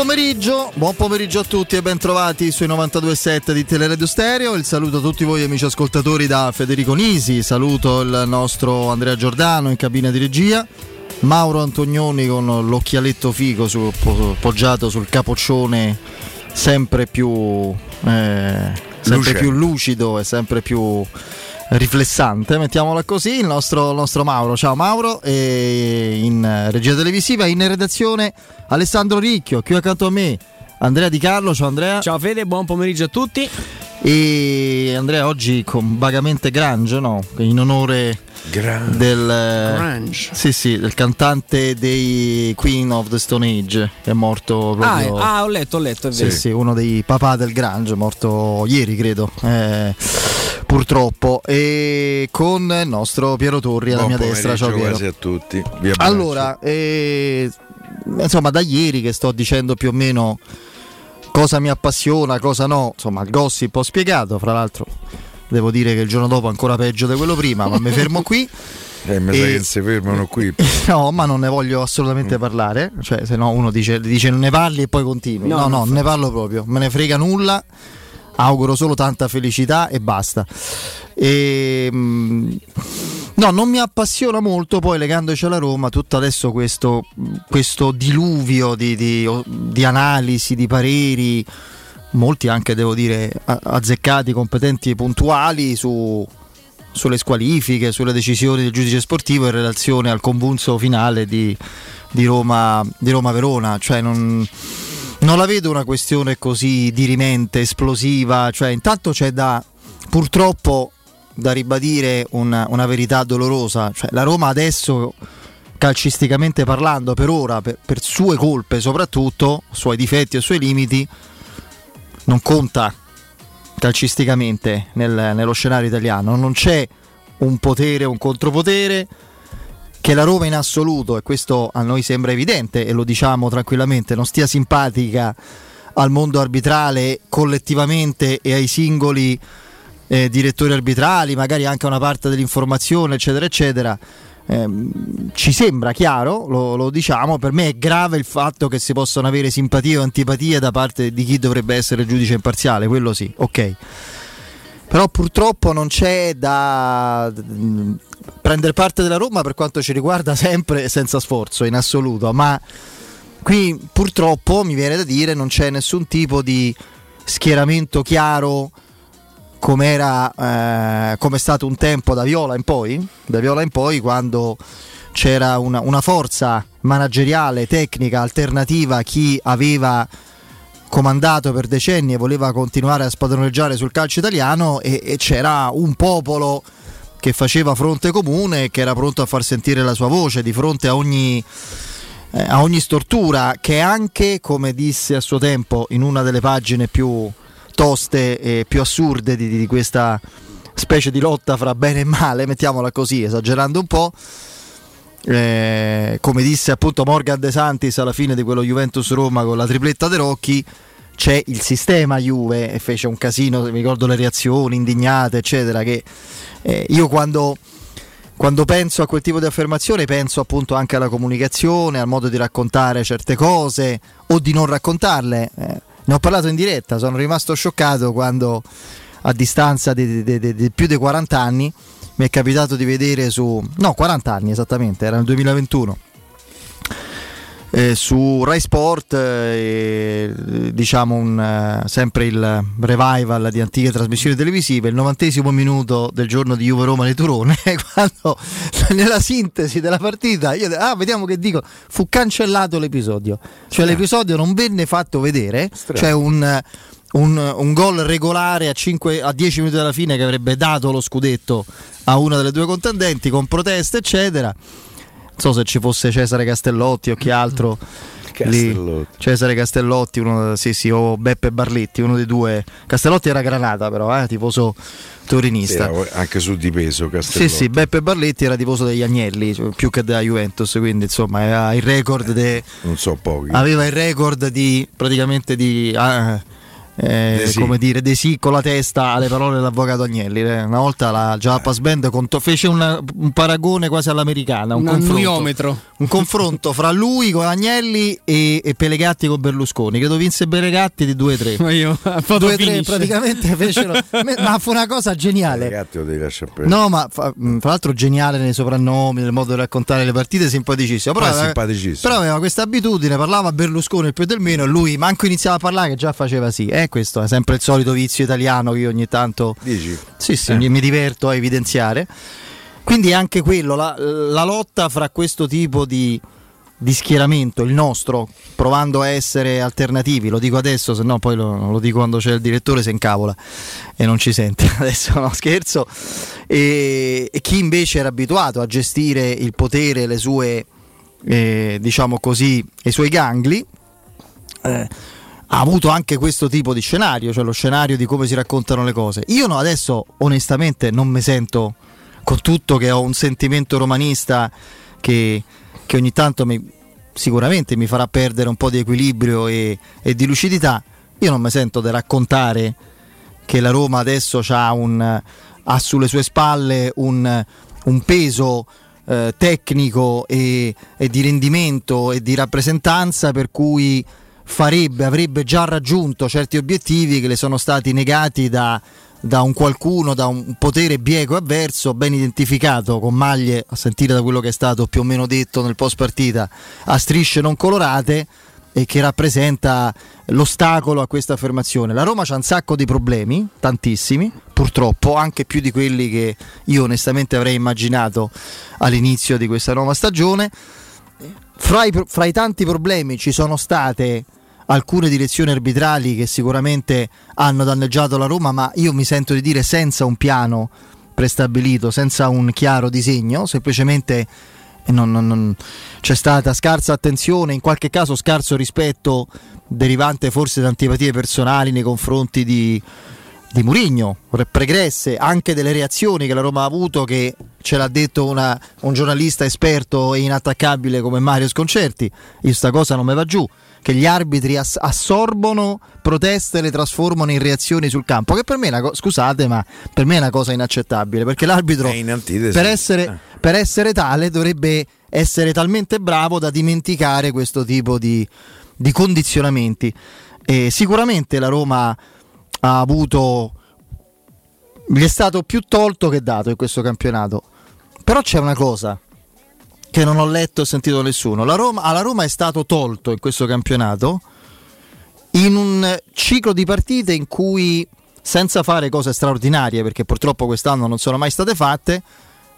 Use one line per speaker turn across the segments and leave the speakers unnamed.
pomeriggio, buon pomeriggio a tutti e bentrovati sui 92.7 di Teleradio Stereo. Il saluto a tutti voi amici ascoltatori da Federico Nisi, saluto il nostro Andrea Giordano in cabina di regia, Mauro Antonioni con l'occhialetto figo su, poggiato sul capoccione sempre più, eh, sempre più lucido e sempre più riflessante, mettiamola così, il nostro, il nostro, Mauro. Ciao Mauro, in regia televisiva, in redazione Alessandro Ricchio, qui accanto a me Andrea Di Carlo. Ciao Andrea.
Ciao Fede, buon pomeriggio a tutti.
E Andrea oggi con vagamente Grange, no? In onore
Grunge.
del, Grunge. Sì, sì, del cantante dei Queen of the Stone Age che è morto proprio.
Ah, ah ho letto, ho letto, è
vero. Sì, sì, uno dei papà del Grunge, morto ieri, credo. Eh, purtroppo. E con il nostro Piero Torri alla
Buon
mia destra. Ciao Piero.
a tutti.
allora, eh, insomma, da ieri che sto dicendo più o meno cosa mi appassiona, cosa no. Insomma, il gossip ho spiegato, fra l'altro devo dire che il giorno dopo ancora peggio di quello prima, ma mi fermo qui.
Eh, mi sa che si fermano qui.
No, ma non ne voglio assolutamente mm. parlare. Cioè, se no uno dice, dice non ne parli e poi continui. No, no, no non ne parlo proprio. Me ne frega nulla. Auguro solo tanta felicità e basta. E, ehm, no, non mi appassiona molto poi legandoci alla Roma tutto adesso questo, questo diluvio di, di, di analisi, di pareri molti anche devo dire azzeccati, competenti e puntuali su, sulle squalifiche, sulle decisioni del giudice sportivo in relazione al convulso finale di, di, Roma, Verona. Cioè non, non, la vedo una questione così dirimente, esplosiva. Cioè, intanto c'è da purtroppo da ribadire una, una verità dolorosa. Cioè, la Roma adesso calcisticamente parlando per ora, per, per sue colpe soprattutto, suoi difetti e suoi limiti, non conta calcisticamente nel, nello scenario italiano, non c'è un potere, un contropotere che la Roma in assoluto, e questo a noi sembra evidente e lo diciamo tranquillamente, non stia simpatica al mondo arbitrale collettivamente e ai singoli eh, direttori arbitrali, magari anche una parte dell'informazione, eccetera, eccetera. Eh, ci sembra chiaro, lo, lo, diciamo, per me è grave il fatto che si possano avere simpatie o antipatie da parte di chi dovrebbe essere giudice imparziale, quello sì, ok. Però purtroppo non c'è da prendere parte della Roma per quanto ci riguarda sempre senza sforzo in assoluto, ma qui purtroppo mi viene da dire non c'è nessun tipo di schieramento chiaro come eh, è stato un tempo da Viola in poi, da Viola in poi quando c'era una, una forza manageriale, tecnica, alternativa a chi aveva comandato per decenni e voleva continuare a spadroneggiare sul calcio italiano e, e, c'era un popolo che faceva fronte comune che era pronto a far sentire la sua voce di fronte a ogni, eh, a ogni stortura che anche, come disse a suo tempo in una delle pagine più toste e più assurde di, di questa specie di lotta fra bene e male, mettiamola così, esagerando un po'. Eh, come disse appunto Morgan De Santis alla fine di quello Juventus Roma con la tripletta De Rocchi c'è il sistema Juve e fece un casino, mi ricordo le reazioni indignate eccetera che eh, io quando, quando penso a quel tipo di affermazione penso appunto anche alla comunicazione, al modo di raccontare certe cose o di non raccontarle eh, ne ho parlato in diretta, sono rimasto scioccato quando a distanza di, di, di, di più di 40 anni mi è capitato di vedere su... no, 40 anni esattamente, era nel 2021 eh, su Rai Sport eh, diciamo un, eh, sempre il revival di antiche trasmissioni televisive il novantesimo minuto del giorno di Juve Roma Turone quando nella sintesi della partita io ah vediamo che dico fu cancellato l'episodio. Cioè l'episodio non venne fatto vedere cioè un un, un gol regolare a, 5, a 10 minuti dalla fine che avrebbe dato lo scudetto a una delle due contendenti con proteste eccetera so se ci fosse Cesare Castellotti o chi altro. Lì, Cesare Castellotti, uno, sì, sì, o Beppe Barletti, uno dei due. Castellotti era Granata, però, eh, tifoso torinista.
Sì, anche su di peso Castellotti.
Sì, sì, Beppe Barletti era tifoso degli Agnelli, cioè, più che della Juventus, quindi insomma aveva il record de...
Non so pochi.
Aveva il record di praticamente di. Ah, eh,
De sì.
come dire, De sì con la testa alle parole dell'avvocato Agnelli. eh. Una volta la Jalapas Band conto- fece un, un paragone quasi all'americana, un,
Un
confronto, un confronto fra lui con Agnelli e, e Pelegatti con Berlusconi. Credo vinse Pelegatti di 2-3.
Ma io foto
2-3
finish.
praticamente fecero, ma fu una cosa geniale.
Lo devi lasciare.
No, ma fa- mh, fra l'altro geniale nei soprannomi, nel modo di raccontare le partite, simpaticissimo. Però, aveva-
simpaticissimo.
però aveva questa abitudine, parlava Berlusconi più del meno e lui manco iniziava a parlare che già faceva sì. Eh, questo è sempre il solito vizio italiano che io ogni tanto
Dici?
sì, sì,
Eh.
mi diverto a evidenziare. Quindi anche quello, la, la lotta fra questo tipo di, di schieramento, il nostro, provando a essere alternativi, lo dico adesso, se no poi lo, lo dico quando c'è il direttore se incavola e non ci sente, adesso no scherzo, e, e chi invece era abituato a gestire il potere, le sue, eh, diciamo così, i suoi gangli, eh, ha avuto anche questo tipo di scenario, cioè lo scenario di come si raccontano le cose. Io no, adesso onestamente non mi sento, con tutto che ho un sentimento romanista che, che ogni tanto mi, sicuramente mi farà perdere un po' di equilibrio e, e di lucidità, io non mi sento di raccontare che la Roma adesso un, ha sulle sue spalle un, un peso eh, tecnico e, e di rendimento e di rappresentanza per cui farebbe, avrebbe già raggiunto certi obiettivi che le sono stati negati da, da un qualcuno, da un potere bieco avverso, ben identificato con maglie, a sentire da quello che è stato più o meno detto nel post partita, a strisce non colorate e che rappresenta l'ostacolo a questa affermazione. La Roma c'ha un sacco di problemi, tantissimi, purtroppo, anche più di quelli che io onestamente avrei immaginato all'inizio di questa nuova stagione. Fra i, fra i tanti problemi ci sono state alcune direzioni arbitrali che sicuramente hanno danneggiato la Roma, ma io mi sento di dire senza un piano prestabilito, senza un chiaro disegno, semplicemente non- non- non- c'è stata scarsa attenzione, in qualche caso scarso rispetto derivante forse da antipatie personali nei confronti di, di Murigno, pregresse anche delle reazioni che la Roma ha avuto che ce l'ha detto una- un giornalista esperto e inattaccabile come Mario Sconcerti, io sta cosa non mi va giù, che gli arbitri ass- assorbono proteste e le trasformano in reazioni sul campo, che per me è una co- scusate ma per me è una cosa inaccettabile perché l'arbitro per essere,
Eh.
per essere tale dovrebbe essere talmente bravo da dimenticare questo tipo di, di condizionamenti. E sicuramente la Roma ha avuto. gli è stato più tolto che dato in questo campionato. Però c'è una cosa che non ho letto e sentito nessuno. La Roma, alla Roma è stato tolto in questo campionato in un ciclo di partite in cui, senza fare cose straordinarie, perché purtroppo quest'anno non sono mai state fatte,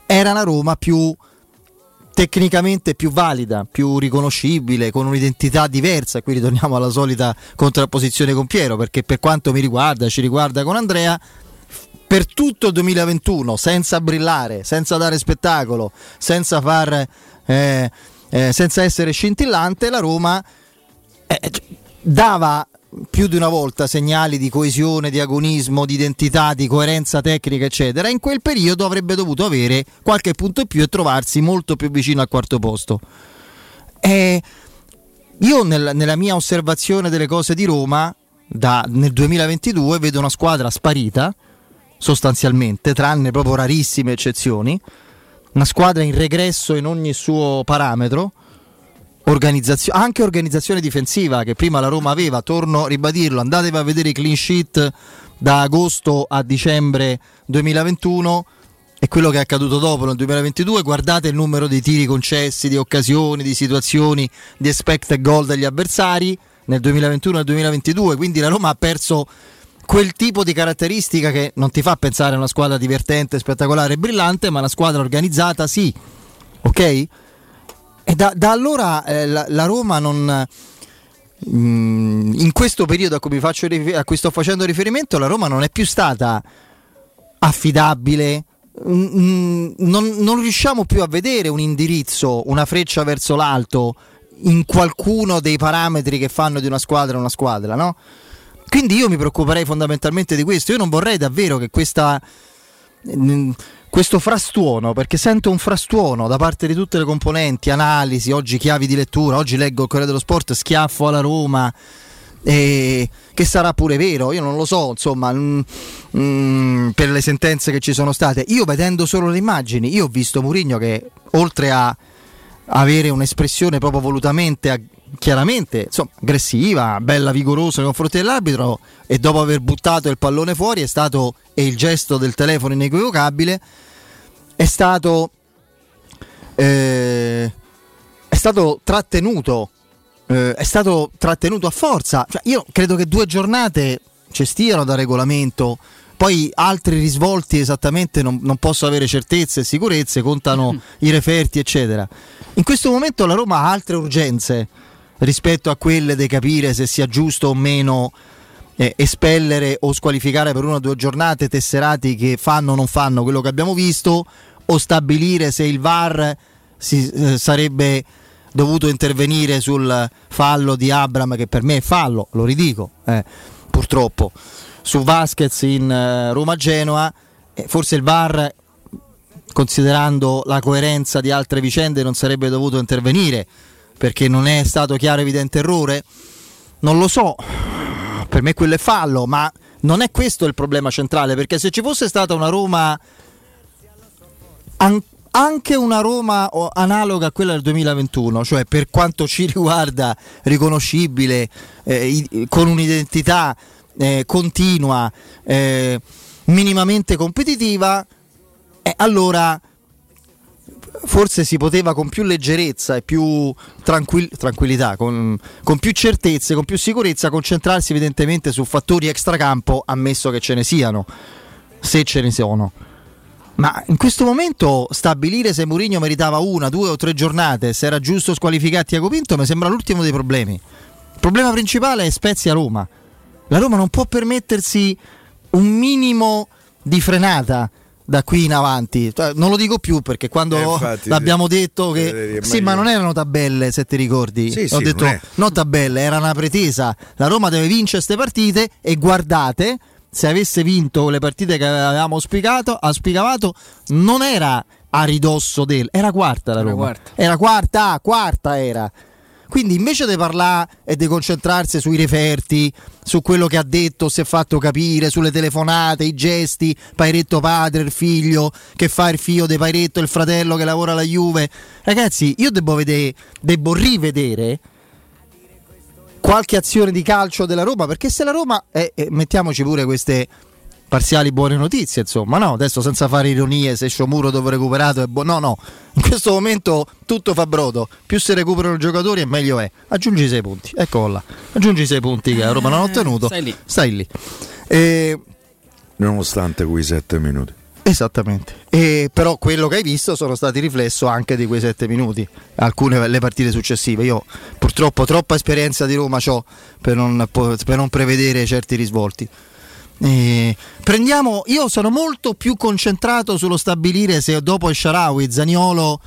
era la Roma più tecnicamente più valida, più riconoscibile, con un'identità diversa. Qui ritorniamo alla solita contrapposizione con Piero, perché per quanto mi riguarda, ci riguarda con Andrea, per tutto il 2021, senza brillare, senza dare spettacolo, senza far eh, eh, senza essere scintillante, la Roma eh, dava più di una volta segnali di coesione, di agonismo, di identità, di coerenza tecnica, eccetera. In quel periodo avrebbe dovuto avere qualche punto in più e trovarsi molto più vicino al quarto posto. E io nel- nella mia osservazione delle cose di Roma, da- nel 2022 vedo una squadra sparita, sostanzialmente, tranne proprio rarissime eccezioni, una squadra in regresso in ogni suo parametro, organizzazio- anche organizzazione difensiva che prima la Roma aveva, torno a ribadirlo, andatevi a vedere i clean sheet da agosto a dicembre 2021 e quello che è accaduto dopo nel 2022, guardate il numero di tiri concessi, di occasioni, di situazioni, di expected goal degli avversari nel 2021 e nel 2022, quindi la Roma ha perso quel tipo di caratteristica che non ti fa pensare a una squadra divertente, spettacolare e brillante, ma una squadra organizzata sì, ok? E da, da allora eh, la, la Roma non... mm, in questo periodo a cui, rifer- a cui sto facendo riferimento, la Roma non è più stata affidabile. mm, mm, non, non riusciamo più a vedere un indirizzo, una freccia verso l'alto in qualcuno dei parametri che fanno di una squadra una squadra, no? Quindi io mi preoccuperei fondamentalmente di questo. Io non vorrei davvero che questa, mm, questo frastuono, perché sento un frastuono da parte di tutte le componenti, analisi, oggi chiavi di lettura, oggi leggo il Corriere dello Sport, schiaffo alla Roma. E che sarà pure vero, io non lo so, insomma, mm, mm, per le sentenze che ci sono state. Io vedendo solo le immagini, io ho visto Mourinho che oltre a avere un'espressione proprio volutamente chiaramente insomma, aggressiva, bella vigorosa nei confronti dell'arbitro e dopo aver buttato il pallone fuori è stato e il gesto del telefono inequivocabile è stato eh, è stato trattenuto eh, è stato trattenuto a forza. Cioè, io credo che due giornate ci stiano da regolamento. Poi altri risvolti esattamente non, non posso avere certezze e sicurezze, contano i referti, eccetera. In questo momento la Roma ha altre urgenze rispetto a quelle di capire se sia giusto o meno eh, espellere o squalificare per una o due giornate tesserati che fanno o non fanno quello che abbiamo visto o stabilire se il VAR si, eh, sarebbe dovuto intervenire sul fallo di Abram, che per me è fallo, lo ridico, eh, purtroppo, su Vasquez in eh, Roma-Genoa, eh, forse il VAR, considerando la coerenza di altre vicende, non sarebbe dovuto intervenire, perché non è stato chiaro evidente errore? Non lo so, per me quello è fallo, ma non è questo il problema centrale, perché se ci fosse stata una Roma anche una Roma analoga a quella del 2021, cioè per quanto ci riguarda riconoscibile, eh, con un'identità eh, continua, eh, minimamente competitiva, allora forse si poteva con più leggerezza e più tranquill- tranquillità, con, con, più certezze, con più sicurezza concentrarsi evidentemente su fattori extracampo, ammesso che ce ne siano, se ce ne sono. Ma in questo momento stabilire se Mourinho meritava una, due o tre giornate, se era giusto squalificare Tiago Pinto, mi sembra l'ultimo dei problemi. Il problema principale è Spezia-Roma. La Roma non può permettersi un minimo di frenata da qui in avanti. Cioè, non lo dico più perché quando eh, infatti, l'abbiamo detto che sì, ma non erano tabelle, se ti ricordi.
Sì,
Ho
sì,
detto
non,
non tabelle, era una pretesa. La Roma deve vincere queste partite e guardate se avesse vinto le partite che avevamo auspicato, auspicavato, non era a ridosso del, era quarta la Roma. Era quarta, era quarta, quarta era. Quindi invece di parlare e di concentrarsi sui referti, su quello che ha detto, si è fatto capire, sulle telefonate, i gesti, Pairetto padre, il figlio che fa il figlio di Pairetto, il fratello che lavora alla Juve. Ragazzi, io devo, vedere, devo rivedere qualche azione di calcio della Roma, perché se la Roma, eh, eh, mettiamoci pure queste parziali buone notizie, insomma, no, adesso senza fare ironie, se Sciomuro dopo recuperato è buono, no, no, in questo momento tutto fa brodo, più si recuperano i giocatori e meglio è, aggiungi sei punti, ecco là, aggiungi sei punti che la Roma non ha ottenuto,
stai lì.
Stai lì. E...
Nonostante quei sette minuti.
Esattamente, e però quello che hai visto sono stati riflesso anche di quei sette minuti, alcune le partite successive. Io purtroppo troppa esperienza di Roma ho per non, per non prevedere certi risvolti. E prendiamo, io sono molto più concentrato sullo stabilire se dopo il Sharawi, Zaniolo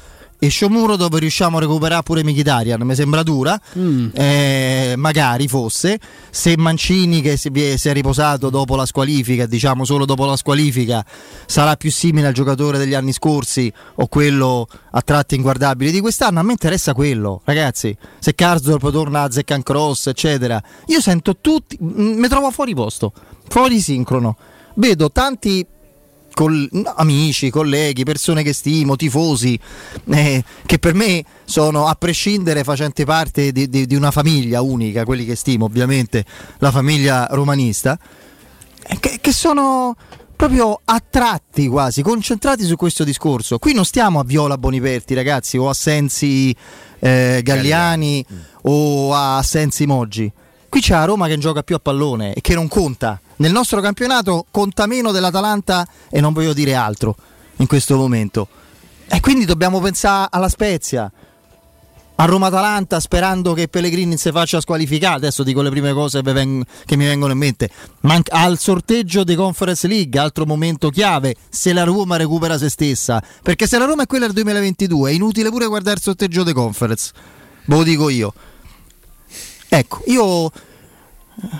e Sciomuro dove riusciamo a recuperare pure Michitarian mi sembra dura. Mm. eh, magari fosse se Mancini che si, si, è riposato dopo la squalifica diciamo solo dopo la squalifica sarà più simile al giocatore degli anni scorsi o quello a tratti inguardabili di quest'anno a me interessa quello ragazzi. Se Karsdorp torna a Zeccan Cross eccetera. Io sento tutti mi trovo fuori posto. Fuori sincrono. Vedo tanti col, amici, colleghi, persone che stimo, tifosi, eh, che per me sono a prescindere facenti parte di, di, di, una famiglia unica, quelli che stimo ovviamente, la famiglia romanista, eh, che, che sono proprio attratti quasi, concentrati su questo discorso. Qui non stiamo a Viola Boniperti, ragazzi, o a Sensi eh, Galliani mm. o a Sensi Moggi. Qui c'è la Roma che gioca più a pallone e che non conta nel nostro campionato conta meno dell'Atalanta e non voglio dire altro in questo momento. E quindi dobbiamo pensare alla Spezia, a Roma-Atalanta sperando che Pellegrini si faccia squalificare. Adesso dico le prime cose che mi vengono in mente. Ma al sorteggio di Conference League, altro momento chiave, se la Roma recupera se stessa. Perché se la Roma è quella del 2022 è inutile pure guardare il sorteggio di Conference. Ve lo dico io. Ecco, io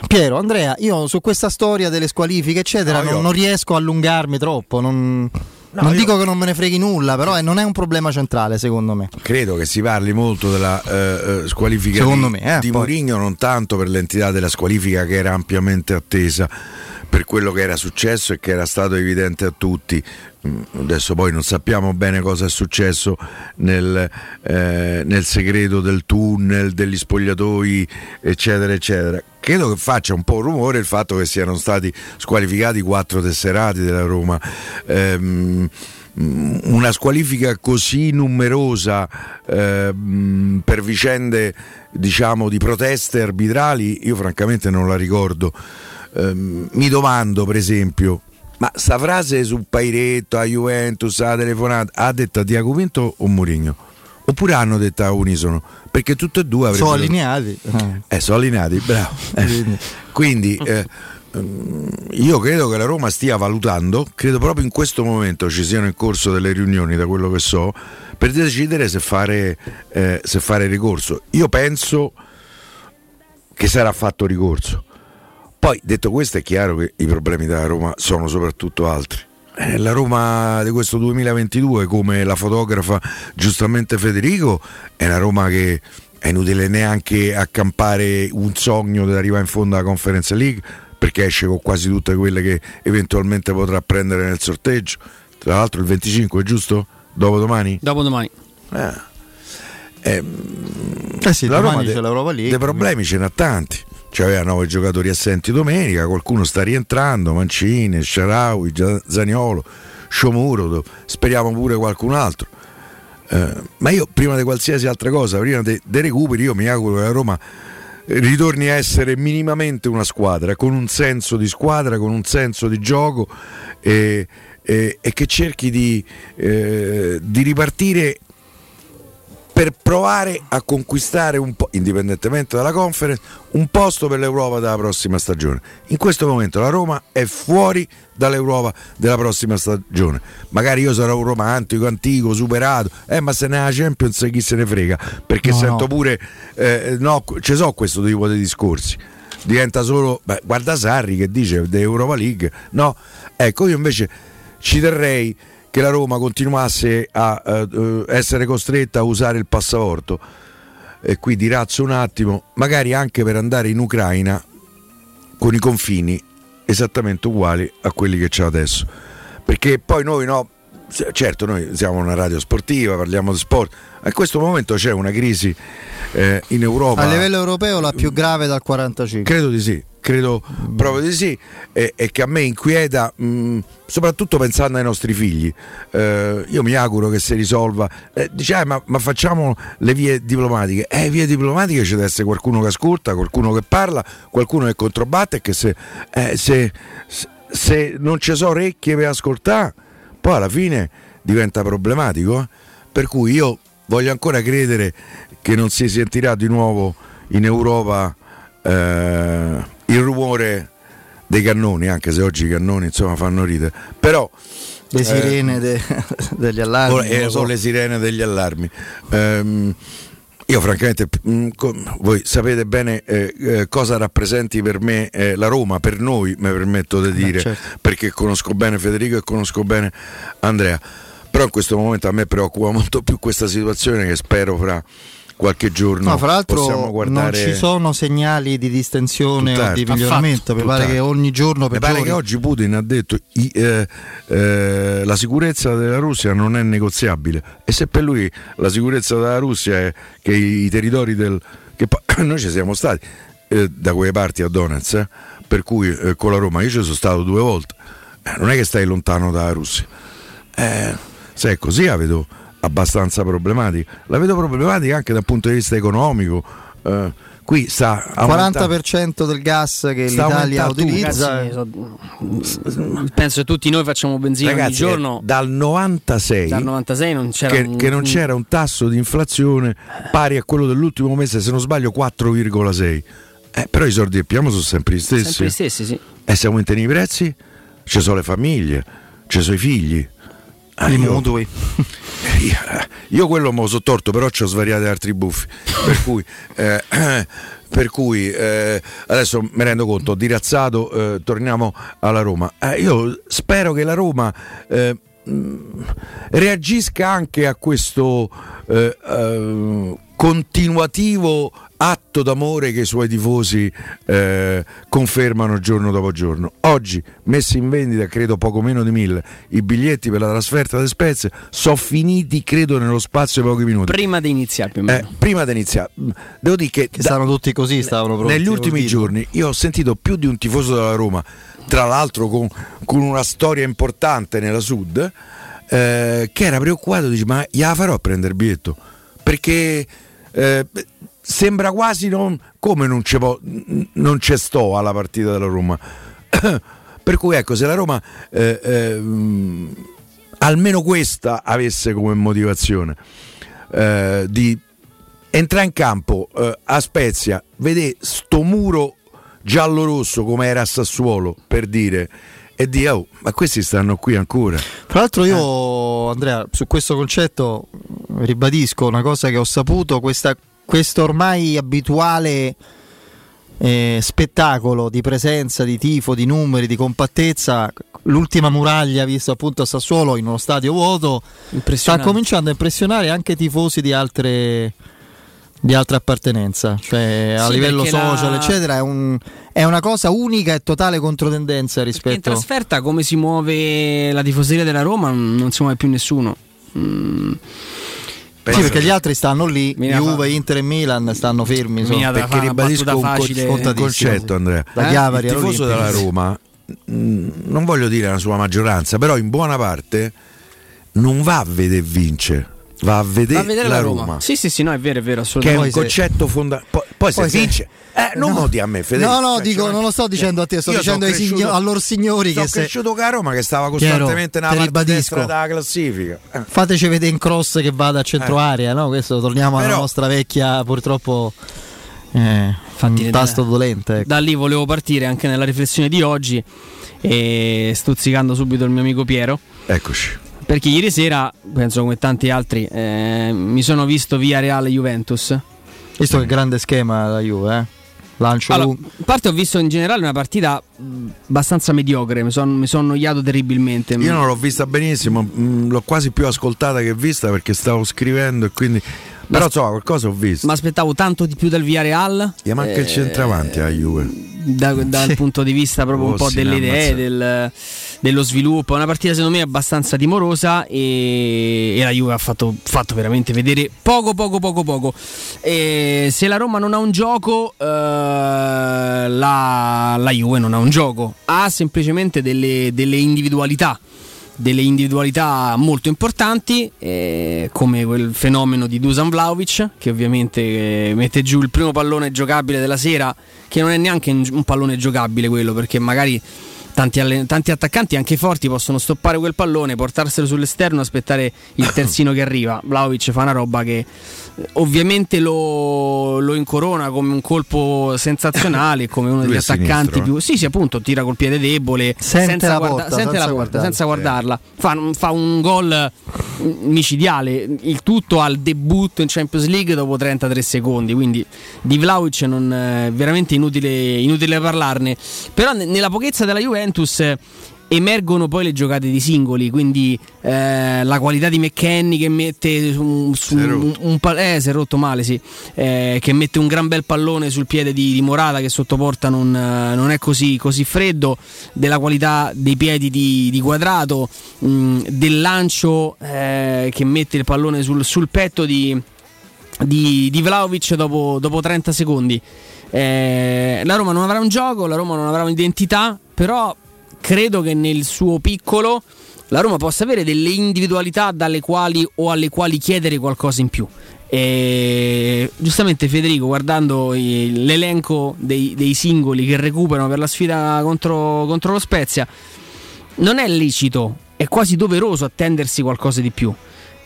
Piero, Andrea, io su questa storia delle squalifiche, eccetera, no, non, non, riesco a allungarmi troppo. Non... No, non io... dico che non me ne freghi nulla, però non è un problema centrale secondo me.
Credo che si parli molto della eh, eh squalifica secondo di, me, eh, di Mourinho, non tanto per l'entità della squalifica che era ampiamente attesa per quello che era successo e che era stato evidente a tutti. Mm, adesso poi non sappiamo bene cosa è successo nel, eh, nel segreto del tunnel, degli spogliatoi, eccetera, eccetera. Credo che faccia un po' rumore il fatto che siano stati squalificati quattro tesserati della Roma. Ehm, una squalifica così numerosa eh, per vicende diciamo di proteste arbitrali io francamente non la ricordo eh, mi domando per esempio ma sta frase su Pairetto, a Juventus, a telefonata, ha detta Diaco Vinto o Mourinho? Oppure hanno detta unisono? Perché tutte e due
avrebbero... Sono allineati.
Eh, sono allineati, bravo. Eh. Quindi eh, io credo che la Roma stia valutando, credo proprio in questo momento ci siano in corso delle riunioni, da quello che so, per decidere se fare, eh, se fare ricorso. Io penso che sarà fatto ricorso poi detto questo è chiaro che i problemi della Roma sono soprattutto altri. Eh, la Roma di questo 2022, come la fotografa giustamente Federico, è una Roma che è inutile neanche accampare un sogno di arrivare in fondo alla Conference League perché esce con quasi tutte quelle che eventualmente potrà prendere nel sorteggio. Tra l'altro il 25, giusto? Dopo domani?
Dopo domani.
Eh. Eh,
eh sì, la Roma c'è l'Europa League.
Dei problemi ce n'ha tanti aveva nove giocatori assenti domenica, qualcuno sta rientrando, Mancini, Sharawi, Zaniolo, Sciomuro, speriamo pure qualcun altro. Eh, ma io prima di qualsiasi altra cosa, prima dei de recuperi, io mi auguro che la Roma ritorni a essere minimamente una squadra, con un senso di squadra, con un senso di gioco e, e, e che cerchi di, eh, di ripartire per provare a conquistare un po', indipendentemente dalla conference, un posto per l'Europa della prossima stagione. In questo momento la Roma è fuori dall'Europa della prossima stagione. Magari io sarò un romantico, antico, superato, eh, ma se ne ha la Champions chi se ne frega, perché no, sento no. pure, eh, no, ci so questo tipo di discorsi. Diventa solo, beh, guarda Sarri che dice dell'Europa League, no? Ecco, io invece ci terrei che la Roma continuasse a uh, essere costretta a usare il passaporto e qui dirazzo un attimo, magari anche per andare in Ucraina con i confini esattamente uguali a quelli che c'è adesso. Perché poi noi no, certo noi siamo una radio sportiva, parliamo di sport, in questo momento c'è una crisi eh, in Europa.
A livello europeo la più grave dal 45.
Credo di sì, credo proprio di sì, e, e che a me inquieta, mh, soprattutto pensando ai nostri figli. Eh, io mi auguro che si risolva. Eh, dice, eh, ma, ma, facciamo le vie diplomatiche. Eh, vie diplomatiche c'è deve essere qualcuno che ascolta, qualcuno che parla, qualcuno che controbatte che se, eh, se, se non ci sono orecchie per ascoltare, poi alla fine diventa problematico. Eh. Per cui io voglio ancora credere che non si sentirà di nuovo in Europa il rumore dei cannoni, anche se oggi i cannoni insomma fanno ridere, però
le sirene eh, de, degli allarmi. O,
eh, so. le sirene degli allarmi. Um, io francamente, mh, voi sapete bene eh, eh, cosa rappresenti per me eh, la Roma, per noi mi permetto di dire, certo. perché conosco bene Federico e conosco bene Andrea. Però in questo momento a me preoccupa molto più questa situazione che spero fra qualche giorno
no, fra l'altro guardare... non ci sono segnali di distensione o di miglioramento. Mi pare che ogni giorno
mi pare che oggi Putin ha detto i, eh, eh, la sicurezza della Russia non è negoziabile e se per lui la sicurezza della Russia è che i, i territori del che noi ci siamo stati eh, da quelle parti a Donetsk eh, per cui eh, con la Roma io ci sono stato due volte. Eh, non è che stai lontano dalla Russia. Se è così la vedo abbastanza problematica. La vedo problematica anche dal punto di vista economico. Eh, qui sta
il 40% del gas che l'Italia utilizza.
Ragazzi, penso che tutti noi facciamo benzina Ragazzi, ogni giorno.
Dal 96,
dal 96 non c'era
che,
un,
che non c'era un tasso di inflazione pari a quello dell'ultimo mese, se non sbaglio 4,6. Eh, però i soldi che abbiamo sono sempre gli stessi.
Sempre gli stessi, sì.
E se aumentano i prezzi, ci sono le famiglie, ci sono i figli.
Ah, I mutui.
Io, io quello me lo so torto, però ci ho svariati altri buffi. Per cui, eh, per cui eh, adesso mi rendo conto, dirazzato, eh, torniamo alla Roma. Eh, io spero che la Roma eh, reagisca anche a questo eh, eh, continuativo atto d'amore che i suoi tifosi eh, confermano giorno dopo giorno. Oggi messi in vendita, credo poco meno di mille, i biglietti per la trasferta del Spezia sono finiti, credo, nello spazio di pochi minuti.
Prima di iniziare, più o
meno. Eh, prima di iniziare, devo dire che,
che da, stavano tutti così, stavano pronti,
Negli ultimi giorni io ho sentito più di un tifoso della Roma, tra l'altro con, con una storia importante nella Sud, eh, che era preoccupato, dice ma gliela farò a prendere il biglietto? Perché... Eh, sembra quasi non, come non, c'è, non c'è sto alla partita della Roma. per cui ecco, se la Roma eh, eh, almeno questa avesse come motivazione eh, di entrare in campo eh, a Spezia, vede sto muro giallo-rosso come era a Sassuolo, per dire e di oh, ma questi stanno qui ancora.
Tra l'altro io, Andrea, su questo concetto ribadisco una cosa che ho saputo, questa questo ormai abituale eh, spettacolo di presenza, di tifo, di numeri, di compattezza, l'ultima muraglia vista appunto a Sassuolo in uno stadio vuoto, sta cominciando a impressionare anche tifosi di altre, di altra appartenenza, cioè a livello social, la... eccetera, è, un, è, una cosa unica e totale controtendenza rispetto. Perché
in trasferta come si muove la tifoseria della Roma non si muove più nessuno. Mm
sì, perché gli altri stanno lì, Mina Juve, Inter e Milan stanno fermi.
Mina perché ribadisco un, co- un concetto, Andrea.
Da Chiavari
il tifoso della Roma, mh, non voglio dire la sua maggioranza, però in buona parte non va a vedere vince va a vedere, va a vedere la, la Roma. Roma.
Sì, sì, sì, no, è vero, è vero, assolutamente.
Che è un concetto fondamentale. Poi, poi, se vince, eh, non no. modi a me, Federico.
No, no, dico, non lo sto dicendo a te, sto Io dicendo signor, a loro signori
che
sono
cresciuto se... a Roma che stava costantemente nella parte destra della classifica.
Eh. Fateci vedere in cross che vada a centro area, no? Questo torniamo Però... alla nostra vecchia, purtroppo. Eh, un tasto dolente.
Ecco. Da lì volevo partire anche nella riflessione di oggi, e stuzzicando subito il mio amico Piero.
Eccoci
perché ieri sera, penso come tanti altri, eh, mi sono visto via Real Juventus.
Visto che grande schema la Juve, eh? Lancio
allora, a parte ho visto in generale una partita abbastanza mediocre, mi sono son annoiato terribilmente.
Io non l'ho vista benissimo, mh, l'ho quasi più ascoltata che vista perché stavo scrivendo e quindi però insomma qualcosa ho visto.
Ma aspettavo tanto di più dal Via Real.
Gli manca eh, il centravanti a Juve.
Da, dal sì. punto di vista proprio oh, un po' delle idee, del, dello sviluppo. Una partita secondo me abbastanza timorosa e, e la Juve ha fatto, fatto, veramente vedere poco, poco, poco, poco. E se la Roma non ha un gioco, eh, la, la, Juve non ha un gioco. Ha semplicemente delle, delle individualità delle individualità molto importanti, eh, come quel fenomeno di Dusan Vlaovic, che ovviamente eh, mette giù il primo pallone giocabile della sera, che non è neanche un pallone giocabile quello, perché magari tanti, allen- tanti, attaccanti anche forti possono stoppare quel pallone, portarselo sull'esterno aspettare il terzino che arriva. Vlaovic fa una roba che ovviamente lo, lo incorona come un colpo sensazionale, come uno degli attaccanti sinistro. più... Sì, sì, appunto, tira col piede debole,
sente senza, la guarda- porta,
sente senza, la porta, senza guardarla. Fa, fa un gol micidiale, il tutto al debutto in Champions League dopo 33 secondi, quindi di Vlaovic non è veramente inutile, inutile parlarne. Però nella pochezza della Juve Juventus emergono poi le giocate di singoli, quindi eh, la qualità di McKenny che mette su, su un, un, eh, si è rotto male, sì, eh, che mette un gran bel pallone sul piede di, di Morata che sotto porta non, non è così, così, freddo, della qualità dei piedi di, di quadrato, mh, mm, del lancio eh, che mette il pallone sul, sul petto di, di, di Vlaovic dopo, dopo 30 secondi. Eh, la Roma non avrà un gioco, la Roma non avrà un'identità, però credo che nel suo piccolo la Roma possa avere delle individualità dalle quali o alle quali chiedere qualcosa in più. E giustamente Federico, guardando l'elenco dei, dei, singoli che recuperano per la sfida contro, contro lo Spezia, non è licito, è quasi doveroso attendersi qualcosa di più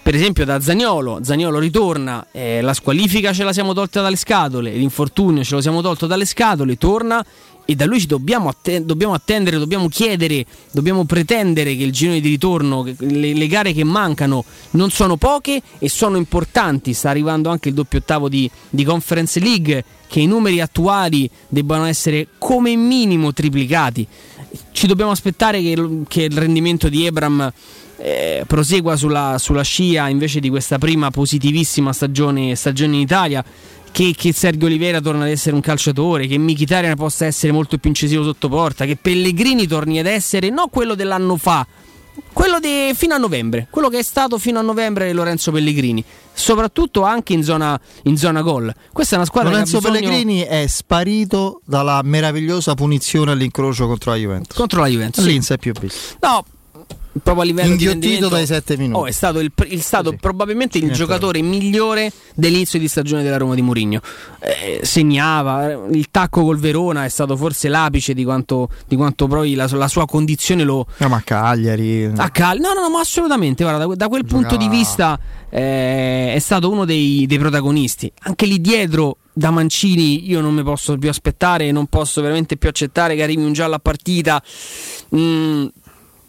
per esempio da Zagnolo, Zagnolo ritorna, eh, la squalifica ce la siamo tolta dalle scatole, l'infortunio ce lo siamo tolto dalle scatole, torna e da lui ci dobbiamo, atten- dobbiamo attendere, dobbiamo chiedere, dobbiamo pretendere che il girone di ritorno, le, le, gare che mancano non sono poche e sono importanti, sta arrivando anche il doppio ottavo di, di Conference League, che i numeri attuali debbano essere come minimo triplicati. Ci dobbiamo aspettare che, che il rendimento di Ebram eh, prosegua sulla, sulla, scia invece di questa prima positivissima stagione, stagione in Italia. Che, che, Sergio Oliveira torna ad essere un calciatore, che Mkhitaryan possa essere molto più incisivo sotto porta, che Pellegrini torni ad essere non quello dell'anno fa, quello di fino a novembre, quello che è stato fino a novembre Lorenzo Pellegrini, soprattutto anche in zona, in zona gol. Questa è una squadra
Lorenzo
bisogno...
Pellegrini è sparito dalla meravigliosa punizione all'incrocio contro la Juventus.
Contro la Juventus.
Non si è più visto.
No, proprio a livello
Inghiottito
di
dai 7 minuti.
Oh, è stato, il, il stato probabilmente il giocatore migliore dell'inizio di stagione della Roma di Mourinho. Eh, segnava, il tacco col Verona è stato forse l'apice di quanto, di quanto poi la, la, sua condizione lo...
No, ma a Cagliari...
A Cal- no, no, no, ma assolutamente, guarda, da, da quel Giocava. punto di vista eh, è stato uno dei, dei protagonisti. Anche lì dietro da Mancini io non mi posso più aspettare, non posso veramente più accettare che arrivi un giallo a partita. Mm,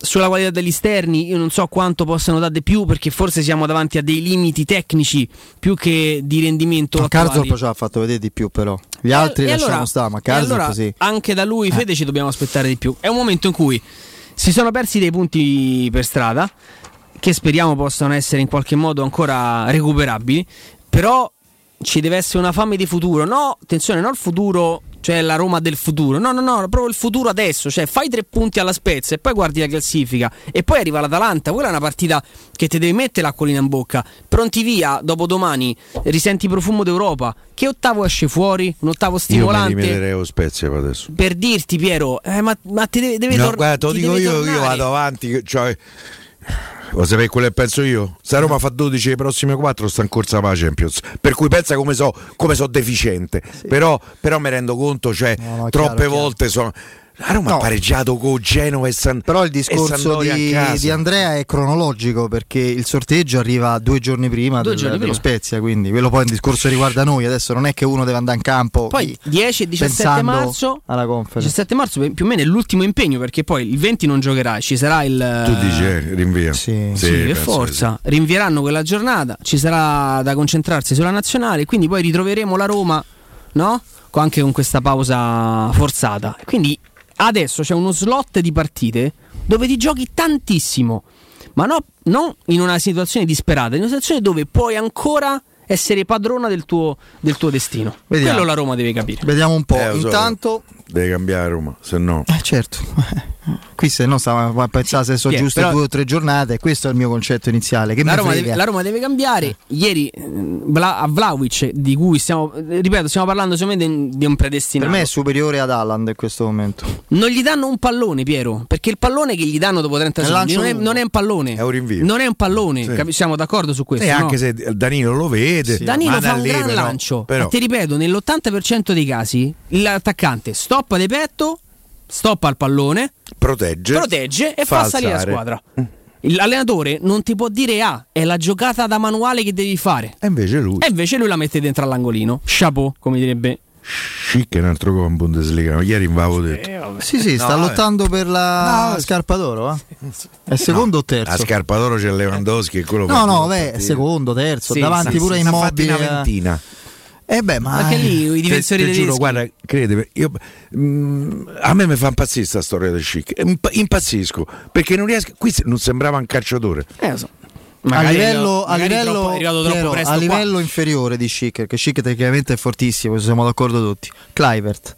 sulla qualità degli esterni io non so quanto possano dare di più perché forse siamo davanti a dei limiti tecnici più che di rendimento
ma Carzorp ci ha fatto vedere di più però. Gli altri e lasciamo allora, stare ma Carzorp allora, sì
anche da lui eh. Fede ci dobbiamo aspettare di più. È un momento in cui si sono persi dei punti per strada che speriamo possano essere in qualche modo ancora recuperabili però ci deve essere una fame di futuro. No attenzione non il futuro cioè la Roma del futuro. No, no, no, proprio il futuro adesso. Cioè, fai tre punti alla Spezia e poi guardi la classifica. E poi arriva l'Atalanta. Quella è una partita che ti devi mettere l'acquolina in bocca. Pronti via, dopo domani risenti profumo d'Europa. Che ottavo esce fuori? Un ottavo stimolante. Io
mi Spezia per adesso.
Per dirti, Piero, eh, ma, ma ti deve, deve
no,
tor-
guarda, te lo dico io, io vado avanti. Cioè lo sapete quello che penso io? Se Roma fa 12 le prossime 4 sta in corsa per la Champions. Per cui pensa come so, come so deficiente. Sì. Però, però mi rendo conto, cioè, no, no, troppe chiaro, volte chiaro. sono la Roma no. ha pareggiato con Genova e San
Però il discorso di, di, Andrea è cronologico perché il sorteggio arriva due giorni prima, due del, giorni dello prima. Spezia, quindi quello poi è un discorso riguarda noi. Adesso non è che uno deve andare in campo.
Poi 10 e 17 marzo,
alla conference.
17 marzo più o meno è l'ultimo impegno perché poi il 20 non giocherà, ci sarà il.
Tu dici eh, rinvia.
Sì, sì, sì per forza. Sì. Rinvieranno quella giornata, ci sarà da concentrarsi sulla nazionale, quindi poi ritroveremo la Roma, no? Anche con questa pausa forzata. Quindi adesso c'è uno slot di partite dove ti giochi tantissimo, ma no, non in una situazione disperata, in una situazione dove puoi ancora essere padrona del tuo, del tuo destino. Vediamo. Quello la Roma deve capire.
Vediamo un po'. Eh, Intanto.
Deve cambiare Roma, se no.
Eh, certo. Qui se no stavo a pensare se sono giuste però... due o tre giornate, questo è il mio concetto iniziale.
La Roma, deve, la, Roma deve, cambiare. Eh. Ieri Vla, a Vlaovic, di cui stiamo, ripeto, stiamo parlando solamente di un predestinato.
Per me è superiore ad Haaland in questo momento.
Non gli danno un pallone, Piero, perché il pallone che gli danno dopo 30 secondi non è, non è, un pallone.
È un rinvio.
Non è un pallone, sì. Capi- siamo d'accordo su questo. E
no? anche se Danilo lo vede.
Sì. Danilo fa un gran però, lancio. Però. ti ripeto, nell'80% dei casi l'attaccante stoppa di petto stoppa il pallone,
protegge,
protegge e fa, fa salire la squadra. L'allenatore non ti può dire A, ah, è la giocata da manuale che devi fare.
E invece lui.
E invece lui la mette dentro all'angolino. Chapeau, come direbbe.
Schick è un altro gol in Bundesliga. Ieri mi avevo detto. Eh,
sì, sì, sta no, lottando per la no, scarpa d'oro. Eh? È secondo o terzo?
A scarpa d'oro c'è Lewandowski e quello
No, no, beh, secondo, terzo, sì, davanti sì, pure sì, immobile.
Una ventina.
Eh beh, ma
anche lì i difensori
te giuro, guarda, credimi, io, mm, a me mi fa impazzire questa storia del chic. Impazzisco perché non riesco. Qui non sembrava un calciatore.
Eh, lo so.
a livello, a livello, troppo, a livello inferiore di Schick, perché Schick tecnicamente è fortissimo, siamo d'accordo tutti. Clivert,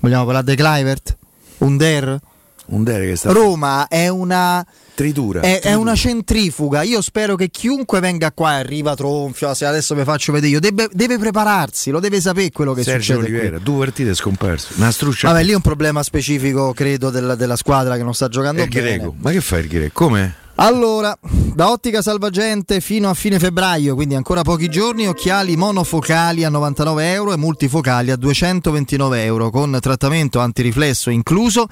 vogliamo parlare di Clivert? Under?
Under che sta
Roma è una
Tritura,
è, tritura. è, una centrifuga. Io spero che chiunque venga qua e arriva tronfio. Se adesso vi faccio vedere io, deve, deve, prepararsi, lo deve sapere quello che
Sergio
succede.
Sergio Oliveira, due partite scomparse. Una struscia.
Vabbè, lì è un problema specifico, credo, della, della squadra che non sta giocando
il
bene.
Greco. Ma che fai il Greco? Come?
Allora, da Ottica Salvagente fino a fine febbraio, quindi ancora pochi giorni, occhiali monofocali a 99 euro e multifocali a 229 euro con trattamento antiriflesso incluso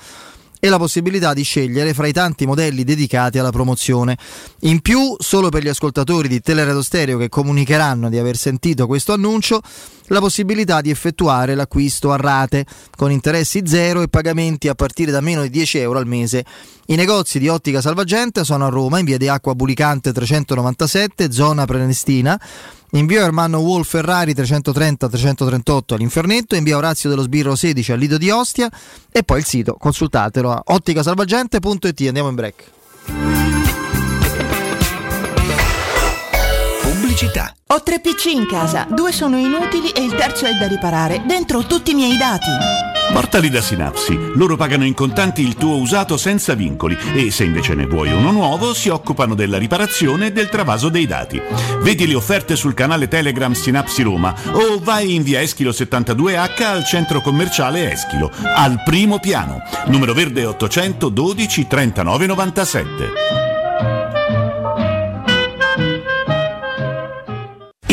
e la possibilità di scegliere fra i tanti modelli dedicati alla promozione. In più, solo per gli ascoltatori di Teleradio Stereo che comunicheranno di aver sentito questo annuncio, la possibilità di effettuare l'acquisto a rate con interessi zero e pagamenti a partire da meno di 10 euro al mese. I negozi di Ottica Salvagente sono a Roma, in via di Acqua Bulicante 397, zona Prenestina, in via Ermanno Wolf Ferrari 330-338 all'Infernetto, in via Orazio dello Sbirro 16 al Lido di Ostia e poi il sito, consultatelo a otticasalvagente.it. Andiamo in break.
Pubblicità.
Ho tre PC in casa, due sono inutili e il terzo è da riparare. Dentro tutti i miei dati.
Portali da Sinapsi. Loro pagano in contanti il tuo usato senza vincoli e se invece ne vuoi uno nuovo si occupano della riparazione e del travaso dei dati. Vedi le offerte sul canale Telegram Sinapsi Roma o vai in via Eschilo 72H al centro commerciale Eschilo, al primo piano. Numero verde 812 39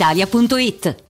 brispalitalia.it.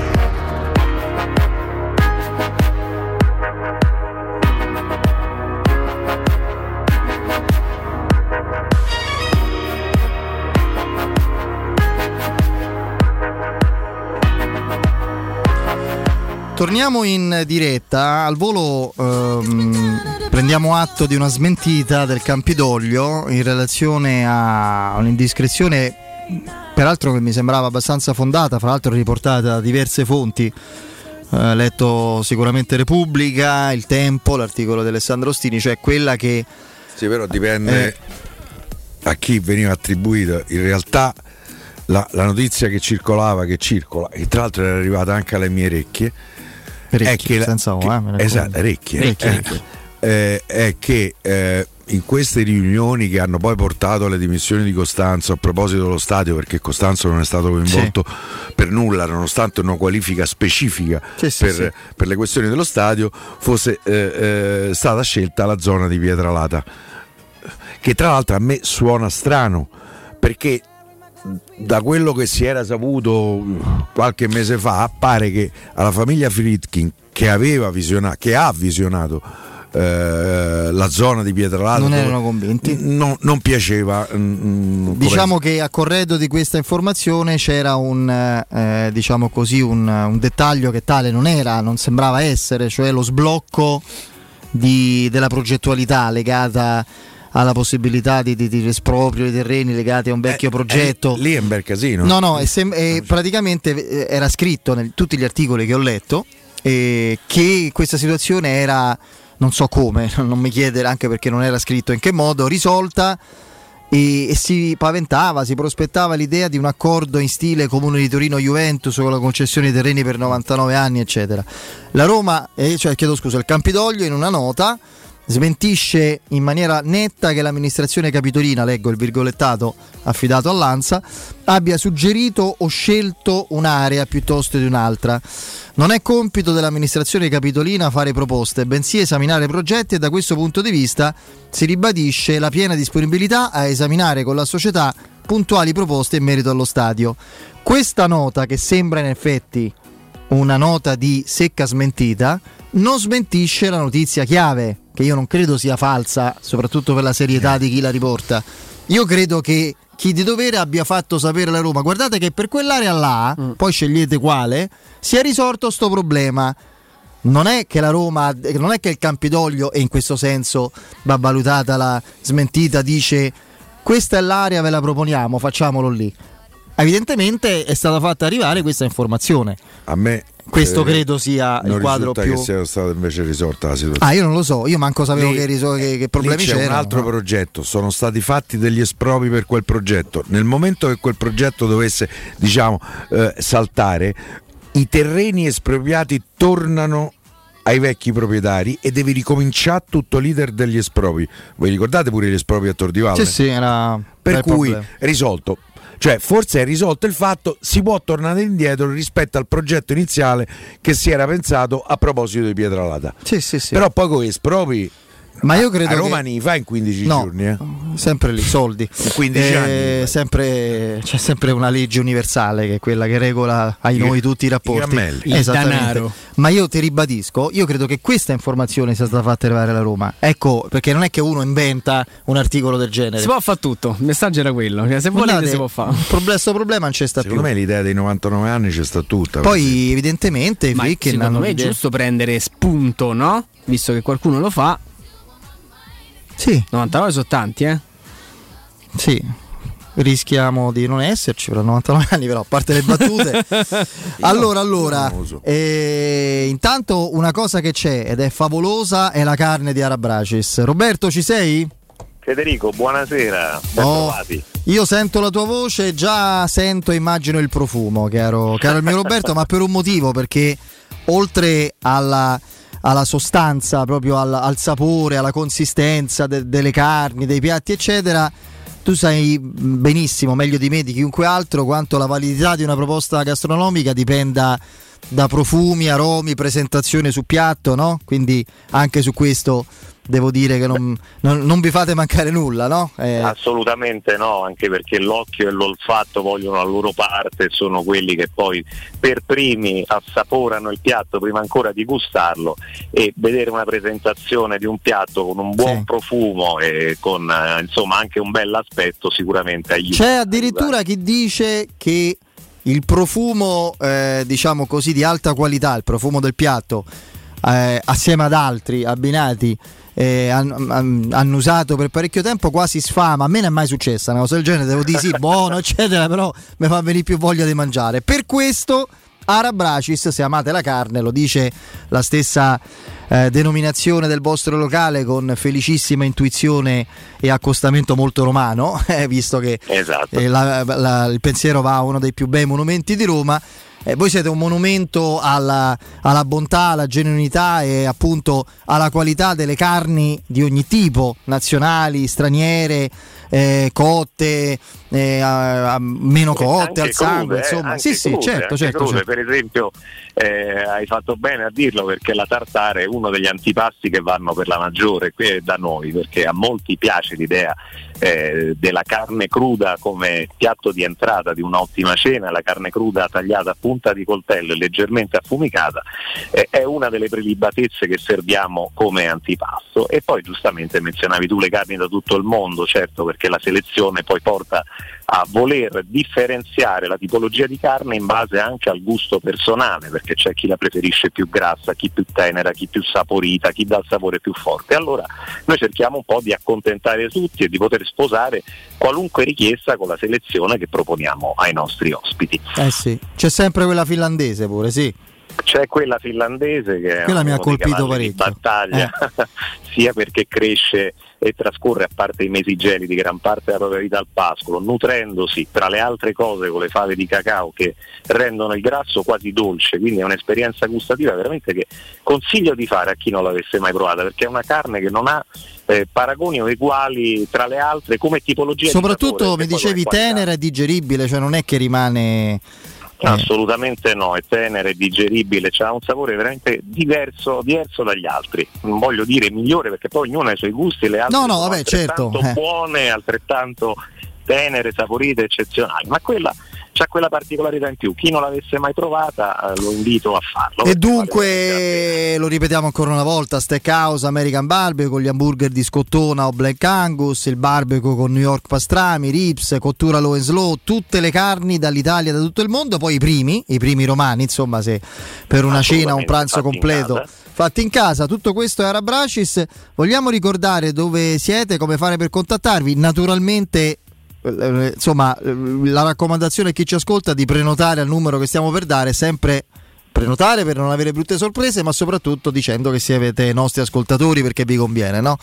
Torniamo in diretta, al volo ehm, prendiamo atto di una smentita del Campidoglio in relazione a un'indiscrezione, peraltro che mi sembrava abbastanza fondata, fra l'altro riportata da diverse fonti, eh, letto sicuramente Repubblica, Il Tempo, l'articolo di Alessandro Ostini, cioè quella che...
Sì, però dipende
Eh.
a chi veniva attribuita. In realtà la, la notizia che circolava, che circola, e tra l'altro era arrivata anche alle mie orecchie, è
Orecchie,
che,
senza O, eh,
esatto, orecchie,
Orecchie,
eh,
orecchie.
eh, è che eh, in queste riunioni che hanno poi portato alle dimissioni di Costanzo a proposito dello stadio, perché Costanzo non è stato coinvolto per nulla, nonostante una qualifica specifica
Sì, sì,
per,
sì.
per le questioni dello stadio, fosse eh, eh, stata scelta la zona di Pietralata, che tra l'altro a me suona strano, perché da quello che si era saputo qualche mese fa, pare che alla famiglia Fritkin che aveva visionato, che ha visionato eh, la zona di Pietralata
Non erano convinti.
no- non piaceva mm, come-
Diciamo che a corredo di questa informazione c'era un, eh, diciamo così, un, un dettaglio che tale non era, non sembrava essere, cioè lo sblocco di- della progettualità legata alla possibilità di, di, di esproprio di terreni legati a un vecchio progetto.
lì è un bel casino
No, no, è sem- è praticamente eh, era scritto in tutti gli articoli che ho letto eh, che questa situazione era, non so come, non mi chiedere anche perché non era scritto in che modo, risolta e, e si paventava, si prospettava l'idea di un accordo in stile Comune di Torino-Juventus con la concessione di terreni per 99 anni, eccetera. La Roma, eh, cioè chiedo scusa, il Campidoglio in una nota smentisce in maniera netta che l'amministrazione capitolina, leggo il virgolettato affidato all'ANSA, abbia suggerito o scelto un'area piuttosto di un'altra. Non è compito dell'amministrazione capitolina fare proposte, bensì esaminare progetti e da questo punto di vista si ribadisce la piena disponibilità a esaminare con la società puntuali proposte in merito allo stadio. Questa nota, che sembra in effetti una nota di secca smentita, non smentisce la notizia chiave, che io non credo sia falsa, soprattutto per la serietà di chi la riporta. Io credo che chi di dovere abbia fatto sapere alla Roma, guardate che per quell'area là, poi scegliete quale, si è risorto sto problema. Non è che la Roma, non è che il Campidoglio, e in questo senso va valutata la smentita, dice questa è l'area, ve la proponiamo, facciamolo lì. Evidentemente è stata fatta arrivare questa informazione.
a me
Questo
eh,
credo sia
non
il quadro
risulta
più.
che sia stata invece risolta la situazione
Ah, io non lo so, io manco sapevo
Lì-
che, riso- che- che problemi
Lì c'è
c'erano.
un altro progetto, sono stati fatti degli espropri per quel progetto. Nel momento che quel progetto dovesse, diciamo, eh, saltare, i terreni espropriati tornano ai vecchi proprietari e devi ricominciare tutto l'iter degli espropri. Voi ricordate pure gli espropri a Tor di Valle?
Sì, sì, era un
per cui
problema.
risolto. Cioè, forse è risolto il fatto, si può tornare indietro rispetto al progetto iniziale che si era pensato a proposito di Pietralata.
Sì, sì, sì.
Però poi con espropri
Ma io credo
a Roma
che-
ne fa in 15
No.
giorni. Eh?
sempre lì, soldi.
In 15 anni.
sempre- c'è sempre una legge universale che è quella che regola ai noi tutti i rapporti.
Il
Esattamente. Ma io ti ribadisco, io credo che questa informazione sia stata fatta arrivare alla Roma. Ecco, perché non è che uno inventa un articolo del genere.
Si può fare tutto, il messaggio era quello. Cioè, se volete
Guardate,
si può fare.
Questo problema non c'è sta
Secondo
più.
me l'idea dei 99 anni c'è sta tutta.
Poi, evidentemente, i
Ma secondo me è giusto prendere spunto, no? Visto che qualcuno lo fa.
Sì.
99 sono tanti, eh?
Sì. Rischiamo di non esserci per 99 anni, però a parte le battute. allora, allora, eh, intanto una cosa che c'è ed è favolosa è la carne di Arabracis. Roberto, ci sei?
Federico, buonasera, ben
Oh,
trovati.
io sento la tua voce già sento e immagino il profumo, caro, caro il mio Roberto, ma per un motivo, perché oltre alla, alla sostanza, proprio al, al sapore, alla consistenza de- delle carni, dei piatti, eccetera, tu sai benissimo, meglio di me, di chiunque altro, quanto la validità di una proposta gastronomica dipenda da profumi, aromi, presentazione su piatto, no? Quindi anche su questo devo dire che non, non- non vi fate mancare nulla, no? Eh,
Assolutamente no, anche perché l'occhio e l'olfatto vogliono la loro parte sono quelli che poi per primi assaporano il piatto prima ancora di gustarlo e vedere una presentazione di un piatto con un buon
Sì.
profumo e con eh, insomma anche un bell'aspetto sicuramente aiuta.
C'è addirittura chi dice che il profumo, eh, diciamo così, di alta qualità, il profumo del piatto, eh, assieme ad altri abbinati, eh, han- hanno usato per parecchio tempo quasi sfama. A me non è mai successa una cosa del genere, devo dire sì, buono, eccetera, però mi fa venire più voglia di mangiare. Per questo Arabracis, se amate la carne, lo dice la stessa eh, denominazione del vostro locale con felicissima intuizione e accostamento molto romano, eh, visto che
Esatto.
eh, la- la- il pensiero va a uno dei più bei monumenti di Roma. Eh, voi siete un monumento alla, alla bontà, alla genuinità e appunto alla qualità delle carni di ogni tipo, nazionali, straniere, eh, cotte, eh, a- a- meno cotte, al sangue,
crude, eh,
insomma. Sì, sì,
crude,
certo,
anche
certo,
crude.
certo.
Per esempio, eh, hai fatto bene a dirlo perché la tartare è uno degli antipasti che vanno per la maggiore qui da noi, perché a molti piace l'idea eh, della carne cruda come piatto di entrata di un'ottima cena, la carne cruda tagliata a punta di coltello e leggermente affumicata eh, è una delle prelibatezze che serviamo come antipasto. E poi giustamente menzionavi tu le carni da tutto il mondo, certo perché la selezione poi porta a voler differenziare la tipologia di carne in base anche al gusto personale, perché c'è chi la preferisce più grassa, chi più tenera, chi più saporita, chi dà il sapore più forte. Allora noi cerchiamo un po' di accontentare tutti e di poter sposare qualunque richiesta con la selezione che proponiamo ai nostri ospiti.
Eh sì, c'è sempre quella finlandese pure, sì.
C'è quella finlandese che
Quella mi ha colpito parecchio.
battaglia, sia perché cresce e trascorre a parte i mesi gelidi gran parte della propria vita al pascolo, nutrendosi tra le altre cose con le fave di cacao che rendono il grasso quasi dolce, quindi è un'esperienza gustativa veramente che consiglio di fare a chi non l'avesse mai provata, perché è una carne che non ha eh, paragoni o eguali tra le altre come tipologia di
Soprattutto
sapore,
mi dicevi tenera e digeribile, cioè non è che rimane... eh,
Assolutamente no, è tenera, è digeribile, ha un sapore veramente diverso, diverso dagli altri. Non voglio dire migliore perché poi ognuno ha i suoi gusti, le altre
No, no,
sono
vabbè, certo,
altrettanto
eh.
buone, altrettanto tenere, saporite, eccezionali, ma quella c'ha quella particolarità in più. Chi non l'avesse mai provata eh, lo invito a farlo.
E dunque, lo ripetiamo ancora una volta, Steakhouse American Barbecue con gli hamburger di scottona o Black Angus, il barbecue con New York pastrami, rips, cottura low and slow, tutte le carni dall'Italia da tutto il mondo, poi i primi, i primi romani, insomma se per una cena un pranzo completo. Fatti in casa, tutto questo è Arabracis, vogliamo ricordare dove siete, come fare per contattarvi, naturalmente insomma la raccomandazione a chi ci ascolta di prenotare al numero che stiamo per dare sempre prenotare per non avere brutte sorprese ma soprattutto dicendo che siete nostri ascoltatori perché vi conviene no?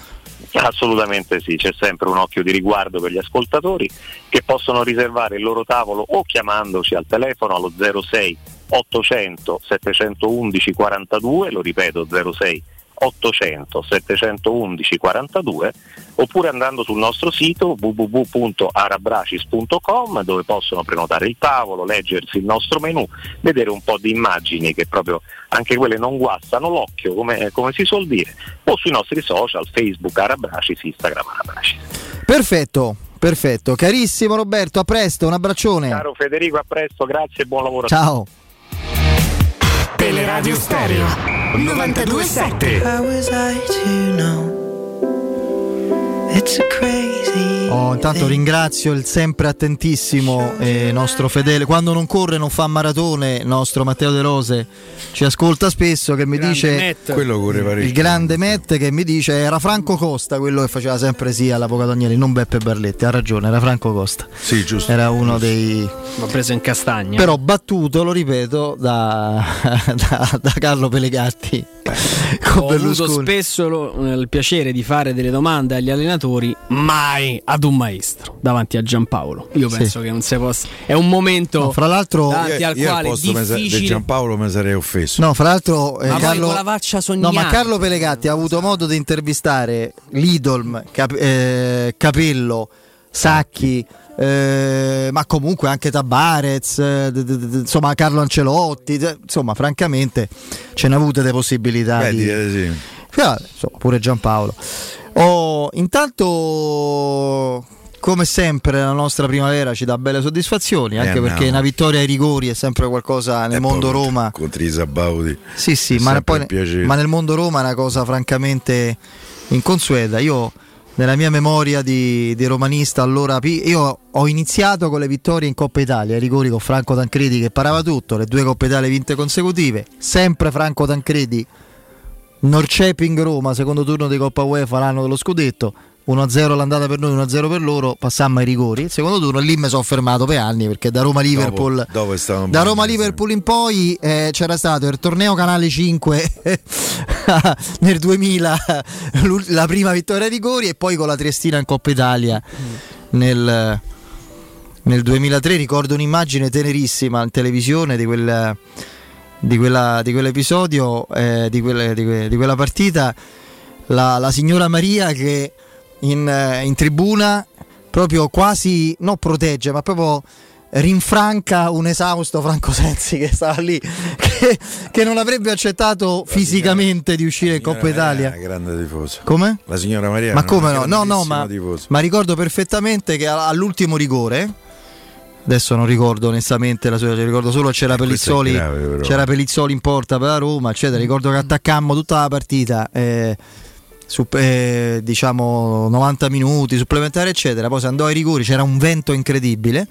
Assolutamente sì, c'è sempre un occhio di riguardo per gli ascoltatori che possono riservare il loro tavolo o chiamandoci al telefono allo 06 800 711 42, lo ripeto 06 800 711 42 oppure andando sul nostro sito www.arabracis.com dove possono prenotare il tavolo, leggersi il nostro menu, vedere un po' di immagini che proprio anche quelle non guastano l'occhio come, come si suol dire o sui nostri social Facebook Arabracis, Instagram Arabracis.
perfetto perfetto carissimo Roberto a presto un abbraccione
Caro Federico, a presto, grazie e buon lavoro.
ciao
Teleradio Stereo. 927
Oh, intanto ringrazio il sempre attentissimo eh, nostro fedele, quando non corre non fa maratone, nostro Matteo De Rose ci ascolta spesso che mi dice
Matt. Quello corre parecchio.
il grande Matt che mi dice era Franco Costa quello che faceva sempre sì all'avvocato Agnelli, non Beppe Barletti, ha ragione, era Franco Costa.
Sì, giusto.
Era uno dei
L'ho preso in castagna.
però battuto, lo ripeto, da, da- da Carlo Pelegatti. Con
Ho avuto
Berlusconi.
spesso lo- il piacere di fare delle domande agli allenatori, mai ad un maestro davanti a Giampaolo. Io
Sì.
penso che non si possa. È un momento
No, fra l'altro-
davanti
Io,
al
io al
quale
sa- di
difficile.
Giampaolo mi sarei offeso.
No, fra l'altro eh,
Ma
Carlo,
la faccia
no,
sognante.
ma Carlo Pelegatti ha avuto modo di intervistare Lidolm, Cap- eh, Capello, Sacchi, eh, ma comunque anche Tabarez, eh, d- d- d- insomma Carlo Ancelotti, insomma francamente ce ne avute le possibilità.
Beh,
di-
sì.
Vabbè, insomma, pure Giampaolo. Oh, intanto, come sempre, la nostra primavera ci dà belle soddisfazioni, anche
Eh,
perché
no.
una vittoria ai rigori è sempre qualcosa nel
E
mondo
poi
Roma.
Contro i Sabaudi.
Sì, sì,
È
ma, poi- ma nel mondo Roma è una cosa francamente inconsueta. Io nella mia memoria di, di romanista allora io ho iniziato con le vittorie in Coppa Italia, i rigori con Franco Tancredi che parava tutto, le due Coppe Italia vinte consecutive, sempre Franco Tancredi, Norceping Roma, secondo turno di Coppa UEFA l'anno dello scudetto, 1-0 l'andata per noi, 1-0 per loro, passammo ai rigori. Il secondo turno lì mi sono fermato per anni perché da Roma Liverpool
dopo, dopo
da Roma Liverpool in poi eh, c'era stato il torneo Canale 5 nel 2000 la prima vittoria ai rigori e poi con la Triestina in Coppa Italia nel, nel 2003 ricordo un'immagine tenerissima in televisione di quel di, quella, di quell'episodio, eh, di, quelle, di, que, di, quella partita, la, la signora Maria che in, eh, in tribuna proprio quasi non protegge, ma proprio rinfranca un esausto Franco Sensi che stava lì, che, che non avrebbe accettato la fisicamente signora, di uscire in Coppa Italia.
grande tifoso.
Come?
La signora Maria.
Ma come no? No, no, ma, ma, ricordo perfettamente che all'ultimo rigore. Adesso non ricordo onestamente la sua, ricordo solo c'era, eh, Pellizzoli, grave, c'era Pellizzoli in porta per la Roma, eccetera. Ricordo che attaccammo tutta la partita. Eh, su, eh, diciamo 90 minuti supplementari eccetera. Poi si andò ai rigori c'era un vento incredibile.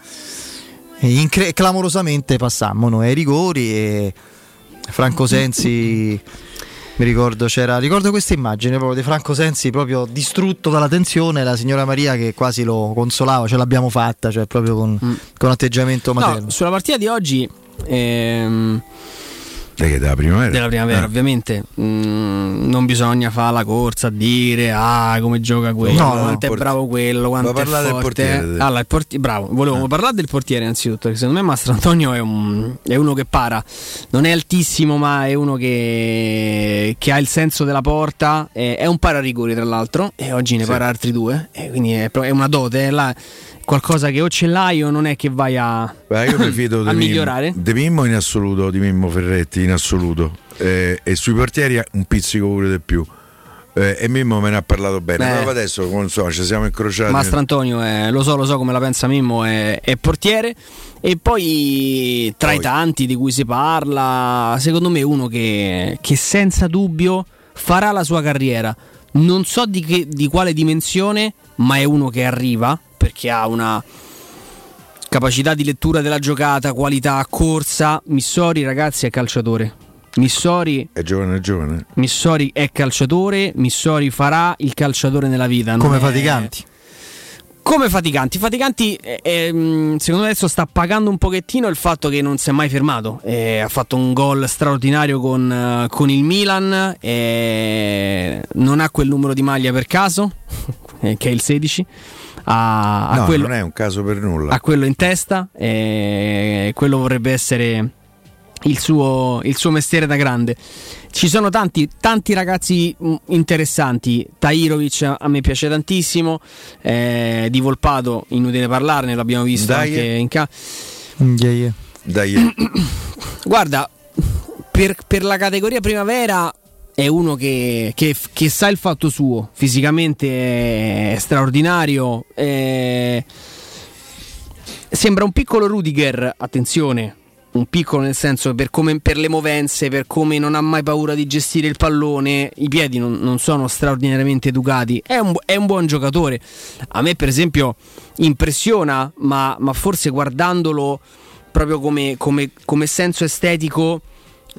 E incre- clamorosamente passammo noi ai rigori e Franco Sensi mi ricordo c'era ricordo questa immagine proprio di Franco Sensi proprio distrutto dalla tensione la signora Maria che quasi lo consolava ce l'abbiamo fatta cioè proprio con, mm. con atteggiamento materno.
no, sulla partita di oggi ehm
della primavera,
della primavera
eh.
ovviamente mm, non bisogna fare la corsa a dire ah come gioca quello no, quanto è port- bravo quello quanto è forte del portiere, allora, il porti- bravo volevo eh. parlare del portiere innanzitutto perché secondo me Mastro Antonio è, un, è, uno che para non è altissimo ma è uno che, che ha il senso della porta è, è un pararigori tra l'altro e oggi ne sì. para altri due quindi è, è una dote è la, qualcosa che o ce l'hai o non è che vai a,
Beh, io mi fido
a migliorare.
Mimmo, di Mimmo in assoluto, di Mimmo Ferretti in assoluto. Eh, e sui portieri un pizzico pure di più. Eh, e Mimmo me ne ha parlato bene. Beh, Proprio adesso non so, ci siamo incrociati.
Mastro Antonio, è, lo so, lo so come la pensa Mimmo, è, è portiere. E poi tra poi. i tanti di cui si parla, secondo me uno che, che senza dubbio farà la sua carriera. Non so di, che, di quale dimensione, ma è uno che arriva perché ha una capacità di lettura della giocata, qualità, corsa. Missori, ragazzi, è calciatore. Missori
è giovane, è giovane.
Missori è calciatore. Missori farà il calciatore nella vita.
Come
è...
faticanti.
Come faticanti, faticanti eh, eh, secondo me adesso sta pagando un pochettino il fatto che non si è mai fermato, eh, ha fatto un gol straordinario con, uh, con il Milan, non ha quel numero di maglia per caso, che è il 16, a, a
no,
quello,
non è un caso per nulla.
A quello in testa e quello vorrebbe essere il suo, il suo mestiere da grande. Ci sono tanti, tanti ragazzi mm, interessanti. Tairovic a me piace tantissimo. Eh, di Volpato, inutile parlarne, l'abbiamo visto Dai. anche in casa.
Yeah, yeah.
Dai.
Guarda, per, per, la categoria primavera è uno che, che, che, sa il fatto suo, fisicamente è straordinario. È... Sembra un piccolo Rudiger, attenzione, un piccolo nel senso per, come, per, le movenze, per come non ha mai paura di gestire il pallone, i piedi non, non sono straordinariamente educati, è un, è un, buon giocatore. A me per esempio impressiona, ma, ma forse guardandolo proprio come, come, come senso estetico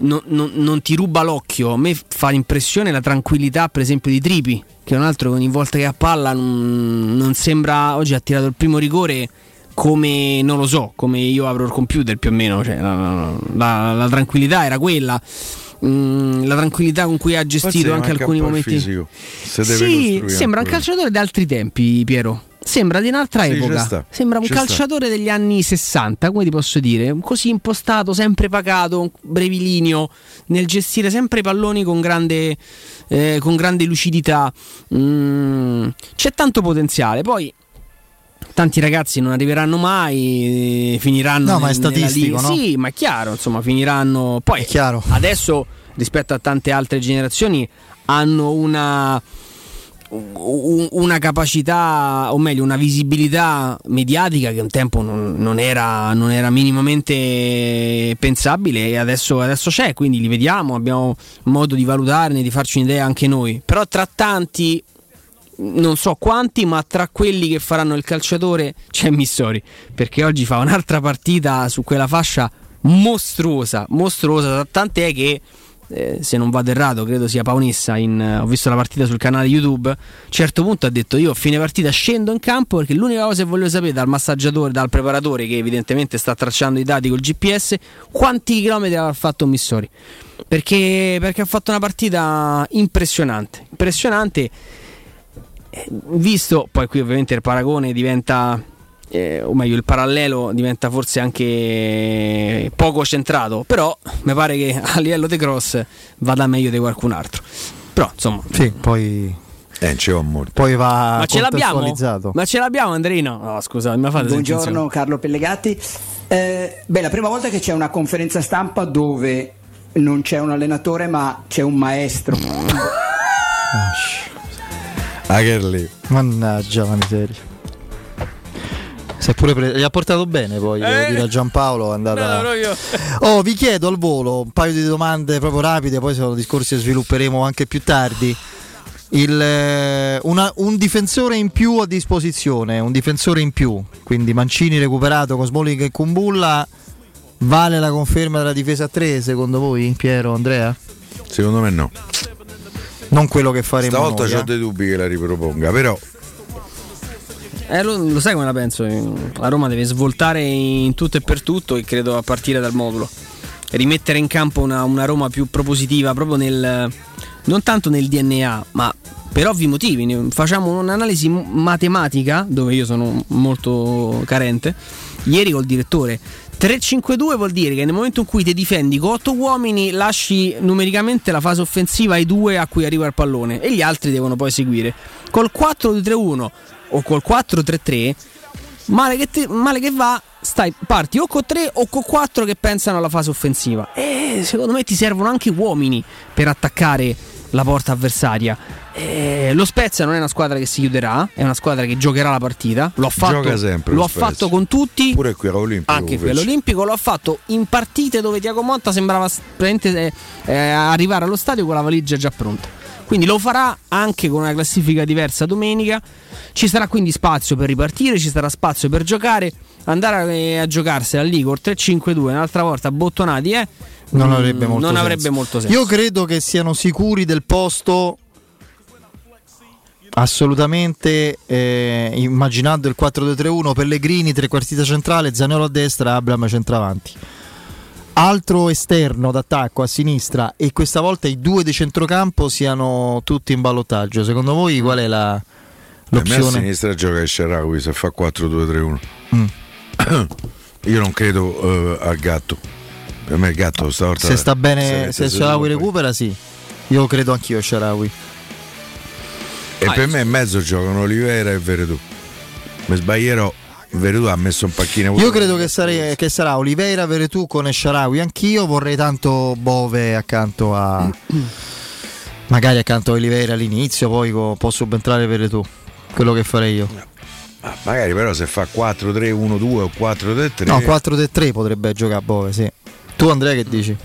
non, non, non, ti ruba l'occhio. A me fa impressione la tranquillità, per esempio, di Tripi, che è un altro che ogni volta che ha palla non, non sembra. Oggi ha tirato il primo rigore come non lo so, come io apro il computer più o meno. Cioè, la, la, la, tranquillità era quella. Mm, la tranquillità con cui ha gestito anche alcuni momenti.
Fisico,
sì, sembra un calciatore di altri tempi, Piero. Sembra di un'altra sì, epoca. Sembra un calciatore sta. degli anni 60, come ti posso dire? Così impostato, sempre pagato, brevilineo, nel gestire sempre i palloni con grande, eh, con grande lucidità. Mm, c'è tanto potenziale. Poi tanti ragazzi non arriveranno mai, finiranno.
No, ma è statistico,
no? Sì, ma è chiaro, insomma, finiranno. Poi adesso, rispetto a tante altre generazioni, hanno una una capacità, o meglio, una visibilità mediatica che un tempo non, non, era, non era, minimamente pensabile e adesso, adesso, c'è, quindi li vediamo, abbiamo modo di valutarne, di farci un'idea anche noi. Però tra tanti non so quanti, ma tra quelli che faranno il calciatore c'è Missori, perché oggi fa un'altra partita su quella fascia mostruosa, mostruosa, tant'è che eh, se non vado errato, credo sia Paonessa. In, eh, ho visto la partita sul canale YouTube. A un certo punto ha detto: Io a fine partita scendo in campo perché l'unica cosa che voglio sapere dal massaggiatore, dal preparatore che evidentemente sta tracciando i dati col GPS, quanti chilometri ha fatto Missori. Perché, perché ha fatto una partita impressionante. Impressionante. Eh, visto, poi qui ovviamente il paragone diventa eh, o meglio il parallelo diventa forse anche poco centrato, però mi pare che a livello di cross vada meglio di qualcun altro. Però insomma...
Sì, poi...
Eh,
poi va
Ma ce l'abbiamo? Ma ce l'abbiamo Andrino? No, scusa, mi fate
Buongiorno Carlo Pellegatti. Eh, beh, la prima volta che c'è una conferenza stampa dove non c'è un allenatore ma c'è un maestro.
Ah, che lì.
Mannaggia la miseria. Si è pure pre- gli ha portato bene poi,
Eh.
dire a Giampaolo è andata.
No, no, io.
Oh, vi chiedo al volo un paio di domande proprio rapide, poi sono discorsi che svilupperemo anche più tardi. Il, eh, una- un difensore in più a disposizione, un difensore in più, quindi Mancini recuperato con Smalling e Kumbulla, vale la conferma della difesa a 3 secondo voi, Piero, Andrea?
Secondo me no.
Non quello che faremo
Stavolta
noi,
ho
eh.
dei dubbi che la riproponga, però
Eh, lo, lo sai come la penso? La Roma deve svoltare in tutto e per tutto e credo a partire dal modulo. Rimettere in campo una, una Roma più propositiva proprio nel... non tanto nel DNA, ma per ovvi motivi. Facciamo un'analisi matematica, dove io sono molto carente, ieri col direttore. 3-5-2 vuol dire che nel momento in cui ti difendi con 8 uomini lasci numericamente la fase offensiva ai due a cui arriva il pallone e gli altri devono poi seguire. Col 4-3-1 o col 4-3-3 male che, te- male che va stai, parti o con 3 o con 4 che pensano alla fase offensiva. E secondo me ti servono anche uomini per attaccare la porta avversaria. Eh, lo Spezia non è una squadra che si chiuderà è una squadra che giocherà la partita. Lo ha fatto,
sempre
lo
lo
ha fatto con tutti.
Pure qui all'Olimpico.
anche qui all'Olimpico lo ha fatto in partite dove Tiago Motta sembrava eh, eh, arrivare allo stadio con la valigia già pronta. Quindi lo farà anche con una classifica diversa domenica. Ci sarà quindi spazio per ripartire, ci sarà spazio per giocare. Andare a, a giocarsela lì col 3-5-2 un'altra volta bottonati, eh,
Non
mm,
avrebbe molto
non
senso.
avrebbe molto senso.
Io credo che siano sicuri del posto assolutamente eh, immaginando il 4-2-3-1 Pellegrini trequartista centrale, Zaniolo a destra, Abram centravanti. Altro esterno d'attacco a sinistra e questa volta i due di centrocampo siano tutti in ballottaggio. Secondo voi qual è la,
Per me a
l'opzione?
sinistra gioca Sharawi se fa 4-2-3-1.
Mm.
Io non credo eh, al gatto. Per me il gatto stavolta
Se sta bene, se
seduto
Sharawi recupera, sì. Io credo anch'io a Sharawi.
E per me in mezzo giocano Oliveira e Veredù. Mi sbaglierò. Veredù ha messo un pacchino
Io credo che, sare- che sarà Oliveira, Veretù con Esharawi. Anch'io vorrei tanto Bove accanto a. magari accanto a Oliveira all'inizio, poi può subentrare Veretù. Quello che farei io.
Ah, Magari però se fa 4-3-1-2 o 4-3-3.
No, 4-3 potrebbe giocare Bove, sì. Tu Andrea che dici?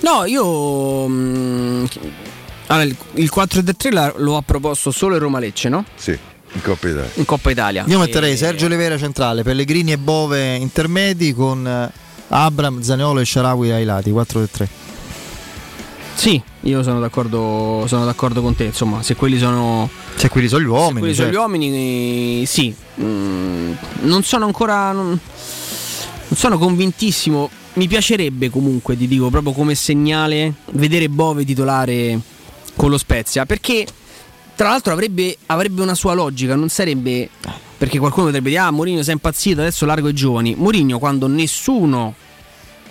No, io. mm, allora, il, il 4-3 la- lo ha proposto solo il Roma Lecce, no?
Sì, in Coppa Italia.
In Coppa Italia.
Io metterei
E-
Sergio Oliveira centrale, Pellegrini e Bove intermedi con eh, Abram, Zaniolo e Sharawi ai lati, 4-3.
Sì, io sono d'accordo, sono d'accordo con te. Insomma, se quelli sono.
Se quelli sono gli uomini.
se quelli sono gli
certo.
uomini, eh, sì. Mm, non sono ancora. Non, non sono convintissimo. Mi piacerebbe comunque, ti dico, proprio come segnale, vedere Bove titolare con lo Spezia. Perché, tra l'altro, avrebbe, avrebbe una sua logica. Non sarebbe. Perché qualcuno potrebbe dire: Ah, Mourinho è impazzito, adesso largo i giovani. Mourinho, quando nessuno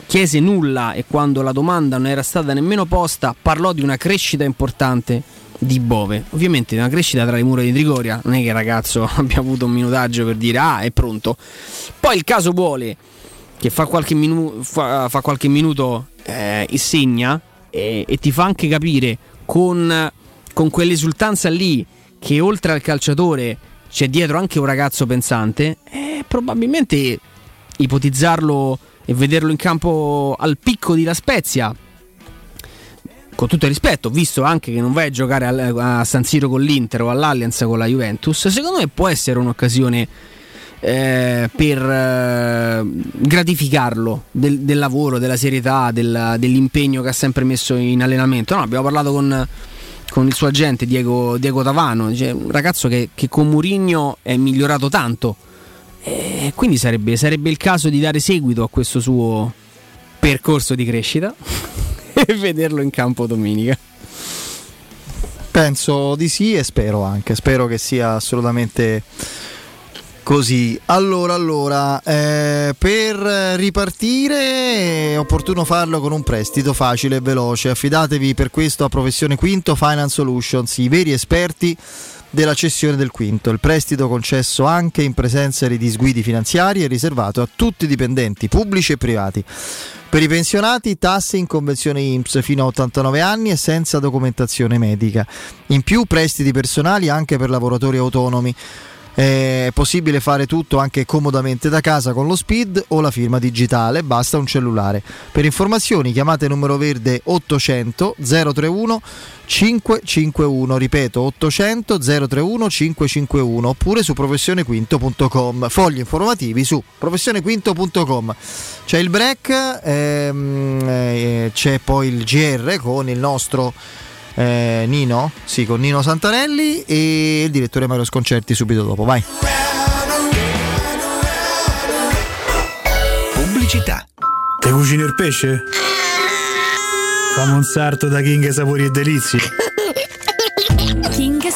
chiese nulla e quando la domanda non era stata nemmeno posta, parlò di una crescita importante di Bove. Ovviamente una crescita tra le mura di Trigoria, non è che ragazzo abbia avuto un minutaggio per dire ah è pronto. Poi il caso vuole che fa qualche, minu- fa, fa qualche minuto eh, e segna e, e ti fa anche capire con, con quell'esultanza lì che oltre al calciatore c'è dietro anche un ragazzo pensante, eh, probabilmente ipotizzarlo e vederlo in campo al picco di La Spezia con tutto il rispetto, visto anche che non vai a giocare a San Siro con l'Inter o all'Allianz con la Juventus, secondo me può essere un'occasione eh, per eh, gratificarlo del, del lavoro, della serietà, del- dell'impegno che ha sempre messo in allenamento. No, abbiamo parlato con, con il suo agente Diego, Diego Tavano, dice, un ragazzo che, che con Murigno è migliorato tanto. E quindi sarebbe, sarebbe il caso di dare seguito a questo suo percorso di crescita e vederlo in campo domenica.
Penso di sì e spero anche, spero che sia assolutamente così. Allora, allora, eh, per ripartire è opportuno farlo con un prestito facile e veloce. Affidatevi per questo a Professione Quinto Finance Solutions, i veri esperti della cessione del quinto. Il prestito concesso anche in presenza di disguidi finanziari è riservato a tutti i dipendenti pubblici e privati. Per i pensionati tasse in convenzione IMSS fino a 89 anni e senza documentazione medica. In più prestiti personali anche per lavoratori autonomi. È possibile fare tutto anche comodamente da casa con lo speed o la firma digitale, basta un cellulare. Per informazioni chiamate numero verde 800 031 551, ripeto 800 031 551 oppure su professionequinto.com. Fogli informativi su professionequinto.com. C'è il break, ehm, eh, c'è poi il GR con il nostro eh, Nino, sì, con Nino Santarelli e il direttore Mario Sconcerti subito dopo. Vai.
Pubblicità. Te cucini il pesce? Fammi un sarto da King Sapori e Delizie.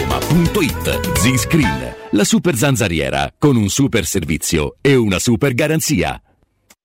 zanzaroma.it. Z-Screen, la super zanzariera con un super servizio e una super garanzia.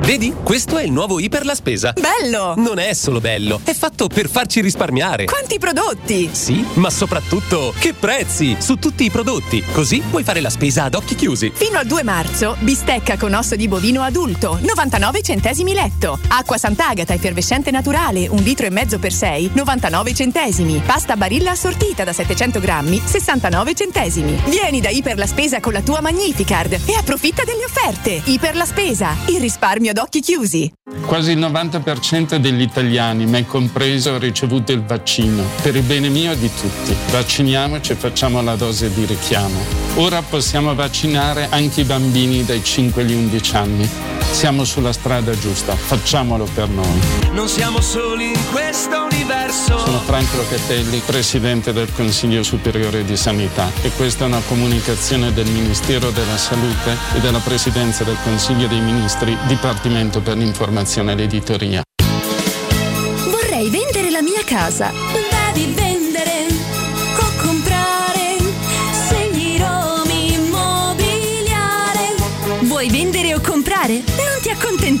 Vedi? Questo è il nuovo Iper la spesa.
Bello!
Non è solo bello, è fatto per farci risparmiare.
Quanti prodotti!
Sì, ma soprattutto che prezzi su tutti i prodotti. Così puoi fare la spesa ad occhi chiusi.
Fino al 2 marzo, bistecca con osso di bovino adulto, 99 centesimi letto. Acqua Sant'Agata effervescente naturale, un litro e mezzo per 6, 99 centesimi. Pasta Barilla assortita da 700 grammi, 69 centesimi. Vieni da Iper la Spesa con la tua Magnificard e approfitta delle offerte. Iper la Spesa, il risparmio ad occhi chiusi.
Quasi il 90% degli italiani, me compreso, ha ricevuto il vaccino. Per il bene mio e di tutti. Vacciniamoci e facciamo la dose di richiamo. Ora possiamo vaccinare anche i bambini dai 5 agli 11 anni. Siamo sulla strada giusta, facciamolo per noi.
Non siamo soli in questo universo.
Sono Franco Locatelli, Presidente del Consiglio Superiore di Sanità e questa è una comunicazione del Ministero della Salute e della Presidenza del Consiglio dei Ministri, Dipartimento per l'informazione e l'editoria.
Vorrei vendere la mia casa. Devi vendere o comprare. Segni Romi Immobiliare. Vuoi vendere o comprare? Non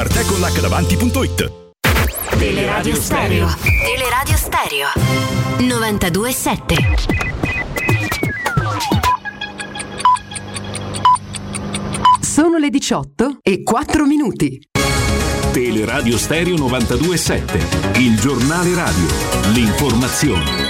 www.artecollacdavanti.it
Teleradio Stereo. Teleradio Stereo. 92.7.
Sono le 18 e 4 minuti.
Teleradio Stereo 927, il giornale radio, l'informazione.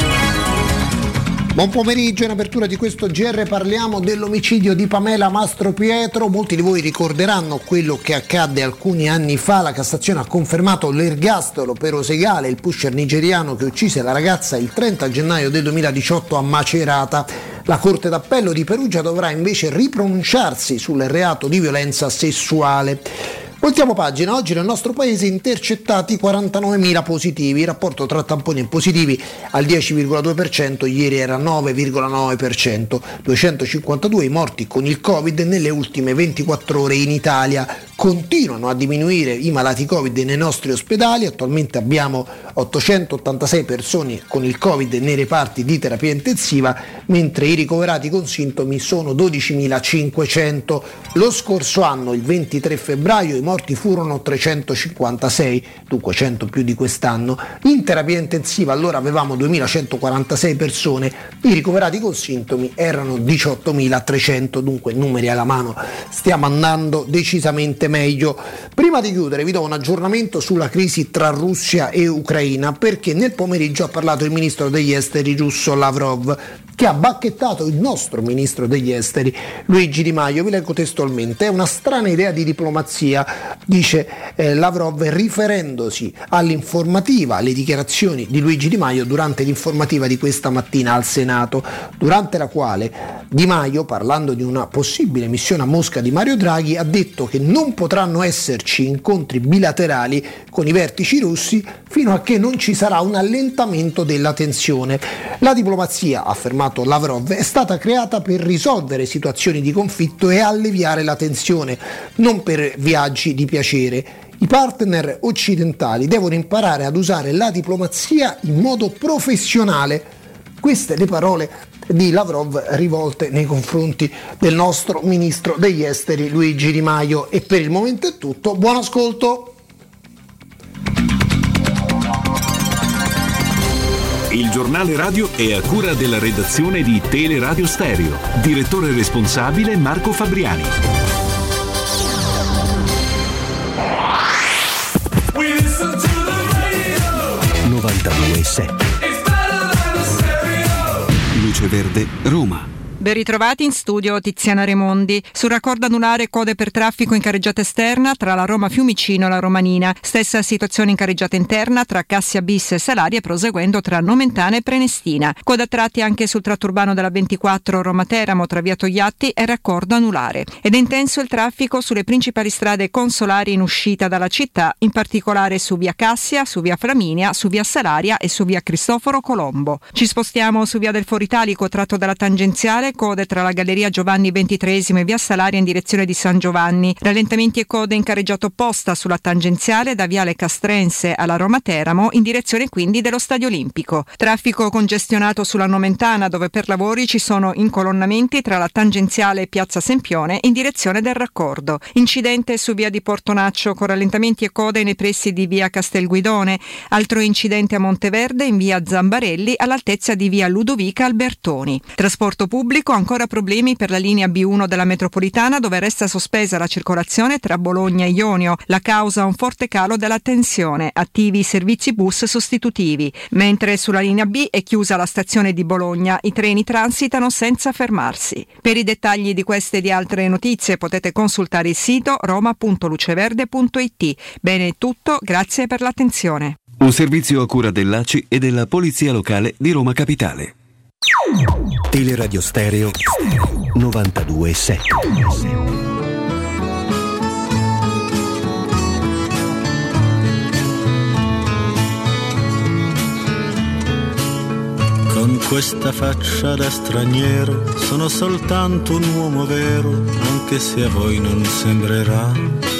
Buon pomeriggio, in apertura di questo GR parliamo dell'omicidio di Pamela Mastro Pietro. Molti di voi ricorderanno quello che accadde alcuni anni fa. La Cassazione ha confermato l'ergastolo per Osegale, il pusher nigeriano che uccise la ragazza il 30 gennaio del 2018 a Macerata. La Corte d'Appello di Perugia dovrà invece ripronunciarsi sul reato di violenza sessuale. Voltiamo pagina, oggi nel nostro paese intercettati 49.000 positivi, il rapporto tra tamponi e positivi al 10,2%, ieri era 9,9%, 252 i morti con il Covid nelle ultime 24 ore in Italia, continuano a diminuire i malati Covid nei nostri ospedali, attualmente abbiamo 886 persone con il Covid nei reparti di terapia intensiva, mentre i ricoverati con sintomi sono 12.500. Lo scorso anno, il 23 febbraio, i morti furono 356, dunque 100 più di quest'anno. In terapia intensiva allora avevamo 2146 persone, i ricoverati con sintomi erano 18.300, dunque numeri alla mano, stiamo andando decisamente meglio. Prima di chiudere vi do un aggiornamento sulla crisi tra Russia e Ucraina perché nel pomeriggio ha parlato il ministro degli esteri russo Lavrov che ha bacchettato il nostro ministro degli esteri Luigi Di Maio. Vi leggo testualmente: È una strana idea di diplomazia, dice eh, Lavrov, riferendosi all'informativa, alle dichiarazioni di Luigi Di Maio durante l'informativa di questa mattina al Senato, durante la quale Di Maio, parlando di una possibile missione a Mosca di Mario Draghi, ha detto che non potranno esserci incontri bilaterali con i vertici russi fino a che non ci sarà un allentamento della tensione. La diplomazia, ha affermato Lavrov, è stata creata per risolvere situazioni di conflitto e alleviare la tensione, non per viaggi di piacere. I partner occidentali devono imparare ad usare la diplomazia in modo professionale Queste le parole di Lavrov rivolte nei confronti del nostro ministro degli esteri Luigi Di Maio. E per il momento è tutto. Buon ascolto.
Il giornale radio è a cura della redazione di Teleradio Stereo. Direttore responsabile Marco Fabriani.
Luce Verde, Roma.
Ben ritrovati in studio Tiziana Remondi. Sul raccordo anulare code per traffico in carreggiata esterna tra la Roma Fiumicino e la Romanina. Stessa situazione in carreggiata interna tra Cassia Bis e Salaria proseguendo tra Nomentana e Prenestina. Coda tratti anche sul tratto urbano della 24 Roma Teramo tra Via Togliatti e raccordo anulare. Ed è intenso il traffico sulle principali strade consolari in uscita dalla città, in particolare su Via Cassia, su Via Flaminia, su Via Salaria e su Via Cristoforo Colombo. Ci spostiamo su Via del Foro Italico tratto dalla tangenziale code tra la Galleria Giovanni XXIII e Via Salaria in direzione di San Giovanni, rallentamenti e code in carreggiata opposta sulla tangenziale da Viale Castrense alla Roma Teramo in direzione quindi dello Stadio Olimpico. Traffico congestionato sulla Nomentana dove per lavori ci sono incolonnamenti tra la tangenziale e Piazza Sempione in direzione del raccordo. Incidente su Via di Portonaccio con rallentamenti e code nei pressi di Via Castelguidone. Altro incidente a Monteverde in Via Zambarelli all'altezza di Via Ludovica Albertoni. Trasporto pubblico pubblico ancora problemi per la linea B1 della metropolitana dove resta sospesa la circolazione tra Bologna e Ionio. La causa un forte calo della tensione, attivi i servizi bus sostitutivi, mentre sulla linea B è chiusa la stazione di Bologna, i treni transitano senza fermarsi. Per i dettagli di queste e di altre notizie potete consultare il sito roma.luceverde.it. Bene è tutto, grazie per l'attenzione.
Un servizio a cura dell'ACI e della Polizia Locale di Roma Capitale. Teleradio Stereo 92.7
Con questa faccia da straniero sono soltanto un uomo vero, anche se a voi non sembrerà.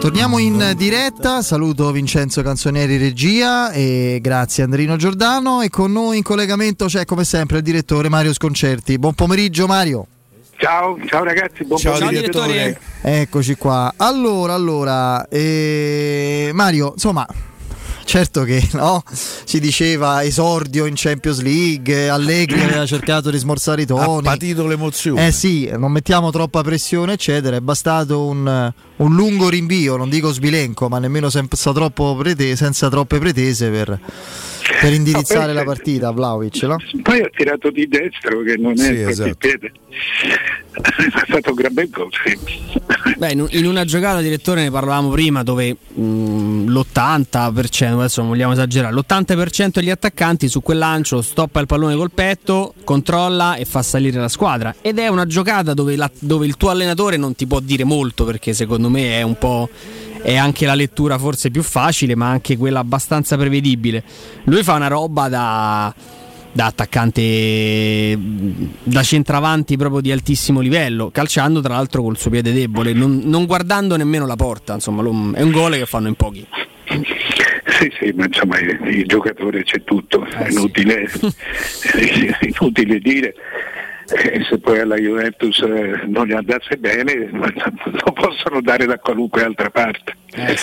Torniamo in diretta, saluto Vincenzo Canzonieri regia e grazie Andrino Giordano e con noi in collegamento c'è come sempre il direttore Mario Sconcerti. Buon pomeriggio Mario.
Ciao, ciao ragazzi, buon
Ciao,
pomeriggio.
direttore. Eccoci qua. Allora, allora, eh, Mario, insomma, certo che no, si diceva esordio in Champions League, Allegri aveva cercato di smorzare i toni.
Ha patito l'emozione.
Eh sì, non mettiamo troppa pressione, eccetera. È bastato un, un lungo rinvio, non dico sbilenco, ma nemmeno senza, troppo prete- senza troppe pretese per, per indirizzare
No,
la partita a Vlaovic, no?
Poi ha tirato di destro che non è
Sì,
proprio
esatto.
piede. Ha fatto un gran bel gol, sì.
Beh, in, in una giocata, direttore, ne parlavamo prima, dove mh, l'80%, adesso non vogliamo esagerare, l'80% degli attaccanti su quel lancio stoppa il pallone col petto, controlla e fa salire la squadra. Ed è una giocata dove, la- dove il tuo allenatore non ti può dire molto, perché secondo me è un po'. È anche la lettura forse più facile, ma anche quella abbastanza prevedibile. Lui fa una roba da da attaccante da centravanti proprio di altissimo livello, calciando tra l'altro col suo piede debole, non, non guardando nemmeno la porta, insomma, lo- è un gol che fanno in pochi.
Sì, sì, ma insomma il, il giocatore c'è tutto,
Eh,
è inutile, è inutile dire. Eh, se poi alla Juventus eh, non gli andasse bene, lo possono dare da qualunque altra parte.
Eh,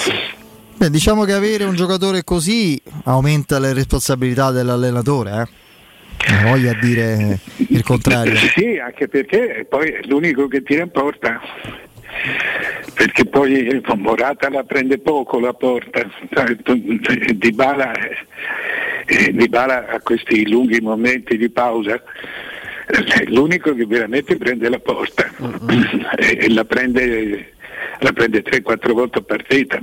Beh, diciamo che avere un giocatore così aumenta le responsabilità dell'allenatore, eh? Non voglia dire il contrario.
Sì, anche perché poi è l'unico che tira in porta. Perché poi Morata la prende poco la porta, Dybala, eh, Dybala ha questi lunghi momenti di pausa, l'unico che veramente prende la porta e, e la prende, la prende 3-4 volte a partita.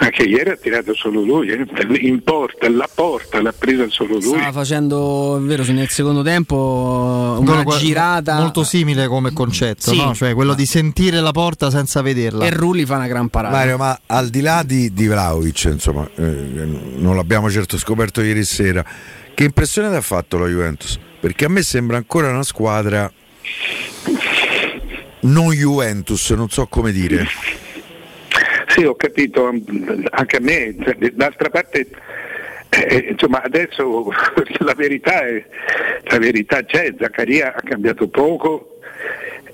Anche ieri ha tirato solo lui, eh. in porta, la porta l'ha presa solo lui.
Stava facendo, è vero, nel secondo tempo una
Quello-
girata
molto simile come concetto,
Sì.
no? cioè quello di sentire la porta senza vederla.
e Rulli fa una gran parata.
Mario, ma al di là di, di Vlaovic, insomma, eh, non l'abbiamo certo scoperto ieri sera, che impressione ti ha fatto la Juventus? Perché a me sembra ancora una squadra non Juventus, non so come dire.
Sì, ho capito, anche a me, cioè, d'altra parte, eh, insomma, adesso la verità, è, la verità c'è, Zaccaria ha cambiato poco,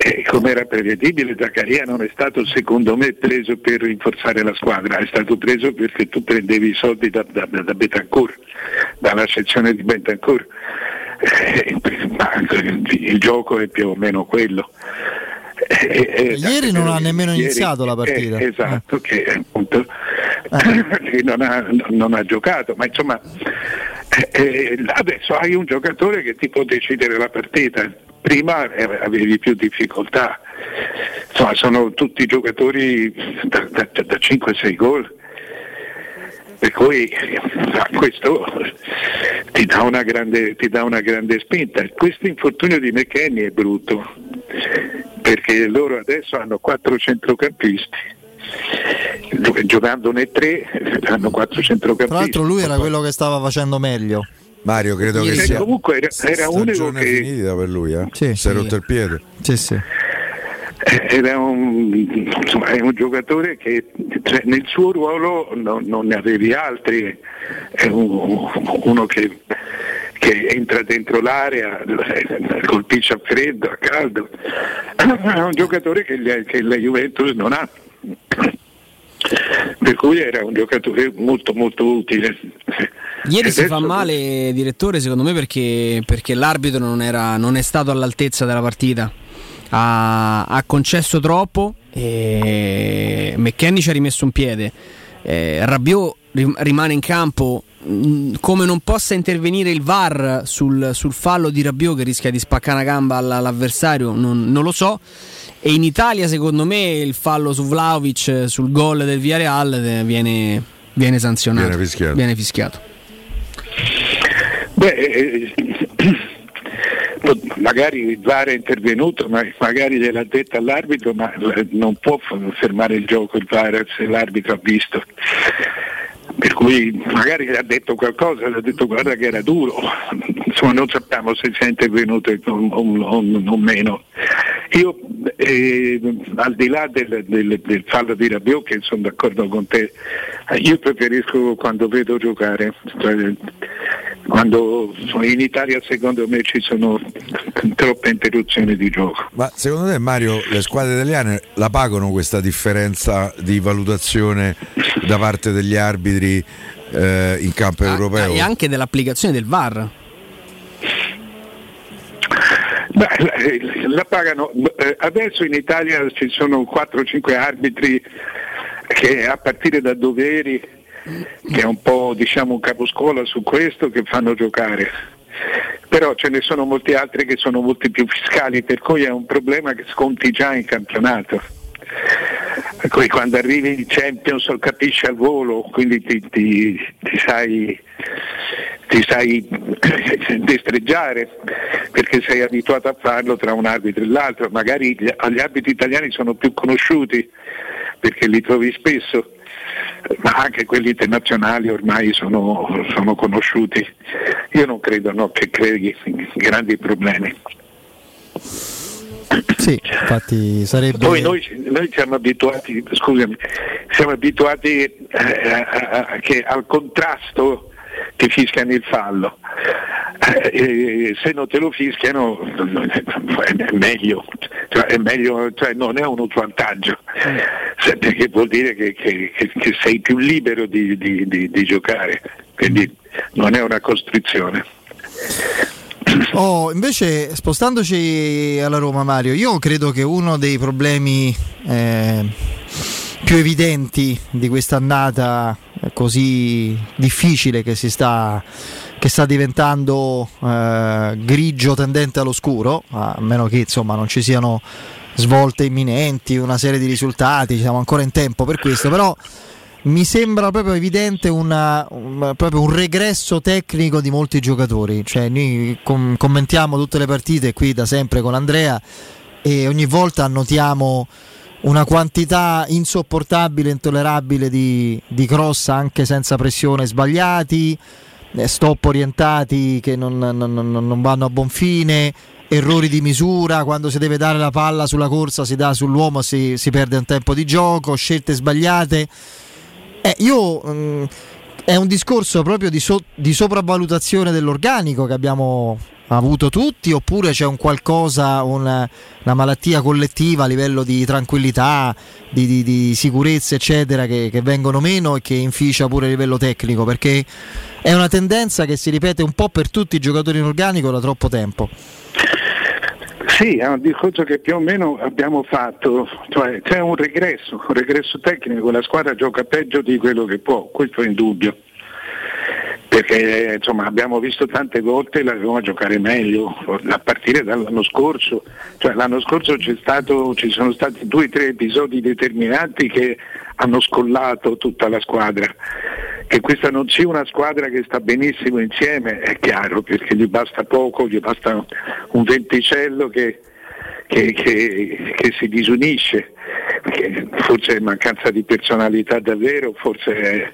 e come era prevedibile, Zaccaria non è stato secondo me preso per rinforzare la squadra, è stato preso perché tu prendevi i soldi da, da, da Betancourt, dalla sezione di Betancourt. Eh, ma il gioco è più o meno quello. Eh, eh,
Ieri non ha nemmeno
ieri-
iniziato la partita.
eh, esatto, che appunto che non, ha, non ha giocato, ma insomma eh, eh, adesso hai un giocatore che ti può decidere la partita. Prima eh, avevi più difficoltà, insomma sono tutti giocatori da, da- da 5-6 gol. Per cui questo ti dà, una grande, ti dà una grande spinta. Questo infortunio di McKenny è brutto, perché loro adesso hanno quattro centrocampisti, Gio- giocandone tre hanno quattro centrocampisti.
Tra l'altro lui era quello che stava facendo meglio.
Mario, credo che sia
comunque era, era unico che
finita per lui, eh?
Sì.
si è rotto il piede.
Sì, sì.
era un, insomma, è un giocatore che cioè, nel suo ruolo non, non ne avevi altri, è un- uno che, che entra dentro l'area, eh, colpisce a freddo, a caldo, è un giocatore che, che la Juventus non ha. Per cui era un giocatore molto molto utile.
Ieri si fa male, direttore, secondo me, perché, perché l'arbitro non, era, non è stato all'altezza della partita. Ha, ha concesso troppo e McKenny ci ha rimesso un piede. Eh, Rabiot rim- rimane in campo. mh, Come non possa intervenire il VAR sul, sul fallo di Rabiot che rischia di spaccare una gamba all- all'avversario, non, non lo so. E in Italia, secondo me, il fallo su Vlaovic sul gol del Villarreal viene, viene sanzionato.
Viene fischiato.
Viene fischiato.
Beh, eh, magari il VAR è intervenuto, ma magari gliel'ha detto all'arbitro, ma eh, non può fermare il gioco il VAR se l'arbitro ha visto. Per cui magari gli ha detto qualcosa, gli ha detto guarda che era duro, insomma non sappiamo se sia intervenuto o, o- o- o meno. Io eh, al di là del, del- del fallo di Rabiot, che sono d'accordo con te, eh, io preferisco quando vedo giocare, cioè, quando in Italia secondo me ci sono troppe interruzioni di gioco.
Ma secondo te Mario le squadre italiane la pagano questa differenza di valutazione da parte degli arbitri eh, in campo europeo?
E anche dell'applicazione del VAR.
Beh, eh, la pagano. eh, Adesso in Italia ci sono 4-5 arbitri che a partire da Doveri, che è un po' diciamo un caposcuola su questo, che fanno giocare. Però ce ne sono molti altri che sono molti più fiscali, per cui è un problema che sconti già in campionato. Cui quando arrivi in Champions lo capisci al volo, quindi ti, ti- ti sai, ti sai destreggiare perché sei abituato a farlo tra un arbitro e l'altro. Magari gli, gli arbitri italiani sono più conosciuti perché li trovi spesso, ma anche quelli internazionali ormai sono, sono conosciuti. Io non credo no, che crei grandi problemi.
Sì, infatti sarebbe.
Poi noi, noi siamo abituati, scusami, siamo abituati eh, a- a- che al contrasto ti fischiano il fallo. Eh, eh, se non te lo fischiano è meglio, cioè, è meglio cioè, non è uno svantaggio, perché vuol dire che- che- che sei più libero di, di- di- di giocare, quindi non è una costrizione.
Oh, invece, spostandoci alla Roma, Mario, io credo che uno dei problemi eh, più evidenti di quest'annata eh, così difficile che si sta, che sta diventando eh, grigio tendente all'oscuro, a meno che insomma non ci siano svolte imminenti, una serie di risultati, siamo ancora in tempo per questo, però mi sembra proprio evidente una, un, proprio un regresso tecnico di molti giocatori. Cioè, noi com- commentiamo tutte le partite qui da sempre con Andrea e ogni volta annotiamo una quantità insopportabile, intollerabile di, di cross anche senza pressione sbagliati, eh, stop orientati che non, non, non, vanno a buon fine, errori di misura, quando si deve dare la palla sulla corsa si dà sull'uomo, si, si perde un tempo di gioco, scelte sbagliate. Eh, io mh, mm, è un discorso proprio di, so, di sopravvalutazione dell'organico che abbiamo avuto tutti oppure c'è un qualcosa, una, una malattia collettiva a livello di tranquillità, di, di, di sicurezza eccetera che, che, vengono meno e che inficia pure a livello tecnico perché è una tendenza che si ripete un po' per tutti i giocatori in organico da troppo tempo.
Sì, è un discorso che più o meno abbiamo fatto, cioè c'è un regresso, un regresso tecnico, la squadra gioca peggio di quello che può, questo è indubbio perché insomma, abbiamo visto tante volte la Roma giocare meglio a partire dall'anno scorso, cioè, l'anno scorso stato, ci sono stati due o tre episodi determinanti che hanno scollato tutta la squadra. Che questa non sia una squadra che sta benissimo insieme è chiaro perché gli basta poco, gli basta un venticello che, che, che, che si disunisce, forse è mancanza di personalità davvero, forse è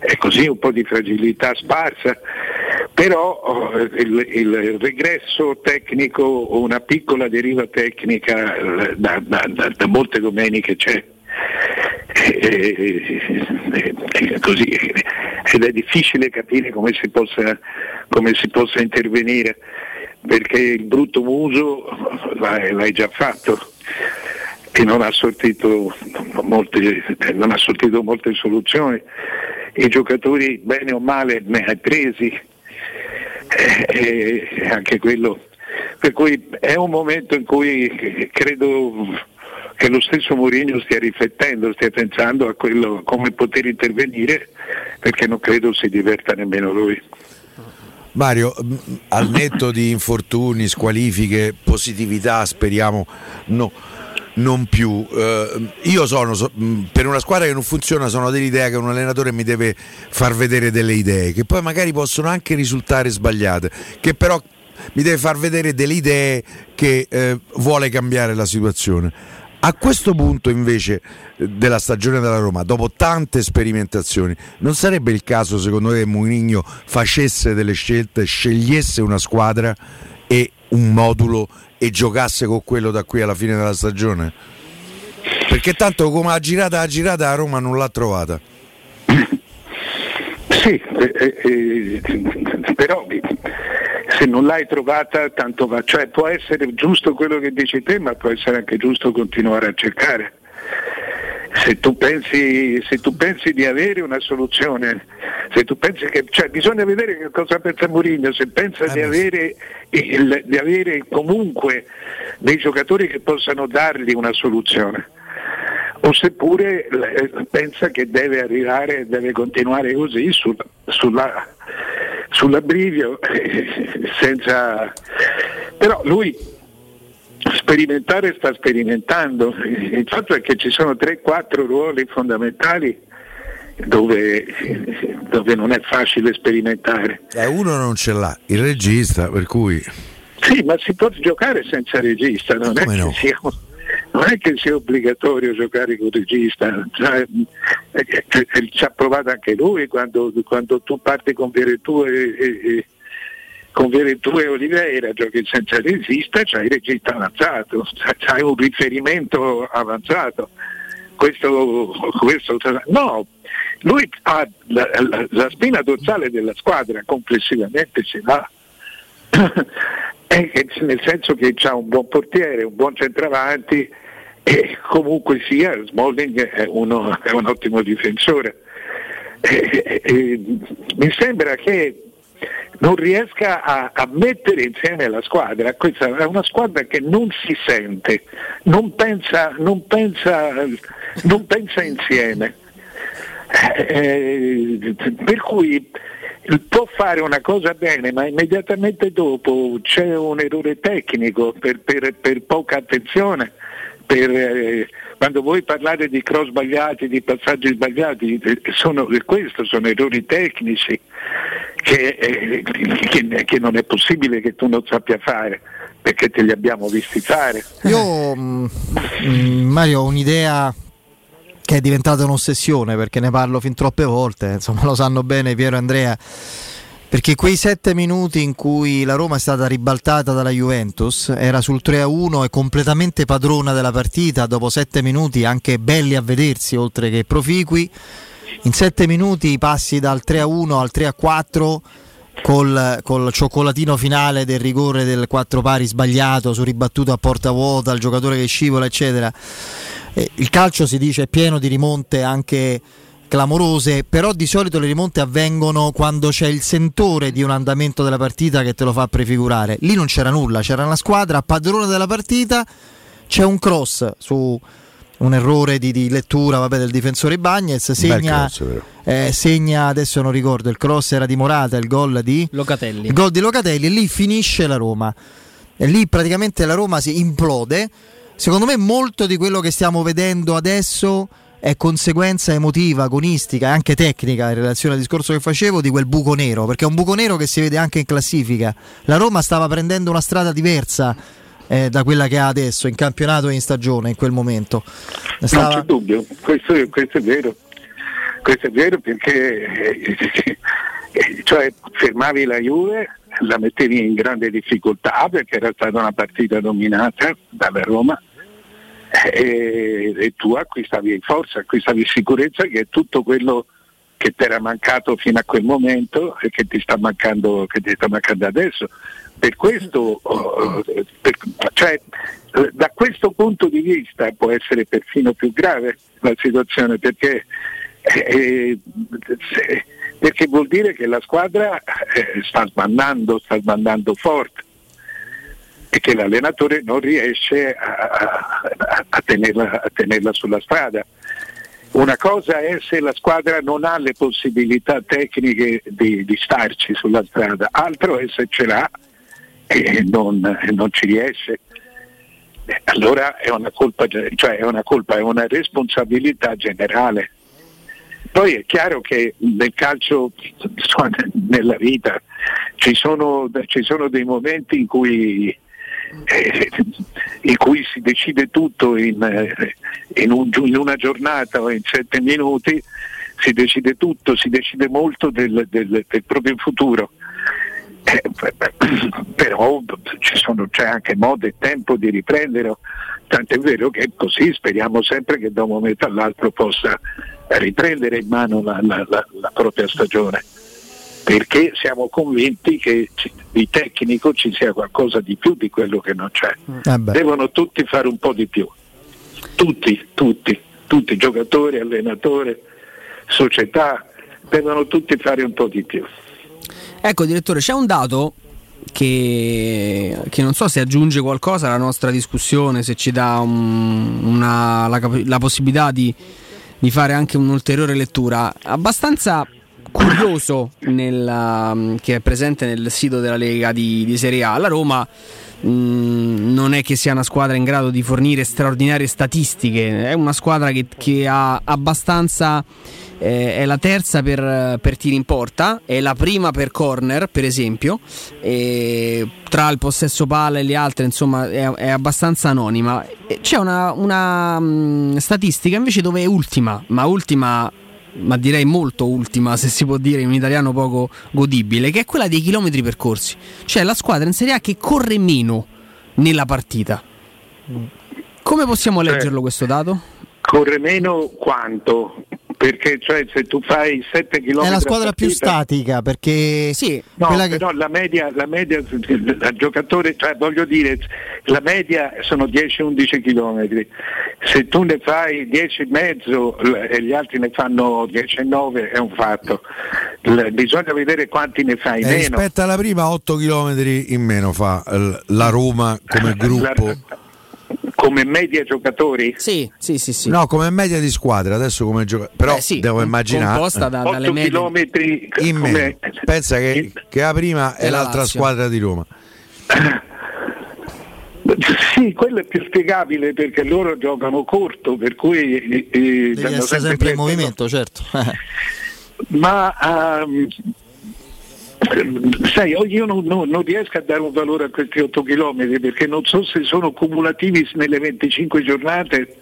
è così un po' di fragilità sparsa, però oh, il, il, regresso tecnico o una piccola deriva tecnica eh, da, da, da, da molte domeniche c'è. E, e, e così, ed è difficile capire come si possa, come si possa intervenire perché il brutto muso l'hai, l'hai già fatto e non ha sortito molte, non ha sortito molte soluzioni. I giocatori bene o male ne hai presi. E eh, anche quello. Per cui è un momento in cui credo che lo stesso Mourinho stia riflettendo, stia pensando a quello, come poter intervenire perché non credo si diverta nemmeno lui.
Mario, al netto di infortuni, squalifiche, positività, speriamo no non più. Uh, io sono so, per una squadra che non funziona, sono dell'idea che un allenatore mi deve far vedere delle idee che poi magari possono anche risultare sbagliate, che però mi deve far vedere delle idee che eh, vuole cambiare la situazione. A questo punto invece della stagione della Roma, dopo tante sperimentazioni, non sarebbe il caso secondo te che Mourinho facesse delle scelte, scegliesse una squadra e un modulo e giocasse con quello da qui alla fine della stagione? Perché tanto come ha girata ha girata a Roma non l'ha trovata.
Sì, eh, eh, eh, però se non l'hai trovata tanto va, cioè può essere giusto quello che dici te, ma può essere anche giusto continuare a cercare. Se tu, pensi, se tu pensi di avere una soluzione, se tu pensi che, cioè bisogna vedere che cosa pensa Mourinho, se pensa di avere, il, di avere comunque dei giocatori che possano dargli una soluzione o seppure pensa che deve arrivare, deve continuare così sul, sulla, sull'abbrivio senza... però lui sperimentare sta sperimentando, il fatto è che ci sono 3-4 ruoli fondamentali dove, dove, non è facile sperimentare.
Eh, uno non ce l'ha, il regista, per cui...
Sì, ma si può giocare senza regista, non, è, no? sia, non è, che sia, obbligatorio giocare con il regista, ci ha provato anche lui quando, quando tu parti con Veretù e con Veretù e Oliveira giochi senza regista, c'hai il regista avanzato, c'hai un riferimento avanzato. Questo, questo, no, lui ha la, la, la, spina dorsale della squadra complessivamente ce l'ha. nel senso che ha un buon portiere, un buon centravanti e comunque sia Smalling è, uno, è un ottimo difensore. E, e, mi sembra che non riesca a, a, mettere insieme la squadra. Questa è una squadra che non si sente, non pensa, non pensa, non pensa insieme. Eh, per cui può fare una cosa bene, ma immediatamente dopo c'è un errore tecnico per, per, per poca attenzione. Per, eh, quando voi parlate di cross sbagliati, di passaggi sbagliati, sono, questo sono errori tecnici che, eh, che, che non è possibile che tu non sappia fare perché te li abbiamo visti fare.
Io, mm, Mario, ho un'idea che è diventata un'ossessione perché ne parlo fin troppe volte, insomma lo sanno bene Piero e Andrea. Perché quei sette minuti in cui la Roma è stata ribaltata dalla Juventus era sul 3-1 e completamente padrona della partita, dopo sette minuti anche belli a vedersi oltre che proficui, in sette minuti passi dal 3-1 al 3-4 col, col cioccolatino finale del rigore del 4 pari sbagliato su ribattuto a porta vuota, il giocatore che scivola eccetera. Il calcio si dice è pieno di rimonte anche clamorose, però di solito le rimonte avvengono quando c'è il sentore di un andamento della partita che te lo fa prefigurare. Lì non c'era nulla, c'era una squadra padrona della partita, c'è un cross su un errore di, di lettura vabbè, del difensore Bagnez, segna,
cross,
eh, segna, adesso non ricordo, il cross era di Morata, il gol di
Locatelli.
Il gol di Locatelli e lì finisce la Roma. E lì praticamente la Roma si implode. Secondo me molto di quello che stiamo vedendo adesso è conseguenza emotiva, agonistica e anche tecnica in relazione al discorso che facevo di quel buco nero, perché è un buco nero che si vede anche in classifica. La Roma stava prendendo una strada diversa eh, da quella che ha adesso in campionato e in stagione in quel momento.
Stava... Non c'è dubbio, questo, questo, è vero, questo è vero perché eh, cioè, fermavi la Juve, la mettevi in grande difficoltà perché era stata una partita dominata dalla Roma e, e tu acquistavi forza, acquistavi sicurezza che è tutto quello che ti era mancato fino a quel momento e che ti sta mancando, ti sta mancando adesso. Per questo, oh, per, cioè, da questo punto di vista può essere perfino più grave la situazione perché, eh, se, perché vuol dire che la squadra eh, sta sbandando, sta sbandando forte e che l'allenatore non riesce a, a, a, tenerla, a, tenerla, sulla strada. Una cosa è se la squadra non ha le possibilità tecniche di, di starci sulla strada, altro è se ce l'ha e non, non ci riesce. Allora è una colpa, cioè è una colpa, è una responsabilità generale. Poi è chiaro che nel calcio, nella vita, ci sono, ci sono dei momenti in cui eh, in cui si decide tutto in, eh, in, un, in, una giornata o in sette minuti, si decide tutto, si decide molto del, del, del proprio futuro. Eh, però sono, c'è anche modo e tempo di riprendere, tant'è vero che così speriamo sempre che da un momento all'altro possa riprendere in mano la, la, la, la propria stagione perché siamo convinti che di tecnico ci sia qualcosa di più di quello che non c'è.
Eh
Devono tutti fare un po' di più, tutti, tutti, tutti, giocatori, allenatori, società, devono tutti fare un po' di più.
Ecco direttore, c'è un dato che, che, non so se aggiunge qualcosa alla nostra discussione, se ci dà un, una, la, la, possibilità di, di, fare anche un'ulteriore lettura. Abbastanza curioso nella, um, che è presente nel sito della Lega di, di Serie A. La Roma mh, mm, non è che sia una squadra in grado di fornire straordinarie statistiche, è una squadra che, che ha abbastanza... Eh, è la terza per, per, tiri in porta, è la prima per corner, per esempio. E tra il possesso palla e le altre, insomma, è, è abbastanza anonima. C'è una, una um, statistica invece dove è ultima, ma ultima ma direi molto ultima, se si può dire in italiano poco godibile, che è quella dei chilometri percorsi. Cioè la squadra in Serie A che corre meno nella partita. Come possiamo leggerlo questo dato?
Corre meno quanto? Perché cioè, se tu fai 7 km
è la squadra più statica perché
sì,
no, che... la media, la media il giocatore, cioè, voglio dire, la media sono 10-11 km. Se tu ne fai 10,5 e gli altri ne fanno 10,9 è un fatto. L- bisogna vedere quanti ne fai
e
meno.
Rispetto alla prima 8 km in meno fa la Roma come gruppo.
Come media giocatori?
Sì, sì, sì, sì.
No, come media di squadra, adesso come giocatori. Però
eh sì,
devo immaginare.
Composta da,
8 chilometri
in meno. Pensa che, che, la prima è, l'altra
Lazio.
squadra di Roma.
Sì, quello è più spiegabile perché loro giocano corto, per cui eh, eh,
Devi essere sempre in movimento, certo.
Ma ehm, sai, io- io non, non- non riesco a dare un valore a questi 8 km perché non so se sono cumulativi nelle 25 giornate.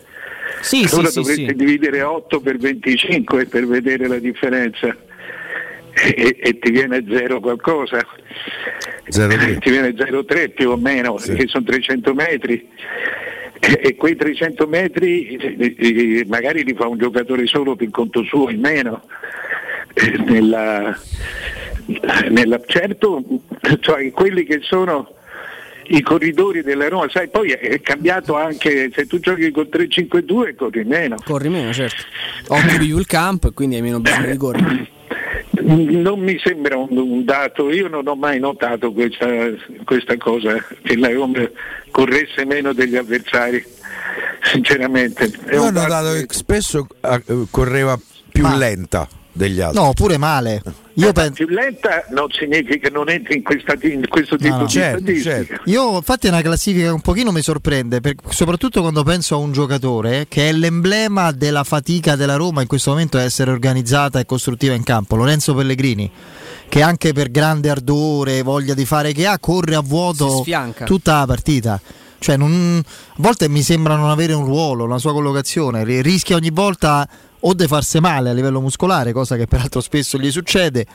Sì, sì,
allora
sì,
dovreste
sì.
dividere 8 per 25 per vedere la differenza. E, e ti viene 0 qualcosa.
0,3.
Ti viene 0,3 più o meno, che sono 300 metri. E, e quei 300 metri eh, eh, magari li fa un giocatore solo per conto suo in meno. Eh, Nella, nella- certo, cioè quelli che sono i corridori della Roma, sai, poi è cambiato anche se tu giochi con 3-5-2 corri meno.
Corri meno, certo. Occupi più il campo e quindi hai meno bisogno di correre.
Non mi sembra un, un dato, io non ho mai notato questa, questa cosa, che la Roma corresse meno degli avversari, sinceramente. È
Io ho
un dato
notato che spesso eh, correva più lenta degli altri.
No, pure male.
Io più lenta non significa che non entri in, questa, in questo tipo
No, no.
di
Certo,
statistica.
Io infatti è una classifica che un pochino mi sorprende, per- soprattutto quando penso a un giocatore che è l'emblema della fatica della Roma in questo momento è essere organizzata e costruttiva in campo, Lorenzo Pellegrini, che anche per grande ardore, voglia di fare che ha, corre a vuoto tutta la partita. Cioè, non- a volte mi sembra non avere un ruolo, una sua collocazione, ri- rischia ogni volta o di farsi male a livello muscolare, cosa che peraltro spesso gli succede,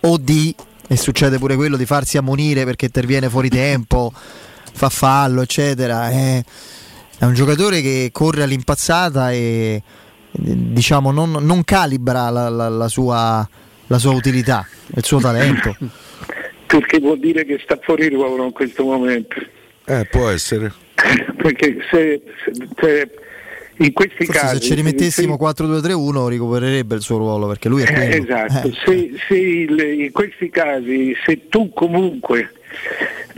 o di, e succede pure quello, di farsi ammonire perché interviene fuori tempo, fa fallo, eccetera. È, è un giocatore che corre all'impazzata e eh, diciamo non, non calibra la, la- la sua, la sua utilità, il suo talento.
Perché vuol dire che sta fuori ruolo in questo momento.
Eh, può essere.
Perché se, se- se in questi
Forse
casi
se ci rimettessimo 4-2-3-1 recupererebbe il suo ruolo perché lui è
Eh,
quello.
esatto,
Eh.
se, se il- in questi casi se tu comunque,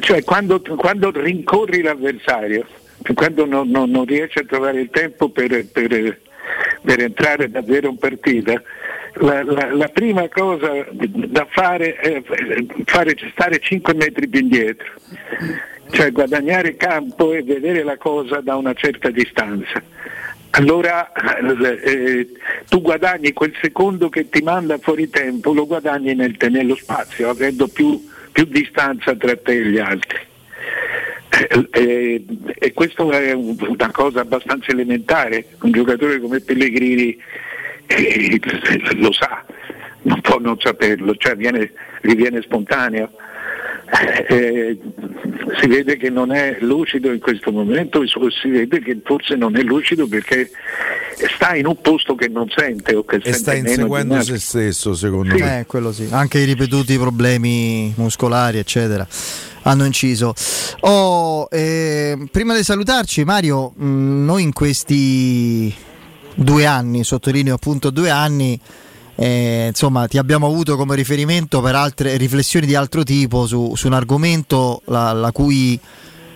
cioè quando, quando rincorri l'avversario, quando non, non- non riesci a trovare il tempo per, per- per entrare davvero in partita, la, la- la prima cosa da fare è fare, stare 5 metri più indietro, cioè guadagnare campo e vedere la cosa da una certa distanza allora eh, tu guadagni quel secondo che ti manda fuori tempo, lo guadagni nel, nello spazio, avendo più, più distanza tra te e gli altri. Eh, eh, e questo è un- una cosa abbastanza elementare, un giocatore come Pellegrini eh, lo sa, non può non saperlo, cioè viene, gli viene spontaneo. Eh, si vede che non è lucido in questo momento e si vede che forse non è lucido perché sta in un posto che non sente o che
E
sente
sta inseguendo se stesso, secondo me.
Eh, quello sì. Anche i ripetuti problemi muscolari, eccetera, hanno inciso. Oh, eh, prima di salutarci, Mario, mh, noi in questi due anni, sottolineo appunto due anni, eh, insomma, ti abbiamo avuto come riferimento per altre riflessioni di altro tipo su, su un argomento la, la cui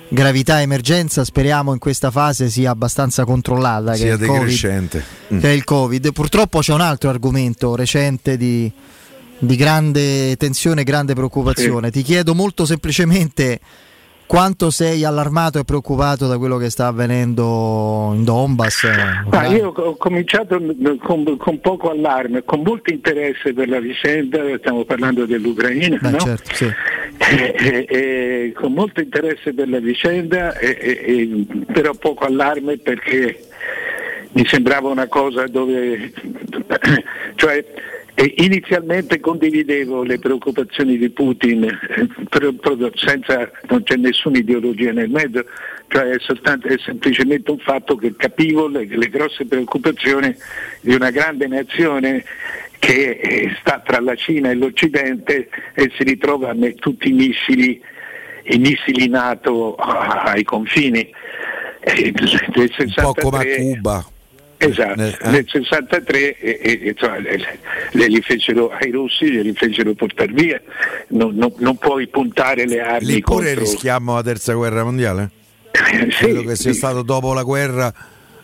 gravità e emergenza speriamo in questa fase sia abbastanza controllata. che è
Sia
il Covid
decrescente. Mm.
che è il Covid. Purtroppo c'è un altro argomento recente di, di grande tensione e grande preoccupazione. Ti chiedo molto semplicemente quanto sei allarmato e preoccupato da quello che sta avvenendo in Donbass.
Ma io ho cominciato con, con poco allarme, con molto interesse per la vicenda, stiamo parlando dell'Ucraina,
Beh,
no?
certo, sì.
Eh, eh, eh, con molto interesse per la vicenda, però poco allarme perché mi sembrava una cosa dove, cioè, inizialmente condividevo le preoccupazioni di Putin, eh, senza, non c'è nessuna ideologia nel mezzo, cioè è, soltanto- è semplicemente un fatto che capivo le, le grosse preoccupazioni di una grande nazione che eh, sta tra la Cina e l'Occidente e si ritrova a me- tutti i missili, i missili NATO ai confini. Eh,
Un po' come a
63
Cuba.
Esatto,
Nel- eh?
nel 63 e, e- e, insomma, le, le- li fecero ai russi, li fecero portare via, non, non- non puoi puntare le armi
Lì pure
contro...
rischiamo la terza guerra mondiale?
Sì,
Credo che sia
sì.
stato dopo la guerra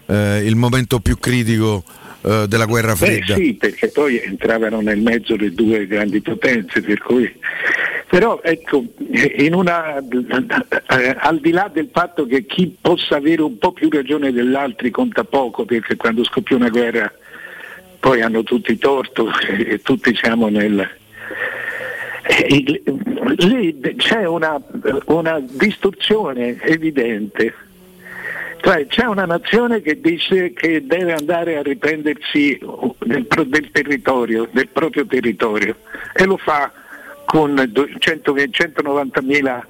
eh, il momento più critico eh, della guerra
Beh
fredda.
sì, perché poi entravano nel mezzo le due grandi potenze, per cui Però ecco, in una, al di là del fatto che chi possa avere un po' più ragione dell'altro conta poco, perché quando scoppia una guerra poi hanno tutti torto e tutti siamo nel... Lì c'è una, una distorsione evidente. Cioè, c'è una nazione che dice che deve andare a riprendersi del, del territorio, del proprio territorio e lo fa con 190.000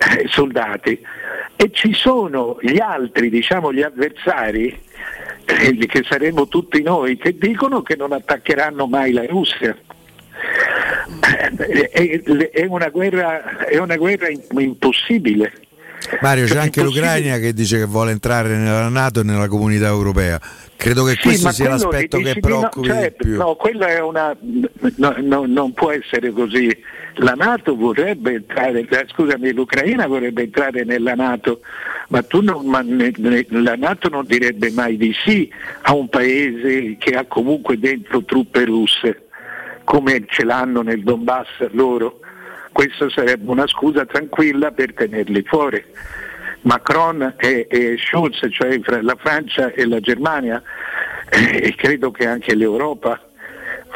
eh, soldati e ci sono gli altri, diciamo gli avversari, eh, che saremo tutti noi, che dicono che non attaccheranno mai la Russia. Eh, È, una guerra, è una guerra impossibile.
Mario, c'è anche l'Ucraina che dice che vuole entrare nella Nato e nella comunità europea. Credo che
Sì,
questo sia l'aspetto
che
che
di no-
preoccupi
cioè,
più.
No, quella è una. no, no, non può essere così. La Nato vorrebbe entrare, eh, scusami, l'Ucraina vorrebbe entrare nella Nato, ma, tu non, ma ne- ne- la Nato non direbbe mai di sì a un paese che ha comunque dentro truppe russe, come ce l'hanno nel Donbass loro. Questa sarebbe una scusa tranquilla per tenerli fuori. Macron e, e Schulz, cioè la Francia e la Germania, eh, e credo che anche l'Europa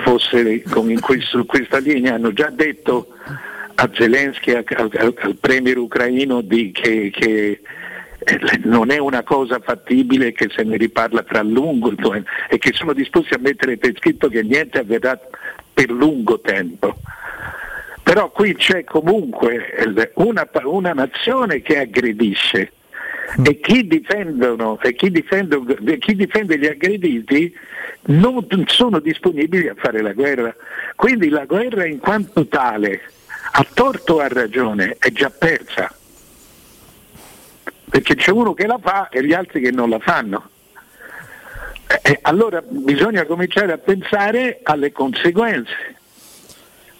fosse questo- su questa linea, hanno già detto a Zelensky, a- al, al premier ucraino, di che, che, eh, non è una cosa fattibile che se ne riparla tra lungo e che sono disposti a mettere per scritto che niente avverrà per lungo tempo. Però qui c'è comunque eh, una, una nazione che aggredisce e chi, difendono, e chi, difendo- e chi difende gli aggrediti non sono disponibili a fare la guerra. Quindi la guerra in quanto tale, a torto o a ragione, è già persa. Perché c'è uno che la fa e gli altri che non la fanno. Eh, allora bisogna cominciare a pensare alle conseguenze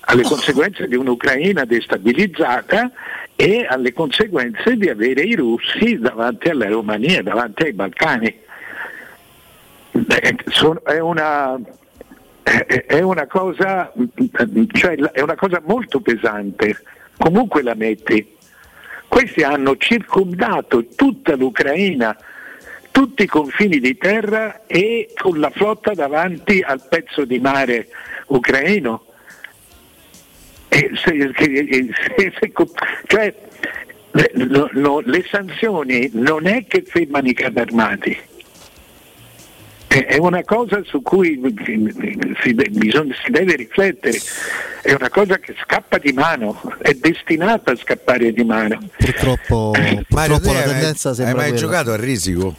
alle conseguenze di un'Ucraina destabilizzata e alle conseguenze di avere i russi davanti alla Romania, davanti ai Balcani. È una, è una cosa, cioè, è una cosa molto pesante, comunque la metti. Questi hanno circondato tutta l'Ucraina, tutti i confini di terra e con la flotta davanti al pezzo di mare ucraino. E se- se- se- se- cioè, le, no- no, le sanzioni non è che fermano i carri armati, è è una cosa su cui si, bisogna- si deve riflettere, è una cosa che scappa di mano, è destinata a scappare di mano.
Purtroppo,
Mario,
purtroppo la
hai-
tendenza
hai
sembra
mai
quella.
giocato a risico?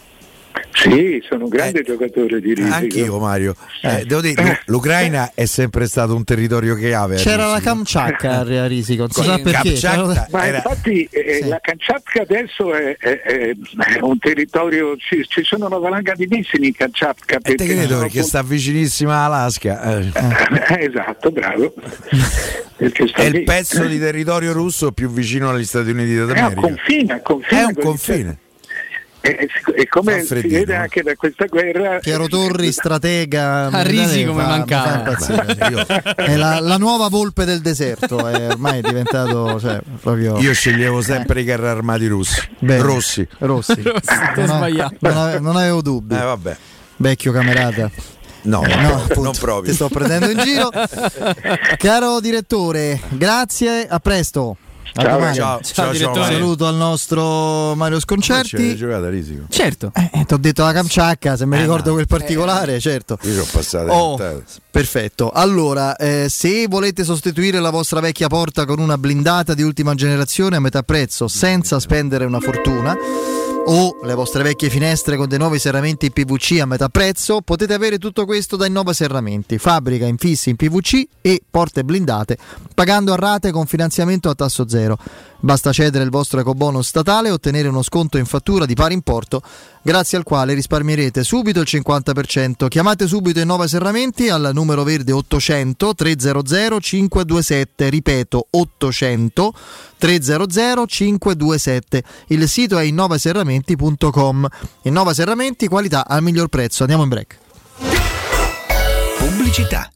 Sì, sono un grande giocatore di risico.
Anch'io Mario. Eh, devo dire, l'Ucraina è sempre stato un territorio chiave.
C'era la. Kamchatka a Risico, non si
Sì,
sa perché. C'era-
Ma
Era-
infatti eh, la Kamchatka adesso è, è- è- un territorio, ci, ci sono una valanga di missili in Kamchatka.
E te
perché
credo perché sta vicinissima all'Alaska. eh.
Eh, esatto, bravo.
È il
lì.
pezzo di territorio russo più vicino agli Stati Uniti
È un
d'America.
confine, confine
È un confine.
E, come si vede anche da questa guerra,
Piero Torri, stratega.
A Risi come
fa-
mancava.
fa. Io- È la, la nuova volpe del deserto, è ormai è diventato cioè, proprio.
Io sceglievo sempre i carri armati russi.
Bene.
Rossi.
Rossi.
T'ho
Non, ho- non ave- non avevo dubbi.
Eh vabbè.
Vecchio camerata.
No,
Eh,
no,
appunto,
non proprio.
Ti sto prendendo in giro. Caro direttore, grazie, a presto.
Ciao.
Ciao, ciao, ciao,
direttore.
Saluto al nostro Mario Sconcerti.
giocato a risico?
Certo.
Eh, ti ho detto la Kamchatka, se mi
Eh,
ricordo
no.
quel particolare, certo.
Io ci ho passato
Oh, perfetto. Allora, eh, se volete sostituire la vostra vecchia porta con una blindata di ultima generazione a metà prezzo senza spendere una fortuna, o le vostre vecchie finestre con dei nuovi serramenti in PVC a metà prezzo, potete avere tutto questo da Innova Serramenti, fabbrica infissi in PVC e porte blindate, pagando a rate con finanziamento a tasso zero. Basta cedere il vostro ecobonus statale e ottenere uno sconto in fattura di pari importo, grazie al quale risparmierete subito il 50%. Chiamate subito Innova Serramenti al numero verde 800 300 527, ripeto 800 300 527. Il sito è innovaserramenti.com. Innova Serramenti, qualità al miglior prezzo. Andiamo in break.
Pubblicità.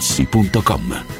artigianamaterassi.com.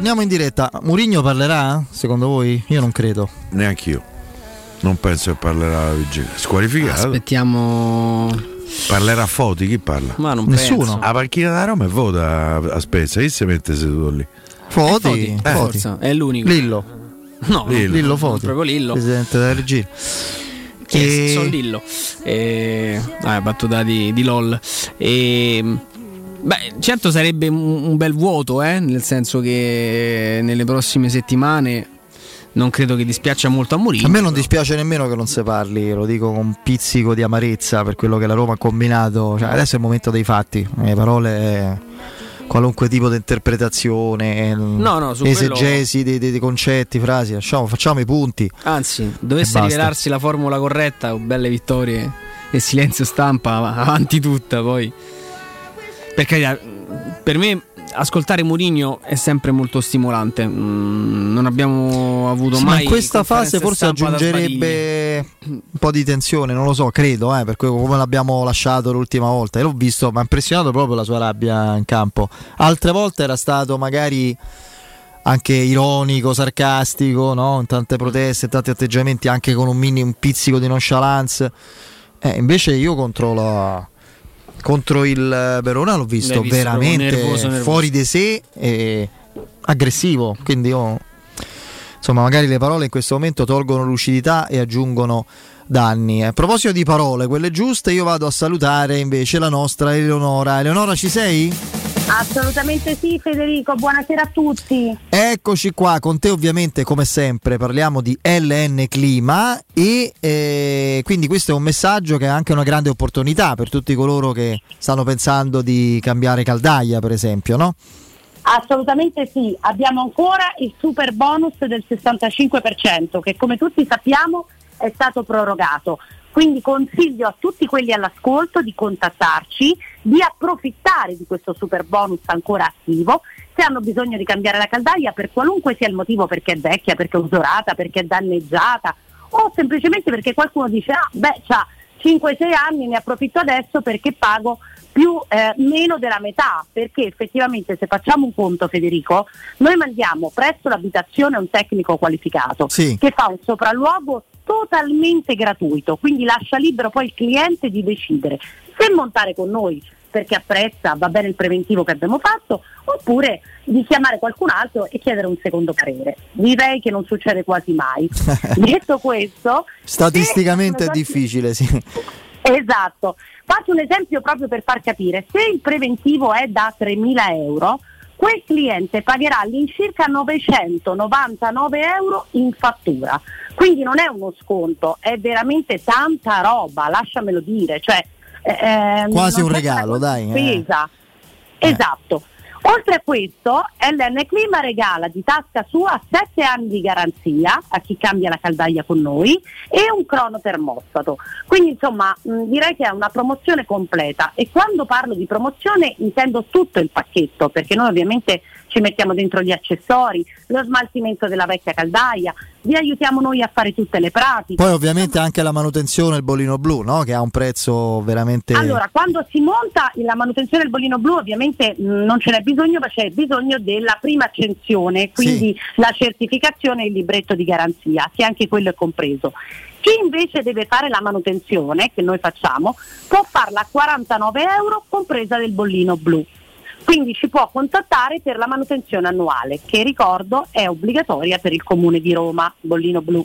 Torniamo in diretta. Murigno parlerà? Secondo voi? Io non credo.
Neanche io. Non penso che parlerà la vigilia. Squalificato.
Aspettiamo.
Parlerà Foti, chi parla?
Ma non
Nessuno.
penso.
A panchina da Roma e vota a Spezia. Chi si mette seduto lì?
Foti,
Foti,
Foti.
forza, è l'unico.
Lillo.
No,
Lillo.
Lillo Foti.
proprio Lillo.
Presidente della regia.
Che
E-
sono Lillo. E... Ah, battuta di, di LOL. E... Beh, certo sarebbe un, bel vuoto, eh? nel senso che nelle prossime settimane non credo che dispiaccia molto a Mourinho.
A me non dispiace nemmeno che non si parli, lo dico con un pizzico di amarezza per quello che la Roma ha combinato. Cioè, adesso è il momento dei fatti, le parole, qualunque tipo di interpretazione,
No, no,
esegesi dei, dei- dei concetti, frasi, lasciamo, facciamo i punti.
Anzi, dovesse rivelarsi la formula corretta, belle vittorie e silenzio stampa avanti tutta poi. Per carità, per me ascoltare Mourinho è sempre molto stimolante. Mm, non abbiamo avuto
Sì, ma
mai
in questa fase forse aggiungerebbe un po' di tensione, non lo so, credo, eh, per come l'abbiamo lasciato l'ultima volta. E l'ho visto, mi ha impressionato proprio la sua rabbia in campo. Altre volte era stato magari anche ironico, sarcastico, no? in tante proteste, in tanti atteggiamenti, anche con un mini un pizzico di nonchalance. Eh, invece io contro la contro il Verona l'ho visto,
visto
veramente
nervoso, nervoso.
fuori di sé e aggressivo. Quindi io insomma, magari le parole in questo momento tolgono lucidità e aggiungono danni. A proposito di parole, quelle giuste, io vado a salutare invece la nostra Eleonora. Eleonora, ci sei?
Assolutamente sì Federico, buonasera a tutti.
Eccoci qua, con te ovviamente come sempre parliamo di LN Clima e eh, quindi questo è un messaggio che è anche una grande opportunità per tutti coloro che stanno pensando di cambiare caldaia per esempio, no?
Assolutamente sì, abbiamo ancora il super bonus del 65% che come tutti sappiamo è stato prorogato. Quindi consiglio a tutti quelli all'ascolto di contattarci, di approfittare di questo super bonus ancora attivo. Se hanno bisogno di cambiare la caldaia per qualunque sia il motivo, perché è vecchia, perché è usurata, perché è danneggiata o semplicemente perché qualcuno dice ah beh c'ha 5-6 anni, ne approfitto adesso perché pago più eh, meno della metà, perché effettivamente se facciamo un conto Federico, noi mandiamo presso l'abitazione un tecnico qualificato
Sì.
che fa un sopralluogo totalmente gratuito, quindi lascia libero poi il cliente di decidere se montare con noi perché apprezza, va bene il preventivo che abbiamo fatto, oppure di chiamare qualcun altro e chiedere un secondo parere. Direi che non succede quasi mai. Detto questo,
Statisticamente è difficile, sì.
Esatto, faccio un esempio proprio per far capire, se il preventivo è da 3.000 euro, quel cliente pagherà all'incirca 999 euro in fattura, quindi non è uno sconto, è veramente tanta roba, lasciamelo dire, cioè, eh, ehm,
Quasi un regalo, dai, eh.
spesa. Esatto. Oltre a questo, LN Clima regala di tasca sua 7 anni di garanzia a chi cambia la caldaia con noi e un crono termostato. Quindi insomma direi che è una promozione completa e quando parlo di promozione intendo tutto il pacchetto perché noi ovviamente ci mettiamo dentro gli accessori, lo smaltimento della vecchia caldaia, vi aiutiamo noi a fare tutte le pratiche.
Poi ovviamente anche la manutenzione il bollino blu, no? Che ha un prezzo veramente
Allora, quando si monta la manutenzione del bollino blu ovviamente mh, non ce n'è bisogno, ma c'è bisogno della prima accensione, quindi la certificazione e il libretto di garanzia, che anche quello è compreso. Chi invece deve fare la manutenzione, che noi facciamo, può farla a 49 euro compresa del bollino blu. Quindi ci può contattare per la manutenzione annuale, che ricordo è obbligatoria per il comune di Roma, bollino blu.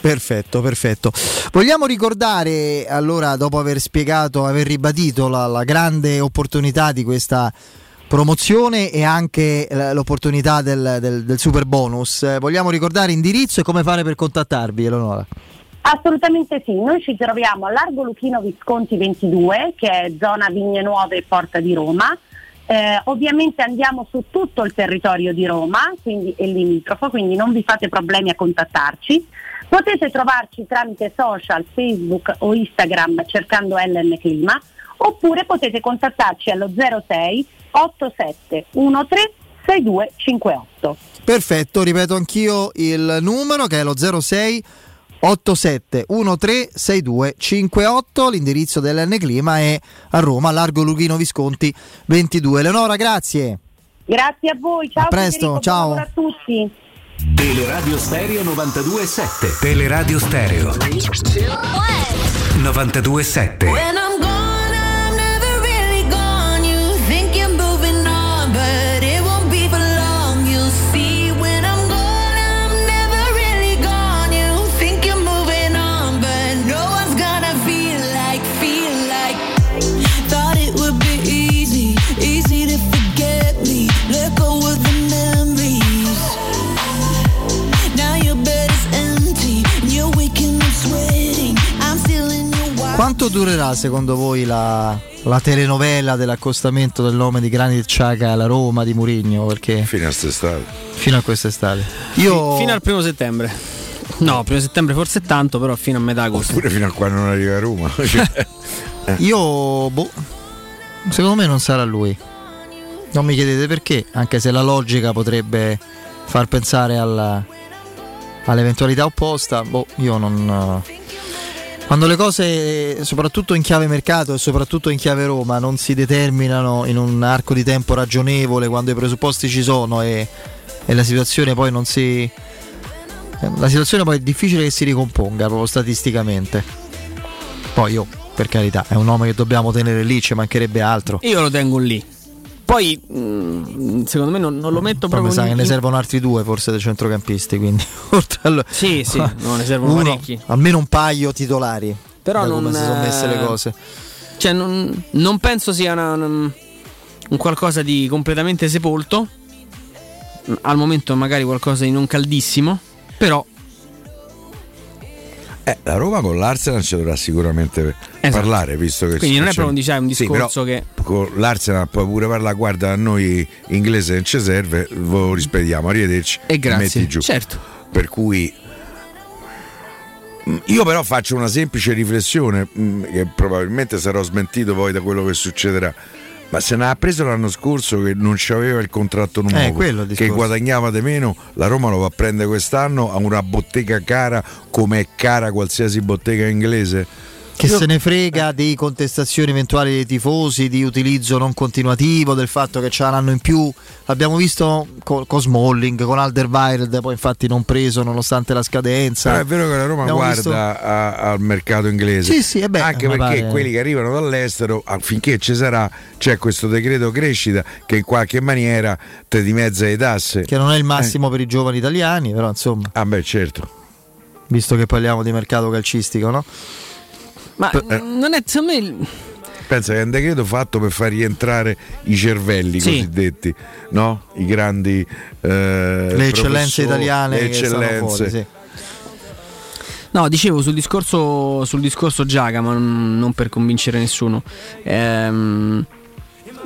Perfetto, perfetto. Vogliamo ricordare, allora, dopo aver spiegato, aver ribadito la, la grande opportunità di questa promozione e anche l'opportunità del, del- del super bonus, eh, vogliamo ricordare indirizzo e come fare per contattarvi, Eleonora?
Assolutamente sì, noi ci troviamo a Largo Luchino Visconti 22, che è zona Vigne Nuove e Porta di Roma. Eh, ovviamente andiamo su tutto il territorio di Roma, quindi è limitrofo, quindi non vi fate problemi a contattarci. Potete trovarci tramite social, Facebook o Instagram cercando LN Clima, oppure potete contattarci allo 06 87 13 6258.
Perfetto, ripeto anch'io il numero che è lo 06 87 13 62 58, l'indirizzo dell'N Clima è a Roma, Largo Luchino Visconti 22. Eleonora, grazie.
Grazie a voi, ciao
A presto,
Federico,
ciao.
a tutti.
Teleradio Stereo 92.7 Teleradio Stereo 92.7
Quanto durerà secondo voi la, la telenovela dell'accostamento del nome di Granit Xhaka alla Roma di Murigno? Perché
fino a quest'estate.
Fino a quest'estate. Io
Fino al primo settembre. No, primo settembre forse tanto, però fino a metà agosto.
Pure fino a quando non arriva a Roma.
Io, boh, secondo me non sarà lui. Non mi chiedete perché, anche se la logica potrebbe far pensare alla- all'eventualità opposta. Boh, io non. Quando le cose, soprattutto in chiave mercato e soprattutto in chiave Roma, non si determinano in un arco di tempo ragionevole, quando i presupposti ci sono e, e la situazione poi non si. La situazione poi è difficile che si ricomponga proprio statisticamente. Poi io, per carità, è un nome che dobbiamo tenere lì, ci mancherebbe altro.
Io lo tengo lì. Poi, mm, secondo me, non, non lo metto
Poi mi
proprio
sa che ne servono altri due forse dei centrocampisti, quindi oltre al-
Sì, sì, no, ne servono
Uno,
parecchi.
almeno un paio titolari.
Però non
come si sono messe le
eh,
cose.
Cioè, non, non penso sia una- un un qualcosa di completamente sepolto. Al momento, magari qualcosa di non caldissimo. Però,
Eh, la Roma con l'Arsenal ci dovrà sicuramente parlare, visto che
Esatto. Quindi non è proprio, diciamo, un
Sì,
discorso
però
che-
con l'Arsenal puoi pure parlare, guarda, a noi inglese non ci serve, ve lo rispediamo, arrivederci.
E grazie.
metti giù.
Certo.
Per cui Mm, io però faccio una semplice riflessione, mm, che probabilmente sarò smentito poi da quello che succederà. Ma se ne ha preso l'anno scorso che non c'aveva il contratto nuovo,
Eh,
che guadagnava di meno, la Roma lo va a prendere quest'anno a una bottega cara come è cara qualsiasi bottega inglese.
Che
Io-
se ne frega di contestazioni eventuali dei tifosi, di utilizzo non continuativo, del fatto che c'è un anno in più. L'abbiamo visto con, con Smalling, con Alderweireld, poi infatti non preso nonostante la scadenza.
Però è vero che la Roma
Abbiamo
guarda
visto-
a- al mercato inglese.
Sì, sì, eh beh,
Anche perché
pare-
quelli che arrivano dall'estero, affinché ci sarà, c'è questo decreto crescita che in qualche maniera te dimezza le tasse.
Che non è il massimo per i giovani italiani, però insomma.
Ah beh, certo.
Visto che parliamo di mercato calcistico, no?
Ma
Eh.
non è secondo me.
Pensa che è un decreto fatto per far rientrare i cervelli
Sì.
cosiddetti, no? I grandi eh,
Le eccellenze italiane
le eccellenze.
fuori, sì.
No, dicevo sul discorso, sul discorso Giaga, ma non, non per convincere nessuno. Ehm,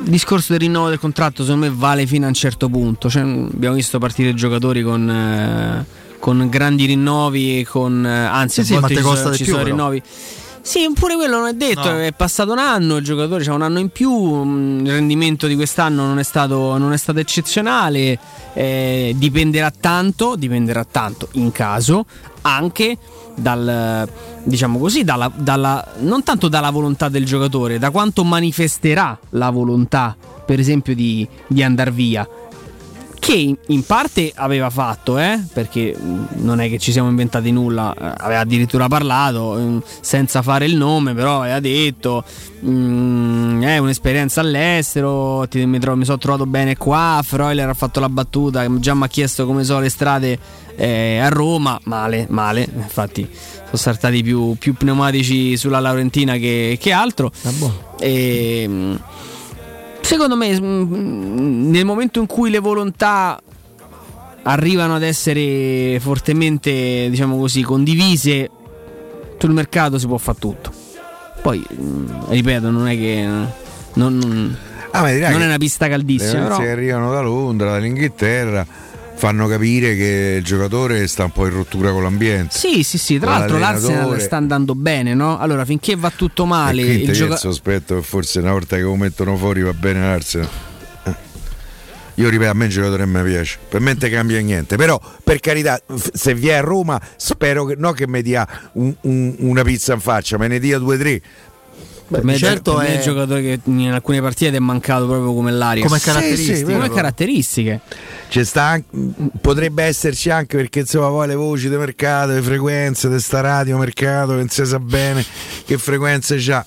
il discorso del rinnovo del contratto secondo me vale fino a un certo punto. Cioè, abbiamo visto partire giocatori con, eh, con grandi rinnovi, e con, eh, anzi,
Sì, sì,
a volte
te
ci,
costa
sono,
di
ci
più,
sono
però.
Sì, pure quello non è detto,
No.
è passato un anno, il giocatore ha un anno in più, mh, il rendimento di quest'anno non è stato, non è stato eccezionale, eh, dipenderà tanto, dipenderà tanto in caso anche dal, diciamo così, dalla, dalla- non tanto dalla volontà del giocatore, da quanto manifesterà la volontà, per esempio, di, di andare via. Che in, parte aveva fatto, eh, perché mh, non è che ci siamo inventati nulla, eh, aveva addirittura parlato mh, senza fare il nome, però aveva detto mh, è un'esperienza all'estero, ti- mi, tro- mi sono trovato bene qua, Freuler ha fatto la battuta, già mi ha chiesto come sono le strade eh, a Roma, male, male, infatti sono saltati più, più pneumatici sulla Laurentina che, che altro. E, mh, secondo me mh, nel momento in cui le volontà arrivano ad essere fortemente, diciamo così, condivise, sul mercato si può fare tutto. Poi, mh, ripeto, non è che... Non, non-
Ah,
non è una pista
Le
caldissima,
notizie
però...
che arrivano da Londra, dall'Inghilterra, fanno capire che il giocatore sta un po' in rottura con l'ambiente.
Sì, sì, sì, tra l'altro l'Arsenal sta andando bene, no? Allora, finché va tutto male, il
io
gioca-
sospetto che forse una volta che lo mettono fuori va bene l'Arsenal. Eh. Io ripeto, a me il giocatore non mi piace, per me non cambia niente, però per carità, se vi è a Roma spero che no che mi dia un- un- una pizza in faccia, me ne dia due o tre,
per me,
certo
per me è
è-
un giocatore che in alcune partite è mancato proprio come l'aria.
Come
Sì, sì,
caratteristiche.
vero.
come caratteristiche.
Ci sta anche- potrebbe esserci anche perché insomma poi le voci di mercato, le frequenze di sta radio mercato, che non si sa bene che frequenze c'ha.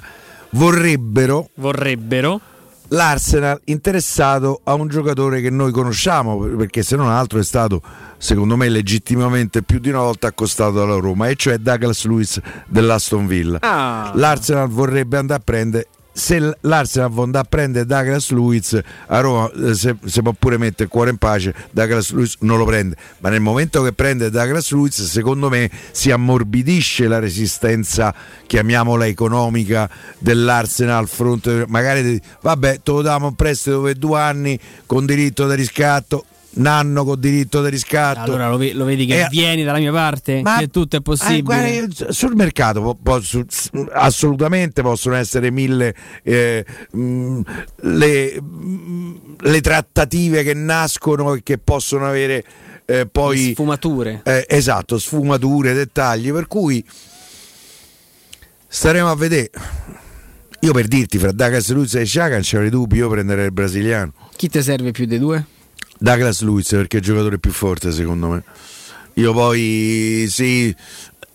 Vorrebbero
Vorrebbero
l'Arsenal interessato a un giocatore che noi conosciamo, perché se non altro è stato, secondo me, legittimamente più di una volta accostato dalla Roma, e cioè Douglas Lewis dell'Aston Villa.
Ah.
L'Arsenal vorrebbe andare a prendere. Se l'Arsenal andare a prendere Douglas Lewis a Roma eh, se, se può pure mettere il cuore in pace Douglas Lewis non lo prende. Ma nel momento che prende Douglas Lewis secondo me si ammorbidisce la resistenza chiamiamola economica dell'Arsenal fronte magari vabbè te lo diamo un prestito per due anni con diritto di riscatto un anno con diritto di riscatto
Allora lo, ve- lo vedi che
Eh,
vieni dalla mia parte?
ma-
che tutto è
eh,
possibile.
guarda, io- sul mercato po- po- su- assolutamente possono essere mille eh, mh, le, mh, le trattative che nascono e che possono avere eh, poi
sfumature.
eh, esatto, sfumature, dettagli, per cui staremo a vedere. Io per dirti, fra Douglas Luiz e Sciaga non c'avrei dubbi, io prenderei il brasiliano.
Chi ti serve più dei due?
Douglas Luiz perché è il giocatore più forte secondo me. Io poi sì.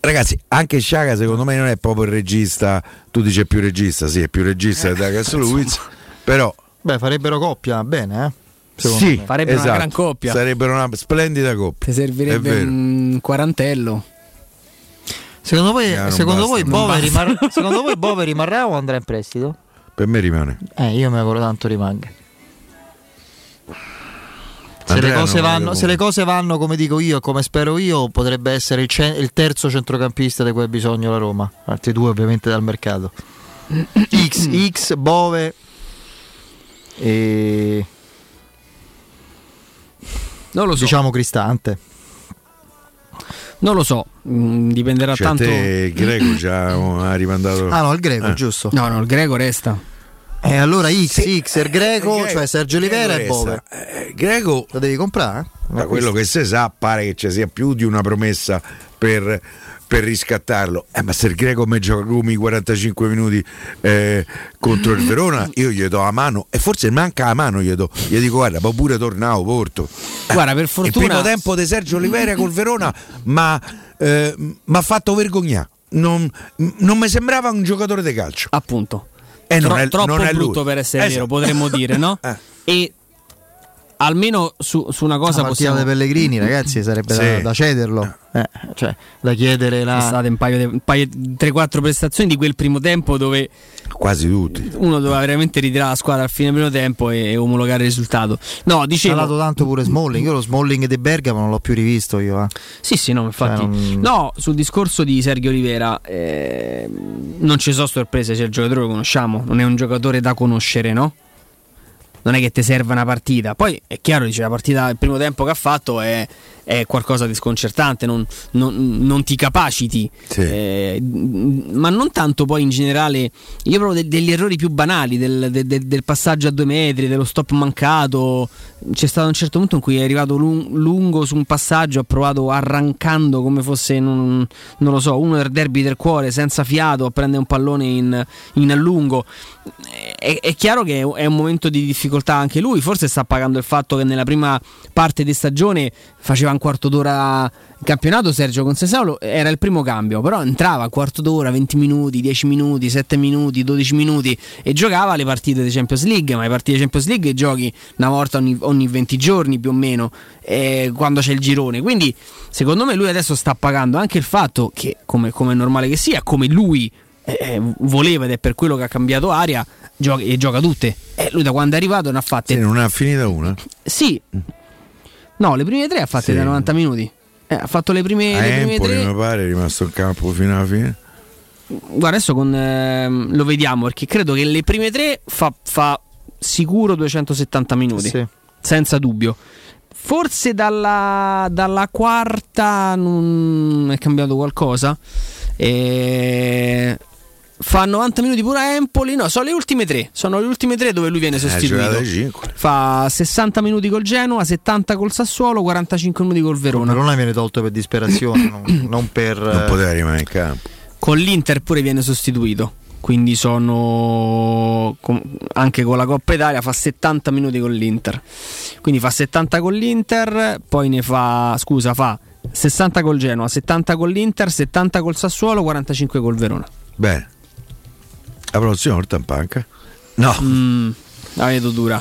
Ragazzi, anche Sciaga secondo me non è proprio il regista. Tu dici è più regista, sì, è più regista di Douglas Luiz. Però
Beh, farebbero coppia, bene, eh? Secondo
sì,
me.
Farebbero una
esatto,
gran coppia.
Sarebbero una splendida coppia.
Ti servirebbe un quarantello.
Secondo voi,
Eh,
secondo voi,
basta, non
Bove rimar- secondo voi Bove rimarrà o andrà in prestito?
Per me rimane.
Eh, io mi auguro tanto rimanga. Se le, vanno, se le cose vanno come dico io e come spero io, potrebbe essere il, ce- il terzo centrocampista di cui ha bisogno la Roma. Altri due, ovviamente, dal mercato. X, X, Bove e
Non lo so.
diciamo Cristante.
Non lo so, mm, dipenderà
Cioè,
tanto.
te il greco già oh, ha rimandato.
Ah no, il greco,
Eh.
giusto.
No, no, il greco resta.
E allora X, X, il greco,
il greco-
cioè Sergio
il
Olivera e. Bove.
Eh, il greco
Lo devi comprare? eh?
Da quello che si sa, pare che ci sia più di una promessa per, per riscattarlo. Eh, ma se il Greco mi gioca come i 45 minuti eh, contro il Verona, io gli do la mano e forse manca la mano, gli, do, gli dico guarda, poi pure tornavo Porto.
Guarda, per
Il
fortuna.
primo tempo di Sergio Oliveira col Verona ma mi ha fatto vergognare. Non, non mi sembrava un giocatore di calcio.
Appunto.
Eh, non
Tro-
è-
troppo
non è lui.
brutto per essere
Esatto.
vero, potremmo dire, no?
Eh.
E almeno su, su una cosa
La
possiamo.
dei Pellegrini, ragazzi, sarebbe da,
Sì.
da cederlo. Eh, cioè, da chiedere
È
la.
state un paio, di- un paio 3-4 prestazioni di quel primo tempo dove
Quasi tutti.
uno doveva veramente ritirare la squadra al fine primo tempo e, e omologare il risultato. No, dicevo.
dato tanto pure Smalling. Io lo Smalling di Bergamo non l'ho più rivisto io. eh.
Sì, sì, no, infatti.
Cioè, non-
No, sul discorso di Sergio Olivera, eh, non ci sono sorprese se il giocatore lo conosciamo, non è un giocatore da conoscere, no? Non è che ti serva una partita. Poi è chiaro, dice, la partita, il primo tempo che ha fatto è, è qualcosa di sconcertante, non, non- non ti capaciti.
Sì.
Eh, ma non tanto poi in generale, io proprio de- degli errori più banali, del, de- de- del passaggio a due metri, dello stop mancato. C'è stato un certo punto in cui è arrivato lung- lungo su un passaggio, ha provato arrancando come fosse, non, non lo so, uno del derby del cuore, senza fiato, a prendere un pallone in, in allungo. È, è chiaro che è un momento di difficoltà anche lui, forse sta pagando il fatto che nella prima parte di stagione faceva un quarto d'ora il campionato Sergio Concesaulo era il primo cambio, però entrava un quarto d'ora, 20 minuti, 10 minuti, 7 minuti, 12 minuti e giocava le partite di Champions League, ma le partite di Champions League giochi una volta ogni, ogni 20 giorni più o meno, eh, quando c'è il girone. Quindi secondo me lui adesso sta pagando anche il fatto che, come, come è normale che sia, come lui eh, voleva ed è per quello che ha cambiato aria gioca, e gioca tutte. Eh, lui da quando è arrivato ne ha fatte
Sì, non ha finita una.
sì. No, le prime tre ha fatte
Sì.
da 90 minuti. Eh, ha fatto le prime,
A
le prime
Empoli
tre.
mi pare è rimasto in campo fino alla fine.
Guarda, adesso con, ehm, lo vediamo perché credo che le prime tre fa, fa sicuro 270 minuti.
Sì.
Senza dubbio. Forse dalla, dalla quarta non è cambiato qualcosa. E fa 90 minuti pure a Empoli. No, sono le ultime tre. Sono le ultime tre dove lui viene
Eh,
sostituito.
5.
Fa 60 minuti col Genoa, 70 col Sassuolo, 45 minuti col Verona.
Verona viene tolto per disperazione, non, non per.
Non
eh,
poteva rimanere in campo.
Con l'Inter pure viene sostituito. quindi sono anche con la Coppa Italia fa 70 minuti con l'Inter. Quindi fa 70 con l'Inter, poi ne fa scusa, fa 60 col Genoa, 70 con l'Inter, 70 col Sassuolo, 45 col Verona.
Bene. La promozione volta in panca? No.
Mm, la vedo dura.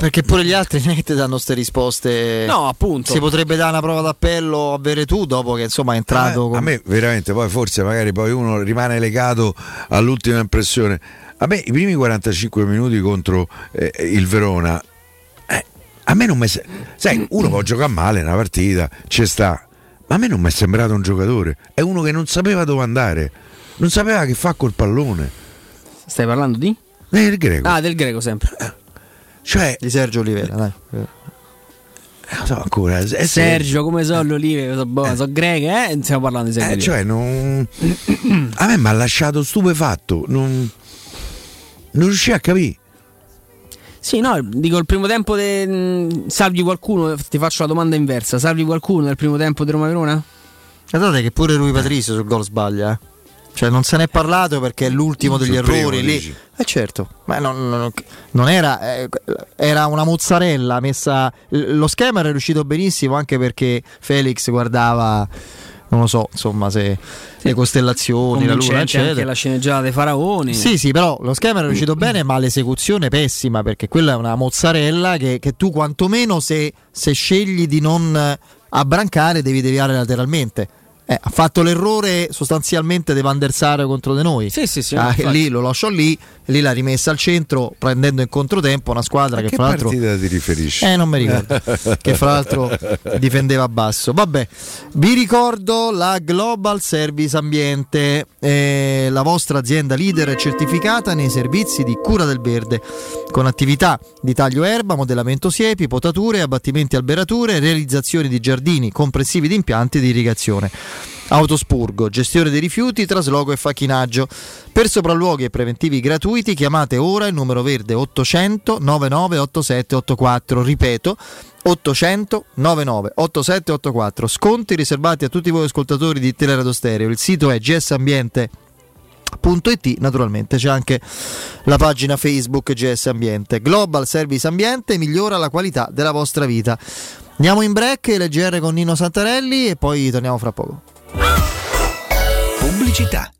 Perché pure gli altri non ti danno queste risposte.
No, appunto.
Si potrebbe dare una prova d'appello a avere tu dopo che insomma è entrato.
A me,
con-
a me veramente, poi forse magari poi uno rimane legato all'ultima impressione. A me i primi 45 minuti contro eh, il Verona, eh, a me non mi se- Sai, uno può giocare male una partita, ci sta, ma a me non mi è sembrato un giocatore. È uno che non sapeva dove andare, non sapeva che fa col pallone.
Stai parlando di?
Del greco.
Ah, del greco sempre.
Cioè,
di Sergio Olivera, dai.
Non so ancora. è
Sergio, come so l'olive, so, boh, so greche, eh? Stiamo parlando di Sergio.
Eh, cioè, non... a me mi ha lasciato stupefatto. Non, non riuscii a capire.
Sì, no, dico il primo tempo de... mh, salvi qualcuno, ti faccio la domanda inversa, salvi qualcuno nel primo tempo di Roma Verona?
Guardate che pure Rui Patrizio sul gol sbaglia. eh. Cioè non se n'è parlato perché è l'ultimo degli
Sul primo,
errori lì.
dici?
Eh certo, ma non, non- non era, eh, era una mozzarella messa. Lo schema era riuscito benissimo anche perché Felix guardava, non lo so, insomma, se le costellazioni, la luna, eccetera.
anche la sceneggiata dei faraoni.
Sì, sì, però lo schema era riuscito bene, ma l'esecuzione pessima perché quella è una mozzarella che, che tu quantomeno se, se scegli di non abbrancare devi deviare lateralmente. Eh, ha fatto l'errore sostanzialmente di Van der Sar contro di noi.
Sì, sì, sì,
Ah, lì lo lasciò lì, lì l'ha rimessa al centro prendendo in controtempo una squadra che,
che
fra l'altro
partita ti riferisci?
eh, non mi ricordo. che fra l'altro difendeva basso. Vabbè, vi ricordo la Global Service Ambiente, eh, la vostra azienda leader certificata nei servizi di cura del verde, con attività di taglio erba, modellamento siepi, potature, abbattimenti alberature, realizzazioni di giardini compressivi di impianti di irrigazione. Autospurgo, gestione dei rifiuti, trasloco e facchinaggio. Per sopralluoghi e preventivi gratuiti chiamate ora il numero verde 800 99 8784. Ripeto, 800 99 8784. Sconti riservati a tutti voi ascoltatori di Teleradio Stereo. Il sito è gsambiente.it, naturalmente c'è anche la pagina Facebook GS Ambiente. Global Service Ambiente migliora la qualità della vostra vita. Andiamo in break, LGR con Nino Santarelli e poi torniamo fra poco.
Pubblicità.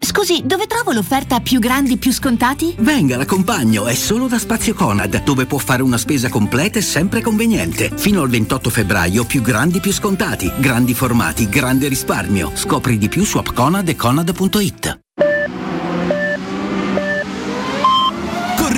Scusi, dove trovo l'offerta più grandi più scontati?
Venga, l'accompagno, è solo da Spazio Conad, dove può fare una spesa completa e sempre conveniente. Fino al 28 febbraio, più grandi più scontati, grandi formati, grande risparmio. Scopri di più su appconad e conad.it.
Corri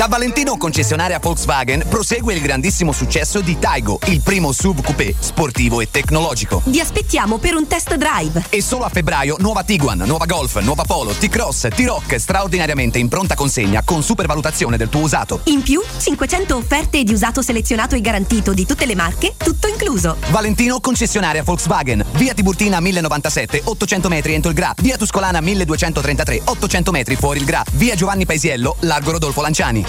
Da Valentino concessionaria Volkswagen prosegue il grandissimo successo di Taigo, il primo SUV coupé sportivo e tecnologico.
Vi aspettiamo per un test drive.
E solo a febbraio nuova Tiguan, nuova Golf, nuova Polo, T-Cross, T-Rock straordinariamente in pronta consegna con supervalutazione del tuo usato.
In più, 500 offerte di usato selezionato e garantito di tutte le marche, tutto incluso.
Valentino concessionaria Volkswagen, via Tiburtina 1097, 800 metri entro il Gra, via Tuscolana 1233, 800 metri fuori il Gra, via Giovanni Paisiello, largo Rodolfo Lanciani.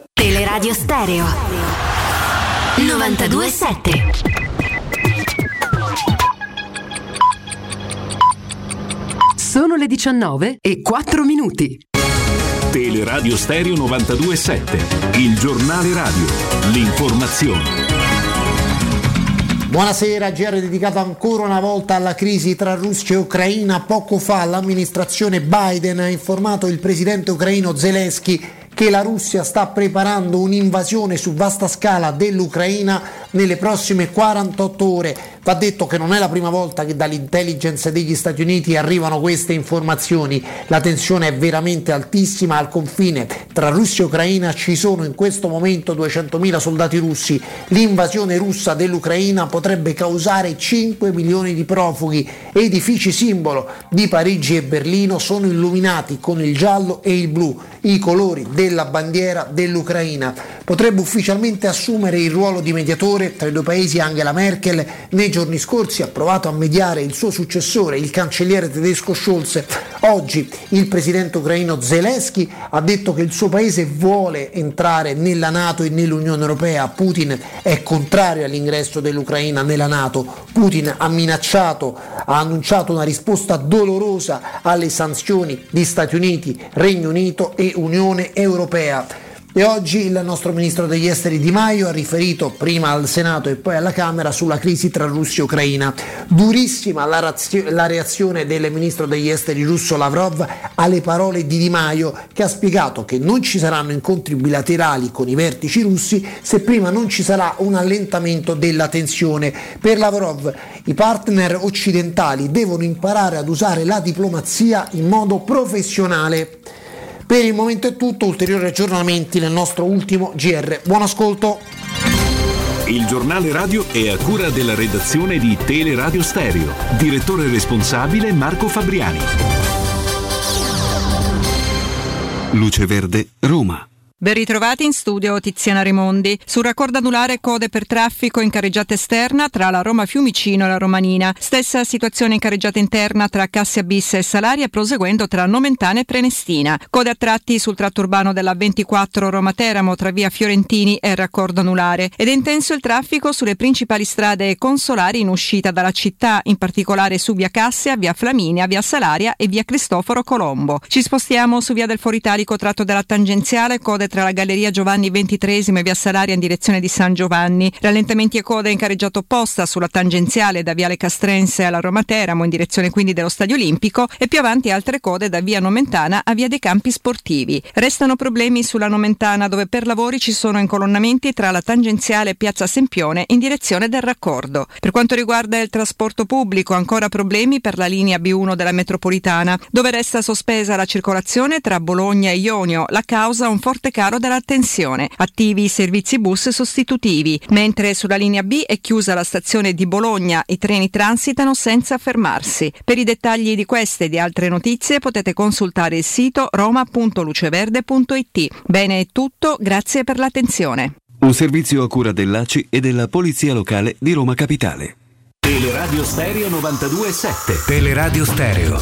Teleradio Stereo 927
Sono le 19 e 4 minuti.
Teleradio Stereo 927, il giornale radio, l'informazione.
Buonasera, GR dedicato ancora una volta alla crisi tra Russia e Ucraina. Poco fa l'amministrazione Biden ha informato il presidente ucraino Zelensky che la Russia sta preparando un'invasione su vasta scala dell'Ucraina nelle prossime 48 ore. Va detto che non è la prima volta che dall'intelligence degli Stati Uniti arrivano queste informazioni. La tensione è veramente altissima al confine tra Russia e Ucraina. Ci sono in questo momento 200.000 soldati russi. L'invasione russa dell'Ucraina potrebbe causare 5 milioni di profughi. Edifici simbolo di Parigi e Berlino sono illuminati con il giallo e il blu, i colori della bandiera dell'Ucraina. Potrebbe ufficialmente assumere il ruolo di mediatore tra i due paesi Angela Merkel. Nei giorni scorsi ha provato a mediare il suo successore, il cancelliere tedesco Scholz. Oggi il presidente ucraino Zelensky ha detto che il suo paese vuole entrare nella Nato e nell'Unione Europea. Putin è contrario all'ingresso dell'Ucraina nella Nato. Putin ha minacciato, ha annunciato una risposta dolorosa alle sanzioni di Stati Uniti, Regno Unito e Unione Europea. E oggi il nostro ministro degli esteri Di Maio ha riferito prima al Senato e poi alla Camera sulla crisi tra Russia e Ucraina. Durissima la, razio- la reazione del ministro degli esteri russo Lavrov alle parole di Di Maio che ha spiegato che non ci saranno incontri bilaterali con i vertici russi se prima non ci sarà un allentamento della tensione. Per Lavrov i partner occidentali devono imparare ad usare la diplomazia in modo professionale. Per il momento è tutto, ulteriori aggiornamenti nel nostro ultimo GR. Buon ascolto.
Il giornale radio è a cura della redazione di Teleradio Stereo. Direttore responsabile Marco Fabriani.
Luce Verde, Roma.
Ben ritrovati in studio Tiziana Rimondi. Sul raccordo anulare code per traffico in carreggiata esterna tra la Roma Fiumicino e la Romanina. Stessa situazione in carreggiata interna tra Cassia Bis e Salaria proseguendo tra Nomentana e Prenestina. Code a tratti sul tratto urbano della 24 Roma Teramo tra via Fiorentini e raccordo anulare. Ed è intenso il traffico sulle principali strade consolari in uscita dalla città, in particolare su via Cassia, via Flaminia, via Salaria e via Cristoforo Colombo. Ci spostiamo su via del Foritalico tratto della tangenziale, code tra la Galleria Giovanni XXIII e via Salaria in direzione di San Giovanni. Rallentamenti e code in carreggiata opposta sulla tangenziale da Viale Castrense alla Roma Teramo in direzione quindi dello Stadio Olimpico e più avanti altre code da via Nomentana a via dei Campi Sportivi. Restano problemi sulla Nomentana dove per lavori ci sono incolonnamenti tra la tangenziale e Piazza Sempione in direzione del raccordo. Per quanto riguarda il trasporto pubblico ancora problemi per la linea B1 della metropolitana dove resta sospesa la circolazione tra Bologna e Ionio. La causa un forte calo dell'attenzione. Attivi i servizi bus sostitutivi, mentre sulla linea B è chiusa la stazione di Bologna, i treni transitano senza fermarsi. Per i dettagli di queste e di altre notizie potete consultare il sito roma.luceverde.it. Bene è tutto, grazie per l'attenzione.
Un servizio a cura dell'ACI e della Polizia Locale di Roma Capitale.
Teleradio Stereo 92.7.
Teleradio Stereo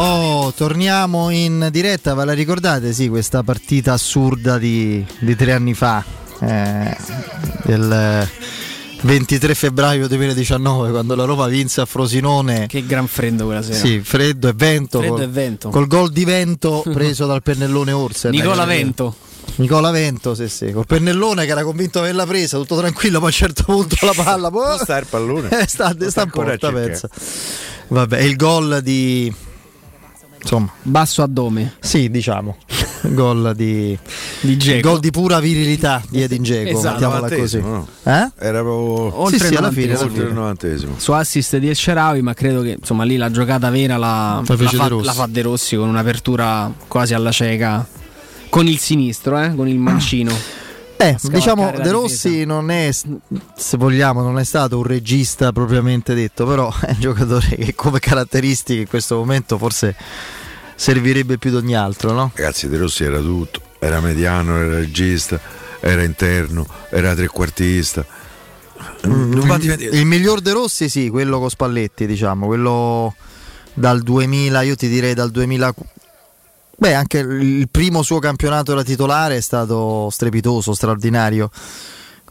Oh,
torniamo in diretta, ve la ricordate? Sì, questa partita assurda di, di tre anni fa, eh, del 23 febbraio 2019, quando la Roma vinse a Frosinone.
Che gran freddo quella sera.
Sì, freddo e vento.
Freddo
col,
e vento.
Col gol di vento preso dal pennellone Orsa.
Nicola Vento.
Nicola Vento, sì, sì, col pennellone che era convinto di averla presa, tutto tranquillo, poi a un certo punto la palla.
Dove sta il pallone?
Eh, sta,
Lo
sta in porta, pensa. Vabbè, il gol di. Insomma.
Basso addome.
Sì, diciamo. Gol di.
Di
gol di pura virilità di Edin Dzeko,
Esatto.
mettiamola così.
No?
Eh?
Era proprio
Oltre
sì, sì,
il
alla fine,
oltre il novantesimo.
Su assist di El Sharawi, ma credo che insomma lì la giocata vera la,
La
la, fa,
De Rossi.
la fa De Rossi con un'apertura quasi alla cieca. Con il sinistro, eh, con il mancino.
Eh, diciamo, De Rossi non è, se vogliamo, non è stato un regista propriamente detto, però è un giocatore che come caratteristiche in questo momento forse servirebbe più di ogni altro, no?
Ragazzi, De Rossi era tutto, era mediano, era regista, era interno, era trequartista. Va di vedere.
Il miglior De Rossi sì, quello con Spalletti, diciamo, quello dal 2000, io ti direi dal 2000 Beh, anche il primo suo campionato da titolare è stato strepitoso, straordinario.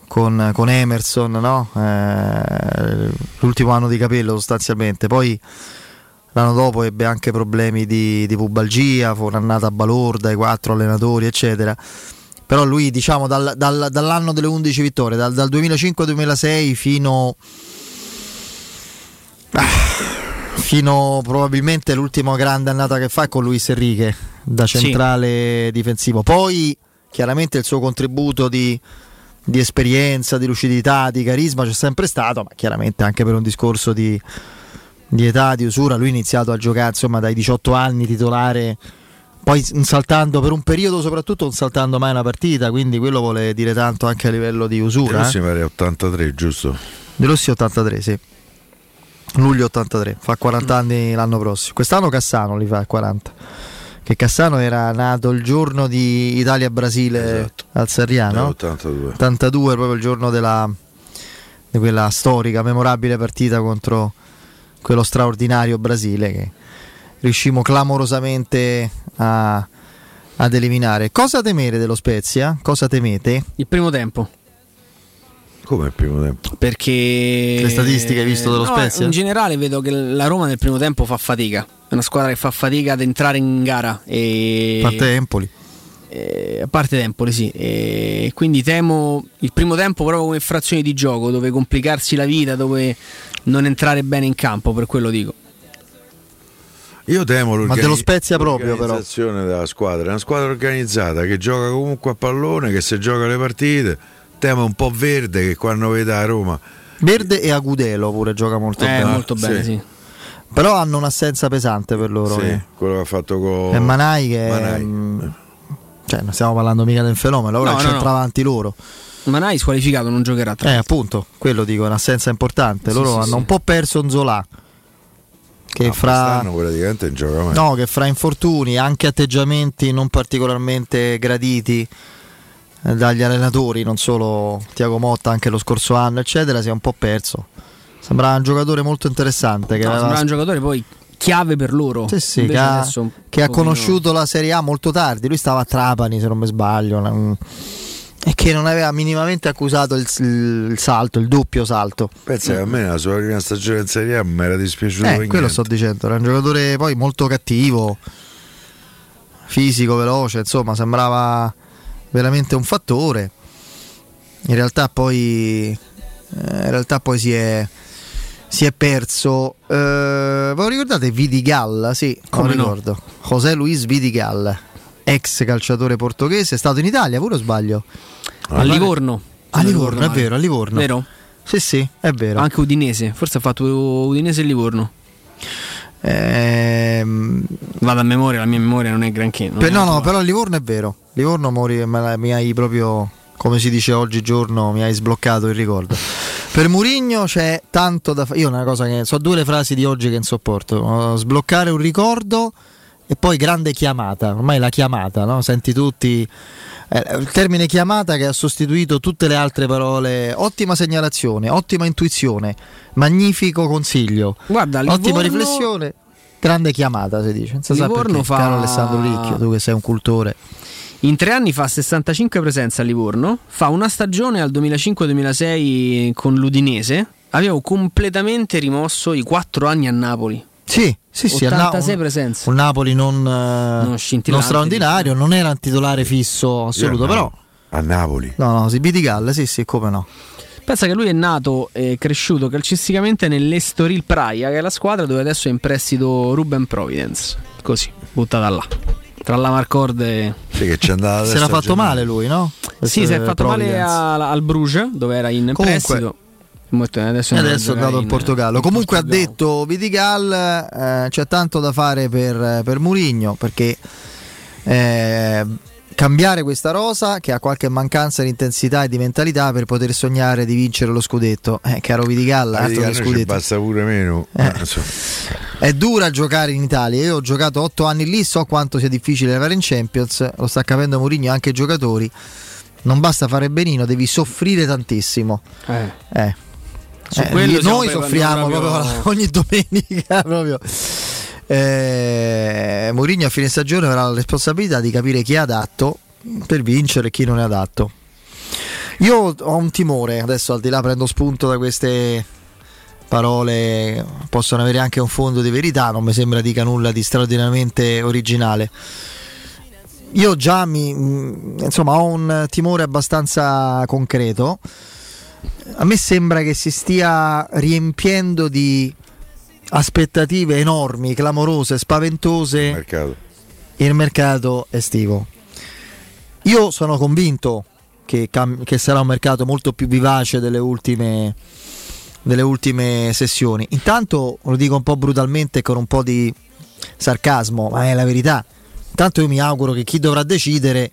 Con, con Emerson, no? Eh, l'ultimo anno di capello sostanzialmente. Poi l'anno dopo ebbe anche problemi di, di pubalgia, fu un'annata balorda, i quattro allenatori, eccetera. Però lui, diciamo, dal- dal- dall'anno delle 11 vittorie, dal, dal 2005-2006 fino fino probabilmente l'ultima grande annata che fa con Luis Enrique da
Sì.
centrale difensivo. Poi chiaramente il suo contributo di, di esperienza, di lucidità, di carisma c'è sempre stato, ma chiaramente anche per un discorso di, di età, di usura, lui ha iniziato a giocare insomma dai 18 anni titolare, poi saltando per un periodo soprattutto non saltando mai una partita, quindi quello vuole dire tanto anche a livello di
De
usura.
Rossi
eh.
mi pare 83, giusto?
De Rossi 83, sì. Luglio 83, fa 40 anni l'anno prossimo. Quest'anno Cassano li fa 40. Che Cassano era nato il giorno di Italia-Brasile al Serriano.
82.
82, proprio il giorno della, di quella storica, memorabile partita contro quello straordinario Brasile che riuscimmo clamorosamente a- ad eliminare. Cosa temere dello Spezia? Cosa temete?
Il primo tempo.
Come il primo tempo?
Perché
Le statistiche hai visto dello
No,
Spezia?
In generale vedo che la Roma nel primo tempo fa fatica. È una squadra che fa fatica ad entrare in gara. E...
A parte Empoli.
Eh, a parte Empoli, sì. E quindi temo il primo tempo proprio come frazioni di gioco, dove complicarsi la vita, dove non entrare bene in campo, per quello dico.
Io temo
Ma dello Spezia proprio, però.
l'organizzazione della squadra, è una squadra organizzata che gioca comunque a pallone, che se gioca le partite, temo un po' verde che quando vede a Roma
Verde e Agudelo pure gioca molto
Eh,
bene.
molto bene, sì.
Però hanno un'assenza pesante per loro.
Sì,
eh.
quello che ha fatto con
È Manai che
Manai.
mm, cioè, non stiamo parlando mica del fenomeno, ora
No,
è
no,
centravanti loro.
Manai squalificato, non giocherà tra
Eh, appunto, quello dico, è un'assenza importante.
Sì,
loro
sì,
hanno
sì.
un po' perso Nzola. Che
Ah,
fra
praticamente gioca mai.
No, che fra infortuni, anche atteggiamenti non particolarmente graditi dagli allenatori, non solo Tiago Motta, anche lo scorso anno, eccetera, si è un po' perso. Sembrava un giocatore molto interessante che
No,
aveva
sembrava un giocatore poi chiave per loro.
Sì, sì, che, ha, che ha conosciuto la Serie A molto tardi. Lui stava a Trapani, se non mi sbaglio, non- e che non aveva minimamente accusato il, il salto, il doppio salto.
Pensa che a me la sua prima stagione in Serie A mi era dispiaciuto
Eh, quello
niente.
sto dicendo. Era un giocatore poi molto cattivo, fisico, veloce. Insomma, sembrava veramente un fattore. In realtà poi, eh, in realtà poi si è, si è perso. Eh, voi ricordate Vidigal? Sì,
Come
lo
no?
ricordo. José Luis Vidigal, ex calciatore portoghese, è stato in Italia, pure o sbaglio?
A Livorno.
A Livorno, è vero, a Livorno.
Vero?
Sì, sì, è vero.
Anche Udinese. Forse ha fatto Udinese e Livorno.
Ehm,
Vado a memoria, la mia memoria non è granché. non
Per-
è
no, no, però Livorno è vero. Livorno mori- mi hai proprio, come si dice oggigiorno, mi hai sbloccato il ricordo. Per Murigno c'è tanto da fare. Io una cosa che so due le frasi di oggi che non sopporto. Eh, Sbloccare un ricordo e poi grande chiamata. Ormai la chiamata, no? Senti tutti. eh, il termine chiamata che ha sostituito tutte le altre parole. Ottima segnalazione, ottima intuizione, magnifico consiglio.
Guarda,
Ottima
Livorno-
riflessione. Grande chiamata si dice. Non sa
Livorno
perché,
fa-
caro Alessandro Ricchio, tu che sei un cultore.
In tre anni fa 65 presenze a Livorno, fa una stagione al 2005-2006 con l'Udinese. Avevo completamente rimosso i quattro anni a Napoli.
Sì, sì, sì.
86
un-
presenze.
Un Napoli non, eh, non
scintillante,
straordinario, non era un titolare fisso assoluto, però.
A Napoli.
No, no, si Bidigal, sì, sì, come no.
Pensa che lui è nato e cresciuto calcisticamente nell'Estoril Praia, che è la squadra dove adesso è in prestito Ruben Providence. Così, buttata là. Tra la Marcord e...
Sì, che ci è andata
Si era
a
fatto male lui, no?
Sì, si è fatto male
Providence.
al, Bruges, dove era in
Comunque-
prestito. Molto- Adesso,
E
a
adesso è andato in Portogallo. Comunque ha
Portogallo.
detto Vidigal eh, c'è tanto da fare per, per Murigno perché eh, cambiare questa rosa che ha qualche mancanza di intensità e di mentalità per poter sognare di vincere lo scudetto. Eh, caro Vidigal,
Ma
altro che scudetto.
basta pure meno.
Eh.
Insomma,
È dura giocare in Italia. Io ho giocato otto anni lì, so quanto sia difficile arrivare in Champions. Lo sta capendo Mourinho anche i giocatori. Non basta fare benino, devi soffrire tantissimo.
Eh.
Eh. Eh, noi soffriamo
proprio-
proprio ogni domenica. Proprio. Eh, Mourinho a fine stagione avrà la responsabilità di capire chi è adatto per vincere e chi non è adatto. Io ho un timore, adesso al di là prendo spunto da queste parole, possono avere anche un fondo di verità, non mi sembra dica nulla di straordinariamente originale. Io già mi, mh, insomma, ho un timore abbastanza concreto. A me sembra che si stia riempiendo di aspettative enormi, clamorose, spaventose
mercato.
il mercato estivo. Io sono convinto che, cam- che sarà un mercato molto più vivace delle ultime, delle ultime sessioni. Intanto lo dico un po' brutalmente con un po' di sarcasmo, ma è la verità. Intanto io mi auguro che chi dovrà decidere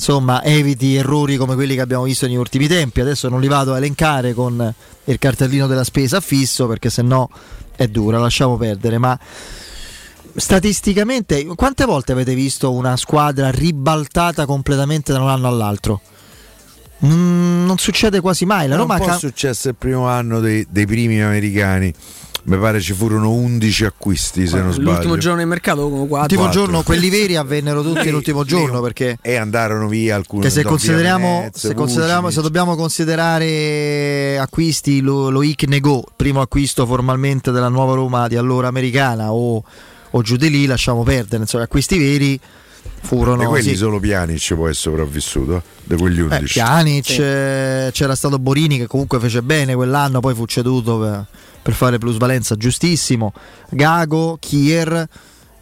insomma eviti errori come quelli che abbiamo visto negli ultimi tempi. Adesso non li vado a elencare con il cartellino della spesa fisso perché sennò è dura, lasciamo perdere, ma statisticamente quante volte avete visto una squadra ribaltata completamente da un anno all'altro? Mm, non succede quasi mai. La Roma
un po'
ca-
successo il primo anno dei, dei primi americani. Mi pare ci furono 11 acquisti, se non sbaglio.
L'ultimo giorno di mercato come 4.
L'ultimo
Quattro.
giorno, quelli veri avvennero tutti l'ultimo giorno perché
E andarono via alcuni.
che se consideriamo,
Menez,
se, consideriamo
Vucinic.
se dobbiamo considerare acquisti lo, lo IC Nego, primo acquisto formalmente della nuova Roma di allora americana o, o giù di lì, lasciamo perdere, insomma, acquisti veri furono
E quelli
sì.
solo Pjanic può essere sopravvissuto, eh, di quegli
Eh,
11.
Pjanic, eh, c'era stato Borini che comunque fece bene quell'anno, poi fu ceduto per, per fare plusvalenza, giustissimo. Gago, Kier,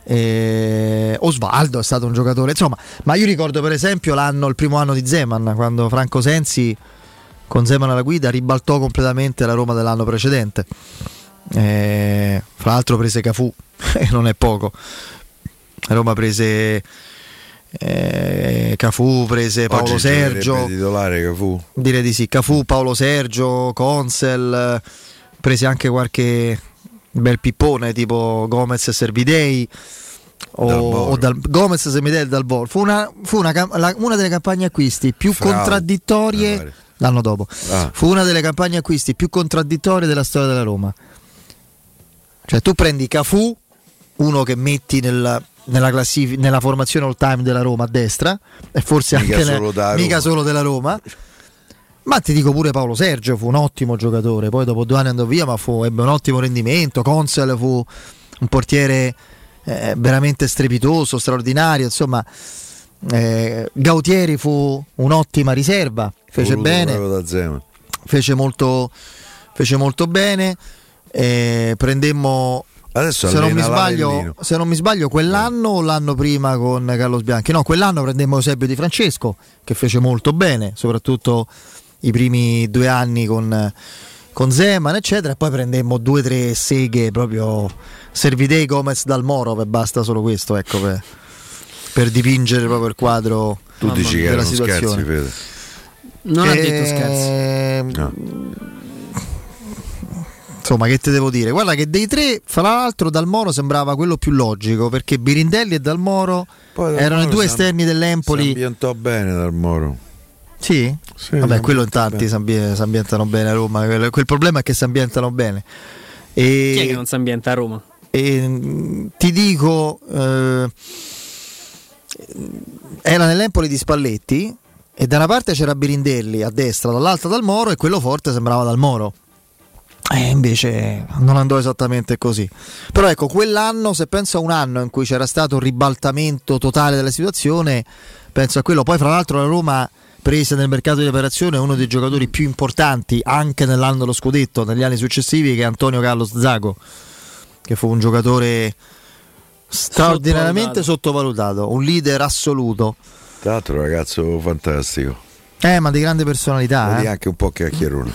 eh, Osvaldo è stato un giocatore, insomma, ma io ricordo per esempio l'anno, il primo anno di Zeman, quando Franco Sensi con Zeman alla guida ribaltò completamente la Roma dell'anno precedente. Eh, fra l'altro prese Cafù, e non è poco. La Roma prese eh, Cafù, prese Paolo
Oggi
Sergio.
titolare Cafù.
Direi di sì, Cafù, Paolo Sergio, Consel, eh, prese anche qualche bel pippone tipo Gomez e Servidei o, o dal, Gomez e Servidei Dal Bor. Fu, una, fu una la- una delle campagne acquisti più
Frau.
contraddittorie l'anno dopo.
Ah.
Fu una delle campagne acquisti più contraddittorie della storia della Roma. Cioè tu prendi Cafù, uno che metti nel- nella, classif- nella formazione all time della Roma a destra, e forse
Mica
anche ne-
solo da
mica solo della Roma. Ma ti dico pure Paolo Sergio fu un ottimo giocatore, poi dopo due anni andò via, ma fu, ebbe un ottimo rendimento. Consel fu un portiere eh, veramente strepitoso, straordinario. Insomma, eh, Gautieri fu un'ottima riserva, fece
Voluto
bene fece molto, fece molto bene. eh, prendemmo
Adesso
se non, sbaglio, se non mi sbaglio, quell'anno o l'anno prima con Carlos Bianchi? No, quell'anno prendemmo Eusebio Di Francesco che fece molto bene, soprattutto i primi due anni con, con Zeman, eccetera. E poi prendemmo due o tre seghe proprio Servidei Gomez dal Moro e basta solo questo, ecco, per, per dipingere proprio il quadro
Tu dici che
della
scherzi,
situazione.
Fede.
Non ha
Eh,
detto scherzi.
Insomma, che te devo dire? Guarda che dei tre, fra l'altro, Dal Moro sembrava quello più logico perché Birindelli e Dal Moro
Poi Dal
erano i
Moro
due
si am-
esterni
Si
dell'Empoli.
ambientò bene dal Moro.
Sì?
Sì,
Vabbè, quello in tanti si ambie- si ambientano bene a Roma. Quel, quel problema è che si ambientano bene. E,
Chi è che non si ambienta a Roma?
e, ti dico, eh, era nell'Empoli di Spalletti e da una parte c'era Birindelli a destra, dall'altra Dal Moro e quello forte sembrava Dal Moro. E invece non andò esattamente così. Però ecco, quell'anno, se penso a un anno in cui c'era stato un ribaltamento totale della situazione, penso a quello. Poi, fra l'altro, la Roma prese nel mercato di operazione uno dei giocatori più importanti anche nell'anno dello scudetto, negli anni successivi, che è Antonio Carlos Zago, che fu un giocatore straordinariamente sottovalutato, un leader assoluto.
Tra l'altro, un ragazzo fantastico.
Eh, ma di grande personalità. Eh.
anche un po' chiacchierone.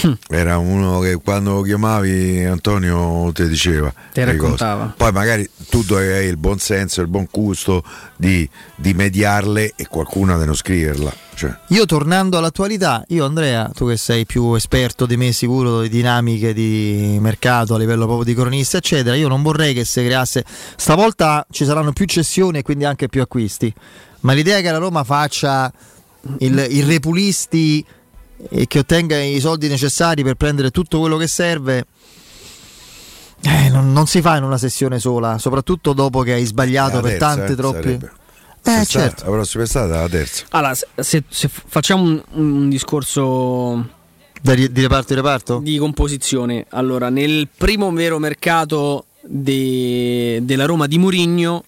Era uno che quando lo chiamavi Antonio ti diceva
Ti
le cose.
raccontava.
Poi magari tu hai il buon senso, il buon gusto di, di mediarle e qualcuna di non scriverla. Cioè,
Io tornando all'attualità, io Andrea, tu che sei più esperto di me sicuro di dinamiche di mercato a livello proprio di cronista eccetera, io non vorrei che si creasse, stavolta ci saranno più cessioni e quindi anche più acquisti, ma l'idea che la Roma faccia il, il repulisti e che ottenga i soldi necessari per prendere tutto quello che serve eh, non, non si fa in una sessione sola, soprattutto dopo che hai sbagliato per
terza,
tanti
eh, sarebbe.
Eh, certo.
La prossima estate è la terza.
Allora, se, se- se facciamo un, un discorso
Da ri- di reparto in reparto?
di composizione, allora nel primo vero mercato de- della Roma di Murigno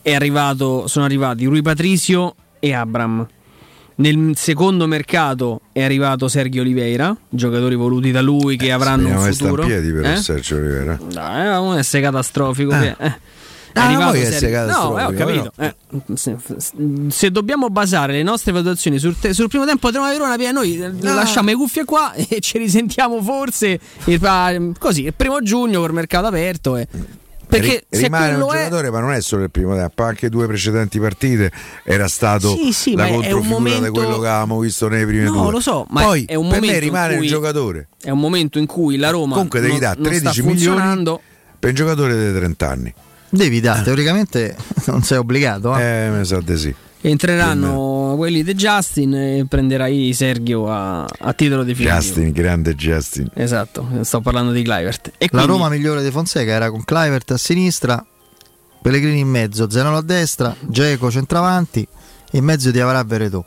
è arrivato, sono arrivati Rui Patricio e Abram. Nel secondo mercato è arrivato Sergio Oliveira, giocatori voluti da lui che avranno
Speriamo
un
che
futuro.
piedi però
Eh?
Sergio Rivera.
Dai, eh, è catastrofico.
Eh.
che- eh. È
Ah,
arrivato Sergio- No, eh, ho capito. Eh, se, se dobbiamo basare le nostre valutazioni sul, te- sul primo tempo di Roma Verona, via, noi eh, lasciamo le cuffie qua e ci risentiamo forse il- ah, così il primo giugno col mercato aperto. e- perché se
rimane un
quello è.
giocatore, ma non è solo il primo tempo, anche due precedenti partite era stato
Sì, sì,
la controfigura di
momento-
quello che avevamo visto nei primi
No,
due.
lo so, ma
Poi
è un
per me rimane
cui,
il giocatore.
È un momento in cui la Roma
Comunque devi
non,
dare
non
13
sta
milioni per un giocatore di 30 anni.
Devi dare, teoricamente non sei obbligato. Eh,
Eh, mi sa di sì.
Entreranno quelli di Justin e prenderai Sergio a, a titolo definitivo.
Justin, grande Justin.
Esatto, sto parlando di Clivert. E
La
quindi-
Roma migliore di Fonseca era con Clivert a sinistra, Pellegrini in mezzo, Zenolo a destra, Geco centravanti, in mezzo di Avrà Veretù.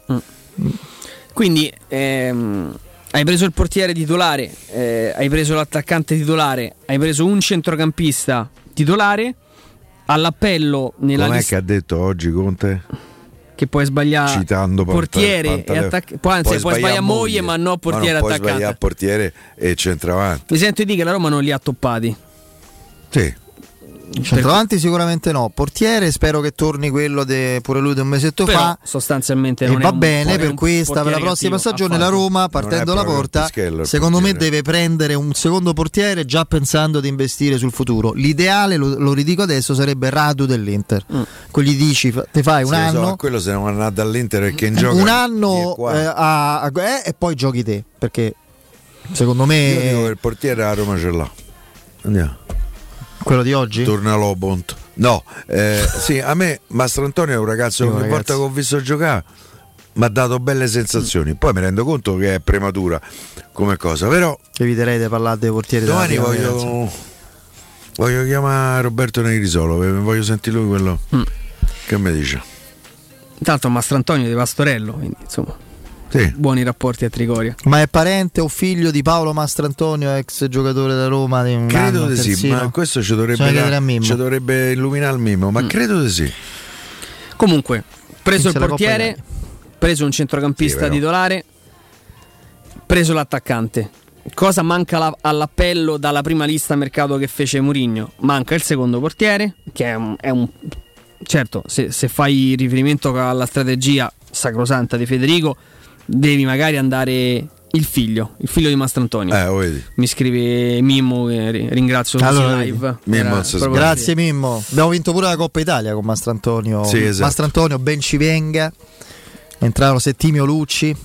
Quindi ehm, hai preso il portiere titolare, eh, hai preso l'attaccante titolare, hai preso un centrocampista titolare. All'appello nella
Com'è
lista
che ha detto oggi Conte?
Che puoi sbagliare
Citando Panta-
portiere e
Pantaleone.
attaccante. Poi anzi, puoi sbagliare moglie, ma no portiere
ma non puoi
attaccante.
sbagliare portiere e centravanti.
Mi sento di dire che la Roma non li ha toppati.
Sì.
Centravanti sicuramente no, portiere spero che torni quello de, pure lui di un mesetto
Però
fa.
sostanzialmente
E
non è
va bene
non
per questa, per la prossima stagione la. Roma partendo
Non è
la
proprio
porta, secondo me deve prendere un secondo portiere già pensando di investire sul futuro. L'ideale, lo, lo ridico adesso, sarebbe Radu dell'Inter. Con gli dici, te fai un
Sì, so,
anno,
a quello se ne andare dall'Inter perché in gioco
un anno eh, a- a- eh, e poi giochi te, perché secondo me
Io dico che il portiere a Roma ce l'ha. Andiamo.
Quello di oggi
Torna Lobont. No, eh, sì, a me Mastro Antonio è un ragazzo che ogni
ragazzi.
volta che ho visto giocare mi ha dato belle sensazioni. Poi mi rendo conto che è prematura come cosa, però
eviterei di parlare dei portieri
domani voglio, voglio chiamare Roberto Negrisolo, perché voglio sentire lui quello
Mm.
che mi dice.
Intanto Mastrantonio di Pastorello, quindi insomma,
Sì.
buoni rapporti a Trigoria.
Ma è parente o figlio di Paolo Mastrantonio, ex giocatore da Roma? Di un
Credo di sì, ma questo ci dovrebbe, da-
Mimmo.
ci dovrebbe illuminare il mimo,
Mm.
ma credo di sì.
Comunque, preso
Vinse
il portiere, preso un centrocampista
Sì,
titolare, preso l'attaccante. Cosa manca la- all'appello dalla prima lista mercato che fece Mourinho? Manca il secondo portiere, che è un... è un- certo, se, se fai riferimento alla strategia sacrosanta di Federico, devi magari andare il figlio, il figlio di Mastrantonio.
Eh, lo vedi.
Mi scrive Mimmo, ringrazio
Allora,
live.
Mimmo
Grazie Mimmo. Abbiamo vinto pure la Coppa Italia con Mastrantonio.
Sì, esatto.
Mastrantonio, ben ci venga. Entrarono Settimio Lucci.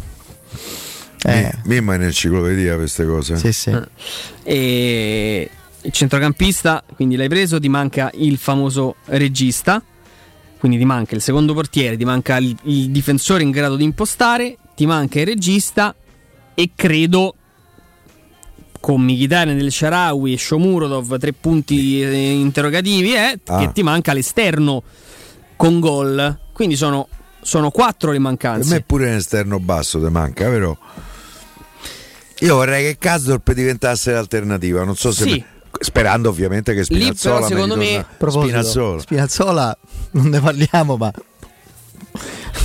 Eh,
Mi- Mimmo è un'enciclopedia queste cose.
sì, sì.
E il centrocampista, quindi l'hai preso, ti manca il famoso regista, quindi ti manca il secondo portiere, ti manca il, il difensore in grado di impostare, ti manca il regista e credo con Mkhitaryan del Sharawi e Shomurodov tre punti eh, interrogativi eh,
Ah.
che ti manca l'esterno con gol. Quindi sono, sono quattro le
Per
mancanze.
me pure un esterno basso ti manca, però. Io vorrei che Kasdorp diventasse l'alternativa, non so se
Sì.
me- sperando ovviamente che
Lì,
Spinazzola
però, secondo me-
Spinazzola.
Spinazzola, non ne parliamo, ma.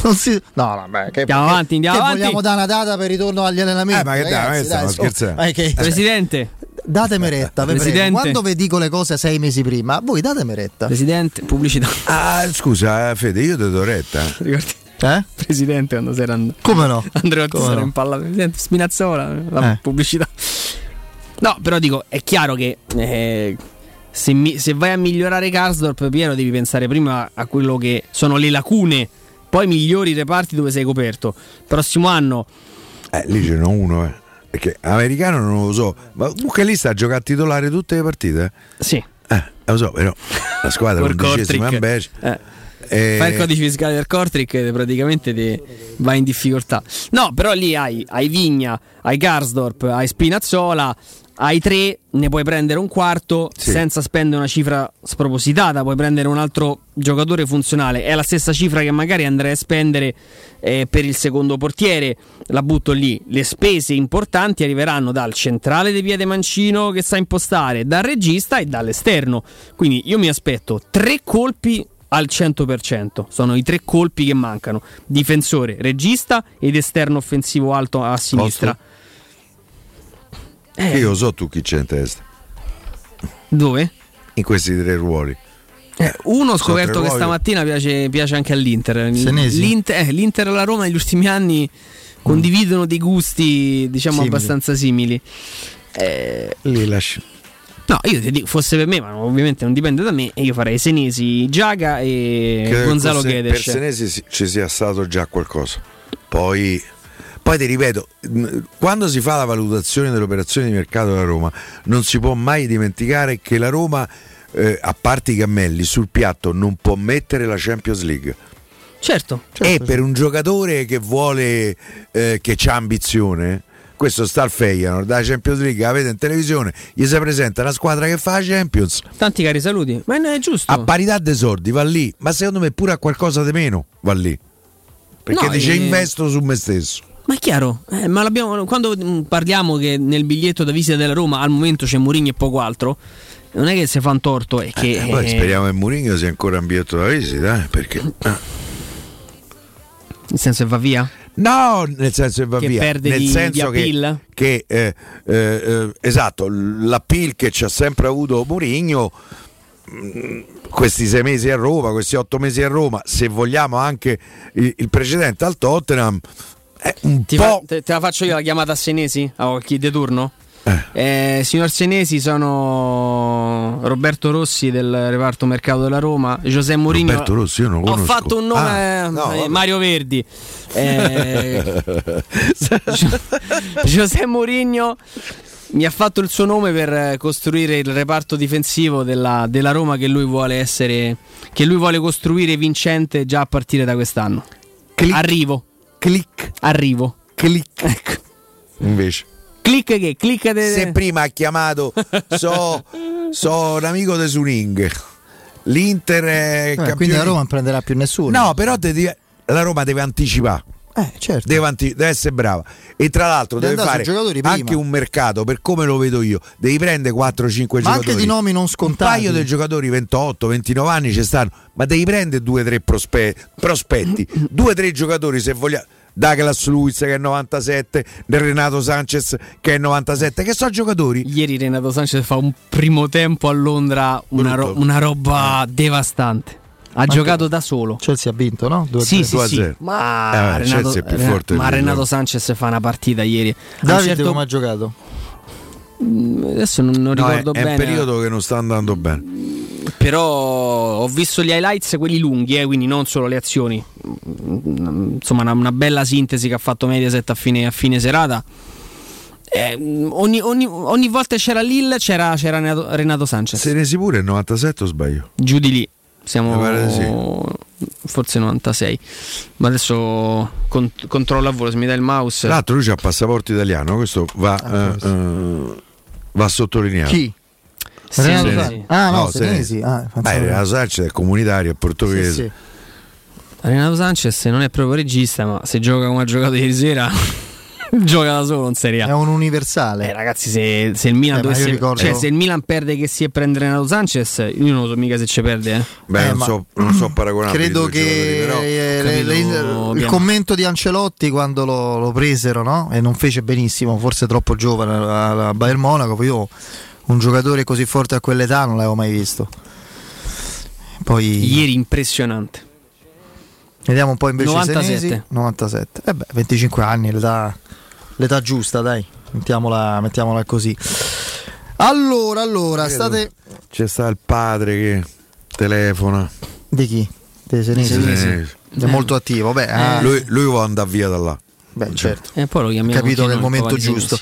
Non si... No, vabbè, che,
Andiamo avanti, andiamo
che
avanti.
vogliamo dare una data per ritorno agli allenamenti?
Eh, ma che dai,
ragazzi,
stiamo
su.
scherzando?
Ma che-
Presidente,
Datemi retta.
Presidente.
Quando vi dico le cose sei mesi prima, voi datemi retta.
Presidente, pubblicità.
Ah, scusa, eh, Fede, io ti do retta.
Ricordi?
Eh?
Presidente quando si era and-
Come no?
Andreotti
Come
sarà
no?
in palla Presidente Spinazzola la
Eh.
pubblicità no però dico è chiaro che eh, se, mi- se vai a migliorare Karsdorp Piero devi pensare prima a quello che sono le lacune poi migliori i reparti dove sei coperto prossimo anno
Eh, lì ce n'è uno, eh. Perché americano non lo so, ma comunque lì sta a giocare a titolare tutte le partite.
sì
Eh, lo so, però la squadra undicesima invece.
Eh.
Eh,
fai il codice fiscale del Kortrijk e praticamente te vai in difficoltà. No, però lì hai, hai Vigna, hai Karsdorp, hai Spinazzola, hai tre, ne puoi prendere un quarto
Sì.
senza spendere una cifra spropositata, puoi prendere un altro giocatore funzionale. È la stessa cifra che magari andrei a spendere eh, per il secondo portiere. La butto lì. Le spese importanti arriveranno dal centrale di Piede Mancino che sa impostare, dal regista e dall'esterno. Quindi io mi aspetto tre colpi al 100%. Sono i tre colpi che mancano: difensore, regista ed esterno offensivo alto a sinistra.
Io so tu chi c'è in testa
Dove?
in questi tre ruoli.
Eh, uno ho scoperto che stamattina piace, piace anche all'Inter. L'Inter, eh, L'Inter e la Roma negli ultimi anni condividono dei gusti, diciamo,
Simili.
abbastanza simili. Eh,
Lì lasci.
no, io ti dico, fosse per me, ma ovviamente non dipende da me, io farei Senesi, Giaga e
Credo
Gonzalo Guedes.
Per Senesi si- ci sia stato già qualcosa. Poi, poi ti ripeto, quando si fa la valutazione delle operazioni di mercato della Roma, non si può mai dimenticare che la Roma, eh, a parte i cammelli, sul piatto non può mettere la Champions League.
Certo.
e per un giocatore che vuole, eh, che ha ambizione, questo sta al Feyenoord, da Champions League, la vede in televisione, gli si presenta una squadra che fa la Champions.
Tanti cari saluti, ma è giusto.
A parità dei sordi va lì, ma secondo me pure a qualcosa di meno va lì. Perché
No,
dice
eh,
investo su me stesso.
Ma è chiaro, eh, ma quando mm, parliamo che nel biglietto da visita della Roma al momento c'è Mourinho e poco altro, non è che si fa un torto, è che...
Eh, poi
eh,
speriamo che Mourinho sia ancora in biglietto da visita, eh, perché...
Nel senso che va via?
No, nel senso che va
Che
via.
perde
nel
di-
senso
di appeal?
che, che, eh, eh, eh, esatto, l'appeal che ci ha sempre avuto Mourinho mh, questi sei mesi a Roma, questi otto mesi a Roma, se vogliamo anche il, il precedente al Tottenham, un
Ti fa- te, te la faccio io la chiamata a Senesi? A chi di turno? Eh, signor Senesi, sono Roberto Rossi del reparto mercato della Roma, José Mourinho.
Roberto Rossi, io non lo
Ho
conosco.
fatto un nome,
Ah, no,
eh. Mario Verdi. Eh, José Mourinho mi ha fatto il suo nome per eh, costruire il reparto difensivo della, della Roma che lui vuole essere, che lui vuole costruire vincente già a partire da quest'anno. Arrivo.
Click.
Arrivo.
Click. Invece.
Click che? Click de...
Se prima ha chiamato so, so un amico di Suning, l'Inter è
Eh, quindi la Roma non prenderà più nessuno.
No, però te la Roma deve anticipare.
Eh, certo.
Deve, anti- deve essere brava. E tra l'altro
Deve
deve, fare anche un mercato per come lo vedo io. Devi prendere 4-5
Ma
giocatori.
anche di nomi non scontati.
un paio di giocatori 28-29 anni ci stanno. Ma devi prendere 2-3 prospe- prospetti. 2-3 giocatori se vogliamo Douglas Luiz che è 97 del Renato Sanchez che è 97 che sono giocatori?
Ieri Renato Sanchez fa un primo tempo a Londra una, ro- una roba devastante. Ha giocato da solo.
Chelsea ha vinto, no? 2-0.
Sì, sì,
2-0.
sì. Ma,
Eh,
Renato,
Chelsea è più
Re-
forte
ma Renato? Sanchez fa una partita ieri.
Davide
certo-
come ha giocato?
Mm, Adesso non, non
No, è,
ricordo
è un
bene.
periodo che non sta andando bene
Però ho visto gli highlights, quelli lunghi, eh, quindi non solo le azioni. Mm, Insomma, una, una bella sintesi che ha fatto Mediaset a fine, a fine serata. Eh, ogni, ogni- ogni volta c'era Lille c'era, c'era Renato, Renato Sanchez.
se ne si pure il 97 o sbaglio?
Giù di lì. Siamo
di
forse 96. Ma adesso con- controllo a volo, se mi dai il mouse.
Tra l'altro lui c'ha il passaporto italiano, questo va, eh, eh, va sottolineato.
Chi?
Sì,
Renato
sì, sì.
Ah, no,
No,
Senesi.
Senesi.
Ah,
Beh,
pensavo-
Renato Sanchez è comunitario, è portoghese.
Sì, sì.
Renato Sanchez non è proprio regista, ma se gioca come ha giocato ieri sera, gioca da solo in Serie A.
È un universale.
Eh, ragazzi, se, se il Milan
Eh,
dovesse,
ricordo-
cioè, se il Milan perde che si è prendere Renato Sanchez, io non so mica se ci perde. Eh.
Beh,
Eh,
non,
ma-
so, non so paragonabili
Credo che
però-
eh, le- le- il
piano.
commento di Ancelotti quando lo, lo presero no? e non fece benissimo, forse troppo giovane a, Bayern Monaco, poi io un giocatore così forte a quell'età non l'avevo mai visto. Poi
Ieri impressionante.
vediamo un po' invece
97.
Senesi. 97. Eh beh, 25 anni, l'età, l'età giusta, dai. Mettiamola, mettiamola così. Allora, allora, state
C'è sta il padre che telefona.
di chi? Dei Senesi.
Senesi.
È molto attivo, beh, ah,
Lui, lui vuole andare via da là.
beh, certo.
E poi lo chiamiamo
capito
anche
che è il
noi,
momento giusto.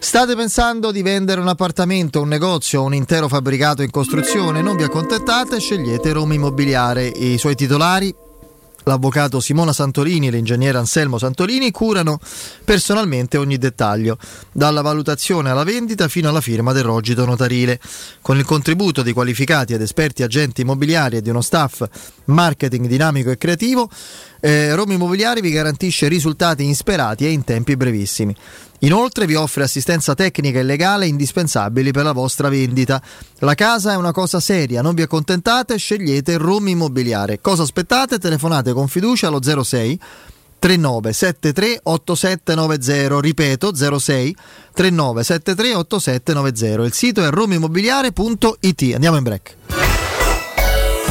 State pensando di vendere un appartamento, un negozio, un intero fabbricato in costruzione? Non vi accontentate, scegliete Roma Immobiliare. I suoi titolari, l'avvocato Simona Santolini e l'ingegnere Anselmo Santolini, curano personalmente ogni dettaglio, dalla valutazione alla vendita fino alla firma del rogito notarile. Con il contributo di qualificati ed esperti agenti immobiliari e di uno staff marketing dinamico e creativo, eh, Roma Immobiliare vi garantisce risultati insperati e in tempi brevissimi. Inoltre vi offre assistenza tecnica e legale indispensabili per la vostra vendita. La casa è una cosa seria, non vi accontentate, scegliete Roma Immobiliare. Cosa aspettate? Telefonate con fiducia allo 06 3973 8790, ripeto 06 3973 8790. Il sito è romaimmobiliare.it. Andiamo in break.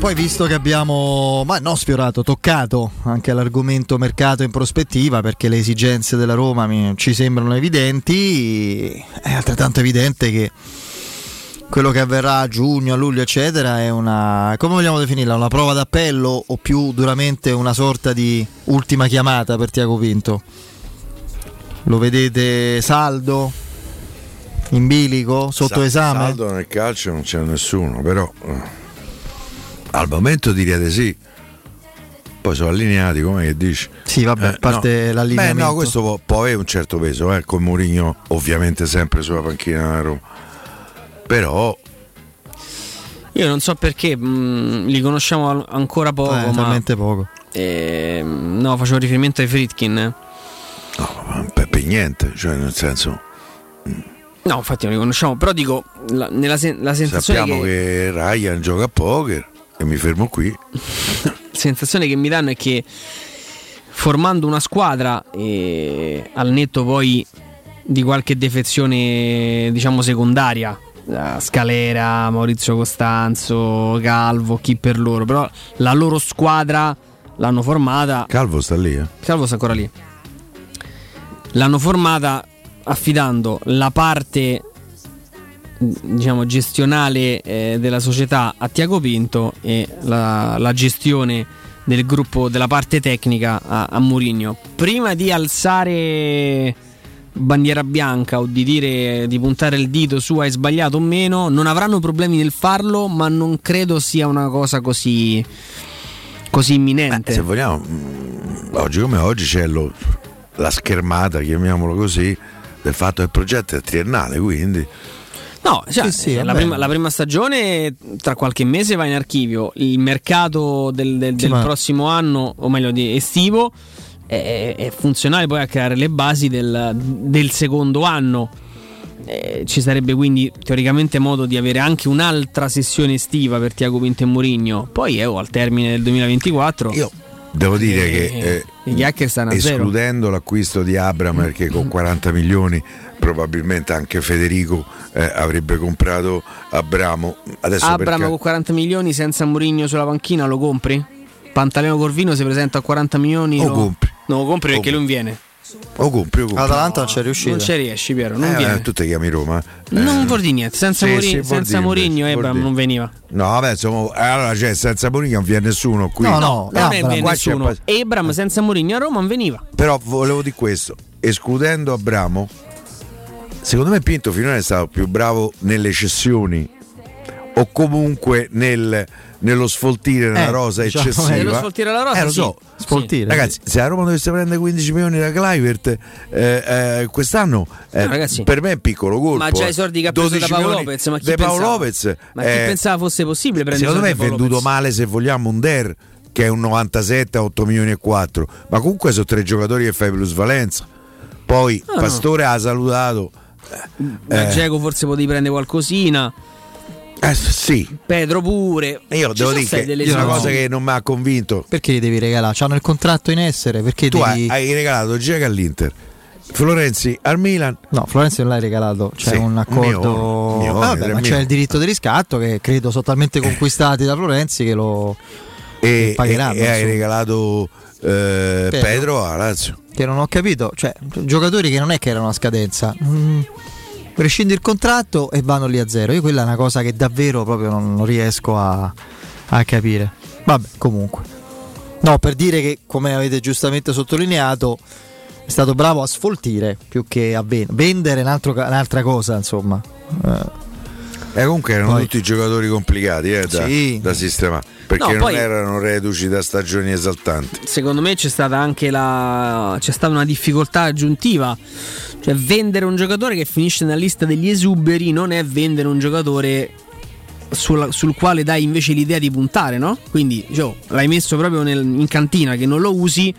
Poi visto che abbiamo, ma no, sfiorato, toccato anche l'argomento mercato in prospettiva, perché le esigenze della Roma mi- ci sembrano evidenti, è altrettanto evidente che quello che avverrà a giugno, a luglio, eccetera, è una, come vogliamo definirla, una prova d'appello o più duramente una sorta di ultima chiamata per Tiago Pinto? Lo vedete saldo? In bilico? Sotto
Sa-
esame?
Saldo nel calcio non c'è nessuno, però eh, al momento direi di sì. Poi sono allineati, come che dici?
Sì, vabbè, a parte
no.
l'allineamento.
Beh, no, questo può, può avere un certo peso, eh, con Mourinho ovviamente sempre sulla panchina della Roma. Però
Io non so perché, mh, li conosciamo ancora poco.
Eh,
ma,
talmente poco.
ehm, no, facevo riferimento ai Fritkin. eh.
per, per niente, cioè nel senso
No, infatti non li conosciamo, però dico, la, nella sen- la sensazione
sappiamo
che,
che... Ryan gioca a poker e mi fermo qui.
la sensazione che mi danno è che formando una squadra e al netto poi di qualche defezione diciamo secondaria Scalera, Maurizio Costanzo, Calvo, chi per loro però la loro squadra l'hanno formata
Calvo sta lì, eh.
Calvo sta ancora lì l'hanno formata affidando la parte diciamo gestionale eh, della società a Tiago Pinto e la, la gestione del gruppo della parte tecnica a, a Mourinho prima di alzare bandiera bianca o di dire di puntare il dito su hai sbagliato o meno non avranno problemi nel farlo ma non credo sia una cosa così così imminente.
Se vogliamo, mh, oggi come oggi c'è lo- la schermata, chiamiamolo così, del fatto che il progetto è triennale, quindi
No, cioè,
Sì, sì,
eh, la, prima, la prima stagione tra qualche mese va in archivio. Il mercato del, del- del
ma-
prossimo anno, o meglio di estivo, è, è funzionale poi a creare le basi del, del secondo anno. Eh, ci sarebbe quindi teoricamente modo di avere anche un'altra sessione estiva per Tiago Pinto e Mourinho. Poi eh, oh, al termine del 2024
Io devo dire
Eh,
che eh,
stanno a zero.
escludendo l'acquisto di Abram perché con 40 milioni probabilmente anche Federico eh, avrebbe comprato Abramo. Adesso
Abram
perché-
con 40 milioni senza Mourinho sulla panchina lo compri? Pantaleo Corvino si presenta a 40 milioni.
O
lo...
compri.
No, lo compri
O
perché lui non viene.
O compri o compri.
Atalanta non c'è riuscito.
Non ci riesci, Piero. Non
Eh,
viene.
eh, tu ti chiami Roma. eh.
Non vuol dire niente. Senza,
Sì,
Mourinho-
sì,
senza
dire,
Mourinho
dire.
non veniva.
No, vabbè, insomma, allora cioè, senza Mourinho non viene nessuno qui.
No, no, non è viene
Qua c'è
nessuno. Abram senza Mourinho a Roma non veniva.
Però volevo dire questo, escludendo Abramo, secondo me Pinto finora è stato più bravo nelle cessioni o comunque nel- nello sfoltire una
Eh,
rosa
diciamo,
eccessiva.
nello
sfoltire la rosa,
Eh, lo
sì.
so.
Sfoltire,
Ragazzi, se la Roma dovesse prendere 15 milioni da Clivert eh, eh, quest'anno eh,
No, ragazzi.
per me è piccolo colpo.
Ma già
eh.
i soldi che ha preso da
12
Paolo Lopez. Ma chi pensava?
Lopez,
Ma chi
eh,
pensava fosse possibile prendere
Secondo me è venduto
Lopez?
male se vogliamo un Der che è un 97 a 8 milioni e 4, ma comunque sono tre giocatori che fai plusvalenza. Poi
Ah, no.
Pastore ha salutato.
Da
Eh.
Dzeko forse potevi prendere qualcosina.
Eh, sì.
Pedro pure.
Io
Ci
devo dire che è una cosa che non mi ha convinto.
Perché li devi regalare? C'hanno il contratto in essere? Perché
Tu
devi...
hai, regalato Dzeko all'Inter, Florenzi al Milan.
No, Florenzi non l'hai regalato, c'è
Sì,
un accordo.
mio, mio,
Vabbè,
era
ma
mio.
c'è il diritto di riscatto che credo sono talmente conquistati da Florenzi che lo
E,
che pagheranno.
e- e hai regalato eh,
Pedro.
Pedro a Lazio.
Che non ho capito, cioè giocatori che non è che erano a scadenza. Mm, rescindi il contratto e vanno lì a zero. Io quella è una cosa che davvero proprio non, non riesco a, a capire. Vabbè, comunque. No, per dire che, come avete giustamente sottolineato, è stato bravo a sfoltire più che a ven- vendere altro ca- un'altra cosa, insomma. Eh,
E comunque erano
Poi-
tutti giocatori complicati eh, da,
Sì.
da sistemare perché
No,
non
poi-
erano reduci da stagioni esaltanti.
secondo me c'è stata anche la c'è stata una difficoltà aggiuntiva cioè vendere un giocatore che finisce nella lista degli esuberi non è vendere un giocatore sulla- sul quale dai invece l'idea di puntare no? quindi Gio, l'hai messo proprio nel- in cantina che non lo usi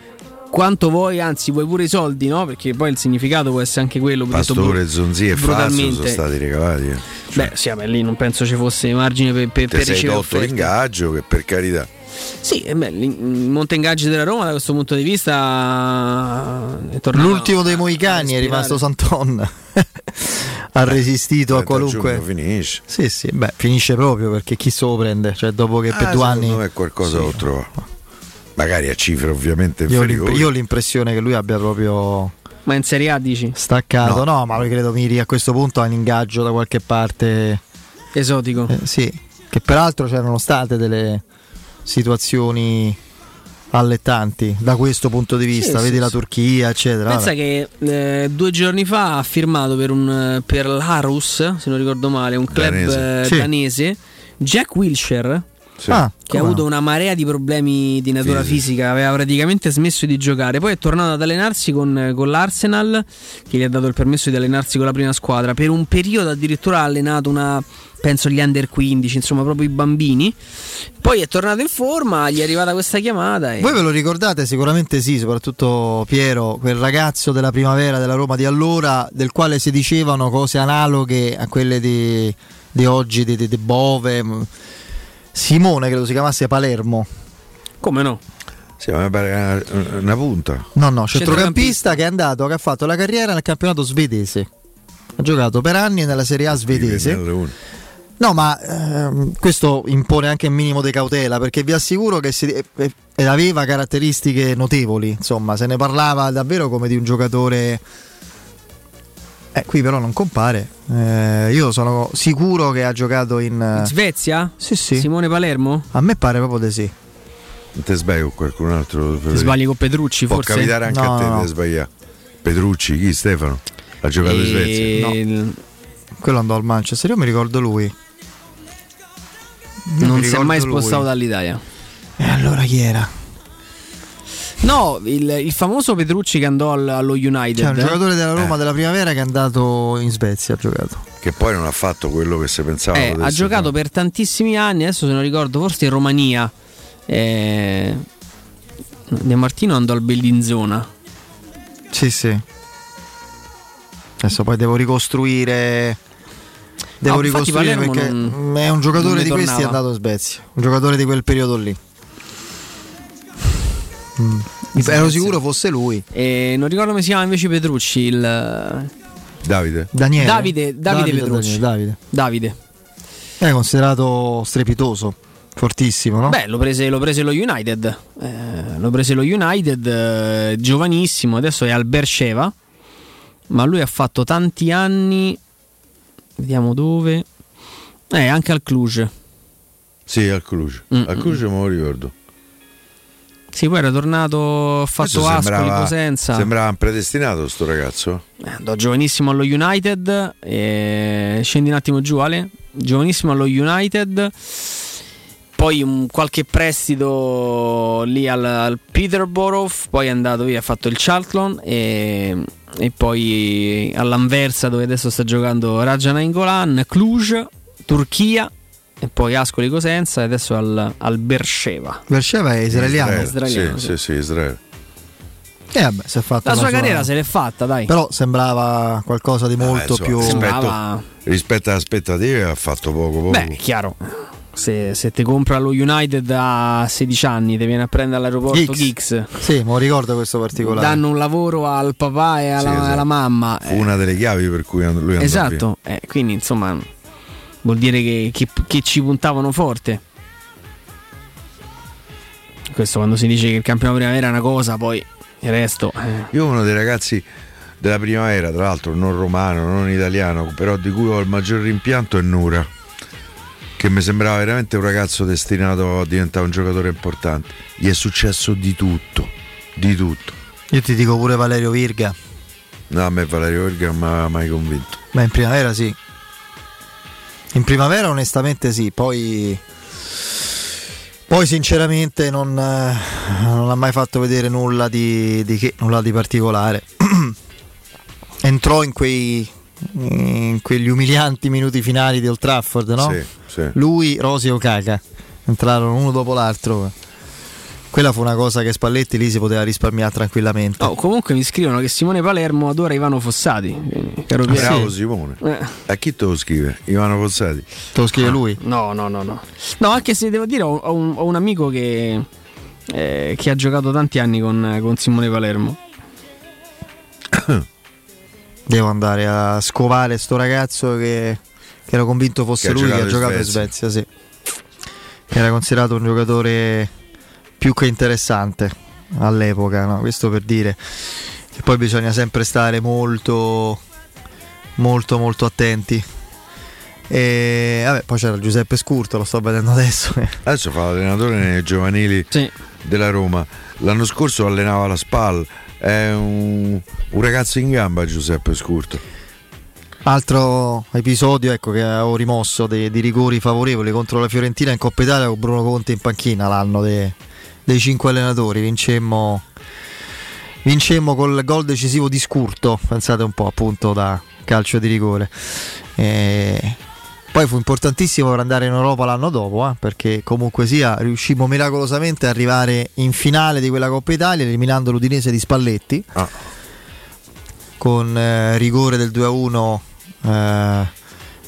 quanto vuoi anzi vuoi pure i soldi no? perché poi il significato può essere anche quello detto
Pastore,
bru-
Zonzi e Fazio sono stati regalati. eh.
beh sì vabbè, lì non penso ci fosse margine per, per,
Te
per
sei
ricevere offerte.
l'ingaggio che per carità.
Sì, eh beh, il monte ingaggi della Roma da questo punto di vista è tornato
L'ultimo dei Moicani è rimasto Santon. ha resistito a
30
qualunque.
finisce.
Sì, sì, beh, finisce proprio perché chi se lo prende? Cioè, dopo che per
Ah,
due
secondo
anni.
me qualcosa
Sì.
lo trova. Magari a cifre ovviamente
Io ho,
inferiori.
io ho l'impressione che lui abbia proprio
Ma in Serie A dici?
staccato. No, ma credo miri a questo punto a un ingaggio da qualche parte.
Esotico.
Eh, sì, che peraltro c'erano state delle situazioni allettanti da questo punto di vista.
Sì,
Vedi
sì,
la
sì.
Turchia, eccetera.
Pensa
Vabbè.
che eh, due giorni fa ha firmato per, un, per l'Arus, se non ricordo male, un club
Danese.
eh,
Sì.
danese, Jack Wilshere.
Sì.
Ah,
che ha avuto una marea di problemi di natura
Fisici.
fisica, aveva praticamente smesso di giocare. Poi è tornato ad allenarsi con, con l'Arsenal, che gli ha dato il permesso di allenarsi con la prima squadra. Per un periodo addirittura ha allenato una, penso gli under 15, insomma, proprio i bambini. Poi è tornato in forma, gli è arrivata questa chiamata. E...
Voi ve lo ricordate? Sicuramente sì, soprattutto Piero, quel ragazzo della primavera della Roma di allora, del quale si dicevano cose analoghe a quelle di, di oggi, di, di- di Bove. Simone, credo si chiamasse Palermo.
Come no?
Sì, ma mi pare una, una punta.
No, no, centrocampista che è andato, che ha fatto la carriera nel campionato svedese. Ha giocato per anni nella Serie A svedese. No, ma ehm, questo impone anche un minimo di cautela perché vi assicuro che si- eh, eh, aveva caratteristiche notevoli. Insomma, se ne parlava davvero come di un giocatore. Eh, qui però non compare. Eh, io sono sicuro che ha giocato in.
In
eh,
Svezia?
Sì, sì.
Simone Palermo?
A me pare proprio di sì.
Non te sbagli con qualcun altro?
Ti sbagli con Petrucci,
Può
forse?
capitare anche
No,
a te
no, no.
di sbagliare. Petrucci, chi? Stefano? Ha giocato in Svezia?
E- il-
Quello andò al Manchester. Io mi ricordo lui.
Non
mi
si è mai
lui.
spostato dall'Italia.
E allora chi era?
No, il, il famoso Petrucci che andò al- allo United.
C'è un
eh?
giocatore della Roma della primavera che è andato in Svezia. Ha giocato.
Che poi non ha fatto quello che si pensava.
Eh, ha giocato per tantissimi anni, adesso se non ricordo, forse in Romania. Eh, De Martino andò al Bellinzona.
Sì, sì. Adesso poi devo ricostruire. Devo
Ah, infatti
ricostruire perché
non-
è un giocatore di questi è
tornava.
andato in Svezia. Un giocatore di quel periodo lì. Mm. Ero sicuro fosse lui.
E non ricordo come si chiama invece Petrucci. Il...
Davide?
Daniele.
Davide, Davide Petrucci.
Davide.
Davide.
È considerato strepitoso, fortissimo, no?
Beh, lo prese, lo prese lo United. Eh, lo prese lo United, eh, giovanissimo, adesso è al Berceva. Ma lui ha fatto tanti anni. Vediamo dove. Eh, anche al Cluj.
Sì, al Cluj.
Mm,
al Cluj me lo ricordo.
Sì, poi era tornato, ha fatto Ascoli,
sembrava,
Cosenza.
sembrava un predestinato sto ragazzo.
Eh, Andò giovanissimo allo United. e- Scendi un attimo giù, Ale. Giovanissimo allo United. Poi un qualche prestito lì al, al Peterborough. Poi è andato via, ha fatto il Charlton. E, e poi all'Anversa, dove adesso sta giocando Raja Nainggolan, Cluj, Turchia. E poi Ascoli Cosenza. E adesso al, al Berceva.
Berceva è israeliano.
Israele.
Israeliano,
Sì, sì, sì, Israele.
Eh, vabbè, si è fatto
La sua carriera se l'è fatta, dai.
Però sembrava qualcosa di molto
insomma,
più.
rispetto-
Sembrava-
Rispetto alle aspettative ha fatto poco poco.
Beh, chiaro. Se, se ti compra lo United a 16 anni, ti viene a prendere all'aeroporto
Giggs.
Giggs.
Sì, lo ricordo questo particolare.
Danno un lavoro al papà e alla,
Sì, esatto.
alla mamma.
Fu una delle chiavi per cui lui andò
Esatto, eh, quindi insomma vuol dire che, che- che ci puntavano forte. Questo quando si dice che il campionato primavera è una cosa, poi il resto... eh.
Io uno dei ragazzi della primavera, tra l'altro non romano, non italiano, però di cui ho il maggior rimpianto è Nura, che mi sembrava veramente un ragazzo destinato a diventare un giocatore importante. Gli è successo di tutto, di tutto.
Io ti dico pure Valerio Virga.
No, a me Valerio Orga non mi ha mai convinto.
Ma in primavera sì. In primavera onestamente sì, poi... Poi sinceramente non, eh, non ha mai fatto vedere nulla di, di che, nulla di particolare. Entrò in quei in quegli umilianti minuti finali di Old Trafford, no?
Sì, sì.
Lui, Rosi e Okaka entrarono uno dopo l'altro. Quella fu una cosa che Spalletti lì si poteva risparmiare tranquillamente.
Oh, comunque mi scrivono che Simone Palermo adora Ivano Fossati. quindi, Caro.
Bravo Simone.
Eh.
A chi te lo scrive? Ivano Fossati.
Te lo scrive lui?
No, no, no, no. No, anche se devo dire, ho, un, ho un amico che, eh, che ha giocato tanti anni con, con Simone Palermo.
Devo andare a scovare sto ragazzo che, che ero convinto fosse
Che
lui che ha
giocato in
Svezia, sì. Era considerato un giocatore più che interessante all'epoca, no? questo per dire che poi bisogna sempre stare molto molto molto attenti. E vabbè, poi c'era Giuseppe Scurto, lo sto vedendo adesso.
Adesso fa l'allenatore nei giovanili della Roma. L'anno scorso allenava la SPAL. È un, un ragazzo in gamba Giuseppe Scurto.
Altro episodio ecco, che avevo rimosso dei, di rigori favorevoli contro la Fiorentina in Coppa Italia con Bruno Conte in panchina l'anno de- dei cinque allenatori. Vincemmo, vincemmo col gol decisivo di Scurto, pensate un po' appunto da calcio di rigore. E poi fu importantissimo per andare in Europa l'anno dopo, eh, perché comunque sia riuscimmo miracolosamente ad arrivare in finale di quella Coppa Italia eliminando l'Udinese di Spalletti con eh, rigore del 2-1 eh,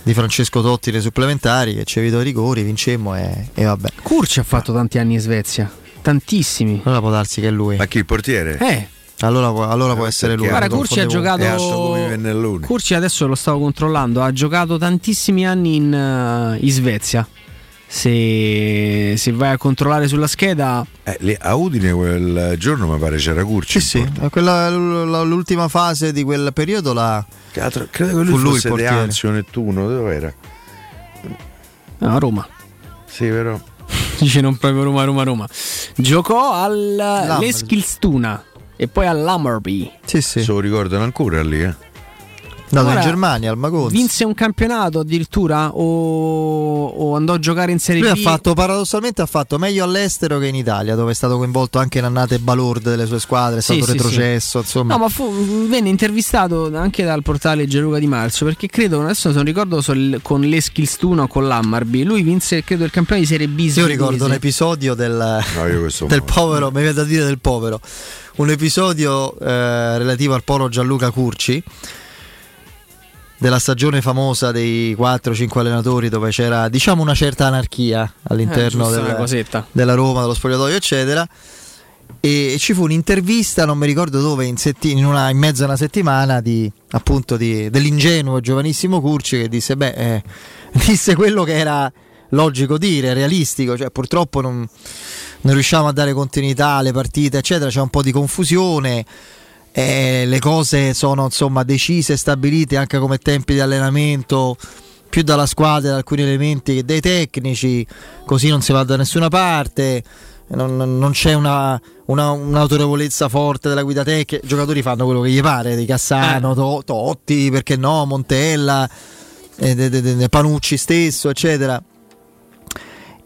di Francesco Totti nei supplementari che ci evitò i rigori, vincemmo e, e vabbè.
Curci ha fatto tanti anni in Svezia, tantissimi.
Allora può darsi che è lui.
Ma chi il portiere?
Eh.
Allora, può- allora può essere lui.
Guarda, Curci ha giocato. Curci adesso lo stavo controllando. Ha giocato tantissimi anni in, eh, in Svezia. Se, se vai a controllare sulla scheda,
Eh, lì a Udine quel giorno mi pare c'era Curci.
Sì, sì, eh, quella- l'ultima fase di quel periodo la
Credo che lui
fu lui il
fosse. Anzio Nettuno, dove era?
a Roma.
Sì, vero?
Dice non proprio Roma, Roma, Roma. Giocò all'Eskilstuna e poi all'Hammarby.
Sì, sì.
Se lo ricordano ancora lì, eh?
Andato in
Ora,
Germania al Magonzi.
Vinse un campionato addirittura o, o andò a giocare in Serie
Lui
B?
ha fatto paradossalmente ha fatto meglio all'estero che in Italia, dove è stato coinvolto anche in annate balorde delle sue squadre, è
Sì,
stato
sì,
retrocesso, insomma.
No, ma fu- venne intervistato anche dal portale Geruga di Marzo perché credo, adesso non ricordo se con l'Eskilstuna o con l'Hammarby, lui vinse credo il campionato di Serie B.
Io ricordo un
svedese.
episodio del,
io questo
del povero, mi viene da dire del povero, un episodio eh, relativo al polo Gianluca Curci della stagione famosa dei 4-5 allenatori dove c'era diciamo una certa anarchia all'interno
Eh, giusto, una
del-
cosetta.
della Roma, dello spogliatoio eccetera e ci fu un'intervista, non mi ricordo dove, in, setti- in una- in mezzo a una settimana di, appunto di- dell'ingenuo giovanissimo Curci che disse, beh, eh, disse quello che era logico dire, realistico, cioè purtroppo non, non riusciamo a dare continuità alle partite, eccetera, c'è un po' di confusione. Eh, le cose sono insomma decise e stabilite anche come tempi di allenamento più dalla squadra da alcuni elementi che dai tecnici così non si va da nessuna parte. Non, non- non c'è una, una- un'autorevolezza forte della guida tecnica i giocatori fanno quello che gli pare di Cassano, To- Totti perché no, Montella eh, de- de- de- Panucci stesso eccetera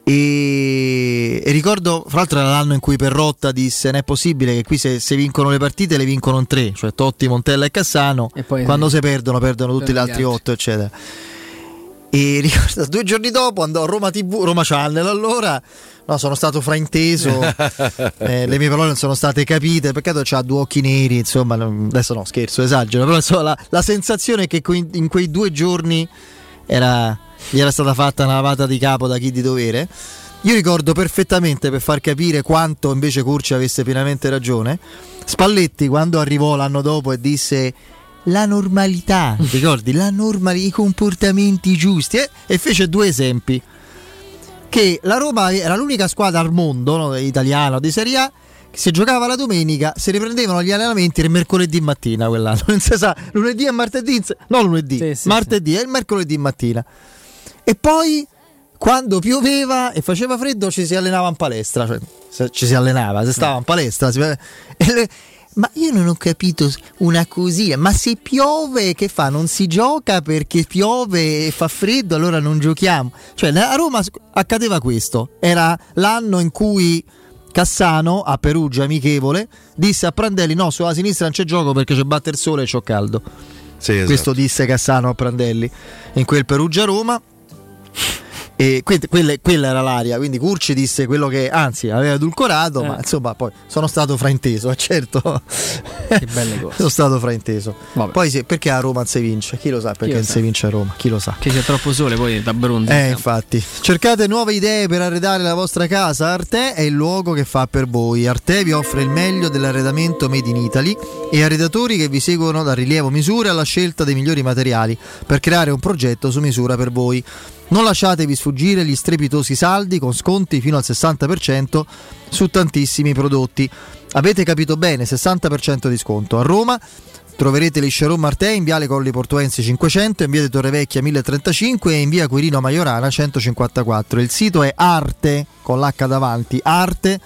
e, e ricordo, fra l'altro era l'anno in cui Perrotta disse: Non è possibile che qui se, se vincono le partite le vincono in tre, cioè Totti, Montella e Cassano.
poi-
quando si perdono, perdono tutti gli altri otto, eccetera. E ricordo, due giorni dopo andò a Roma TV, Roma Channel. Allora no, sono stato frainteso, eh, le mie parole non sono state capite. Peccato c'ha due occhi neri, insomma, adesso no, scherzo, esagero. Però insomma, la, la sensazione è che in quei due giorni era, gli era stata fatta una lavata di capo da chi di dovere. Io ricordo perfettamente per far capire quanto invece Curci avesse pienamente ragione. Spalletti quando arrivò l'anno dopo e disse la normalità, ricordi? La normalità, i comportamenti giusti eh? e fece due esempi. Che la Roma era l'unica squadra al mondo, no, italiana di Serie A, che se giocava la domenica si riprendevano gli allenamenti il mercoledì mattina quell'anno. Non si sa, lunedì e martedì, no lunedì, martedì e il mercoledì mattina. E poi quando pioveva e faceva freddo ci si allenava in palestra, cioè, se- ci si allenava, si stava in palestra. si- le- ma io non ho capito una così, ma se piove che fa? Non si gioca perché piove e fa freddo, allora non giochiamo. Cioè a Roma accadeva questo, era l'anno in cui Cassano a Perugia amichevole disse a Prandelli no sulla sinistra non c'è gioco perché c'è batte il sole e c'ho caldo.
Sì, esatto.
Questo disse Cassano a Prandelli in quel Perugia-Roma. E que- quella, quella era l'aria, quindi Curci disse quello che anzi aveva edulcorato,
Eh.
ma insomma poi sono stato frainteso, certo.
Che belle cose.
sono stato frainteso.
Vabbè.
Poi se- perché a Roma non si vince? Chi lo sa perché non si vince a Roma? Chi lo sa?
Che c'è troppo sole poi da bronzo.
Eh, infatti. Cercate nuove idee per arredare la vostra casa. Arte è il luogo che fa per voi. Arte vi offre il meglio dell'arredamento made in Italy e arredatori che vi seguono dal rilievo misure alla scelta dei migliori materiali per creare un progetto su misura per voi. Non lasciatevi sfuggire gli strepitosi saldi con sconti fino al 60% su tantissimi prodotti. Avete capito bene, 60% di sconto. A Roma Troverete le showroom Arte in Viale Colli Portuensi 500, in Via Torrevecchia 1035 e in Via Quirino Maiorana 154. Il sito è arte con l'H davanti, arte.it.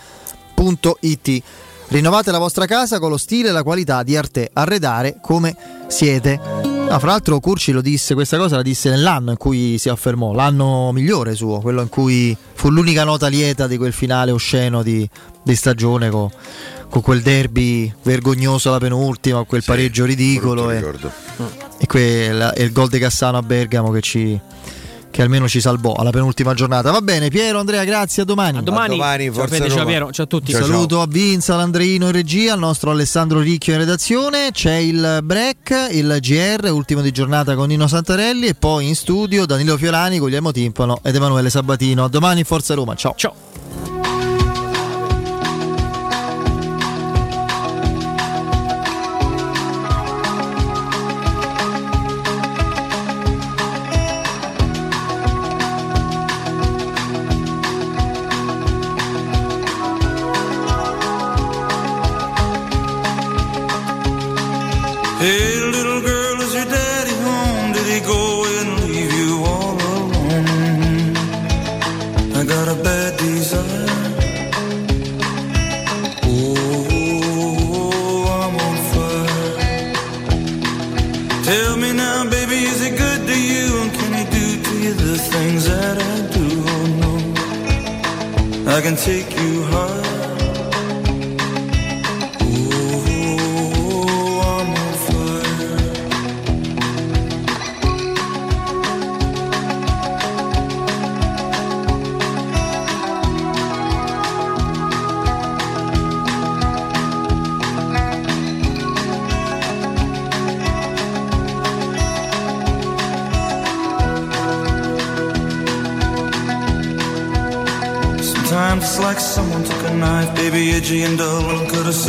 Rinnovate la vostra casa con lo stile e la qualità di Arte, arredare come siete. No, fra l'altro Curci lo disse, questa cosa la disse nell'anno in cui si affermò, l'anno migliore suo, quello in cui fu l'unica nota lieta di quel finale osceno di, di stagione con, con quel derby vergognoso alla penultima, quel pareggio ridicolo e, e quel- e il gol di Cassano a Bergamo che ci che almeno ci salvò alla penultima giornata. Va bene, Piero, Andrea, grazie, a domani.
A domani. A domani, Ciao Fede, ciao Roma. Piero, ciao a tutti. Ciao,
Saluto a Vinza, l'Andreino in regia, al nostro Alessandro Ricchio in redazione, c'è il break, il GR, ultimo di giornata con Nino Santarelli e poi in studio Danilo Fiorani, Guglielmo Timpano ed Emanuele Sabatino. A domani, Forza Roma, ciao.
Ciao.
Can take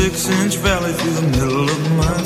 a six-inch valley through the middle of my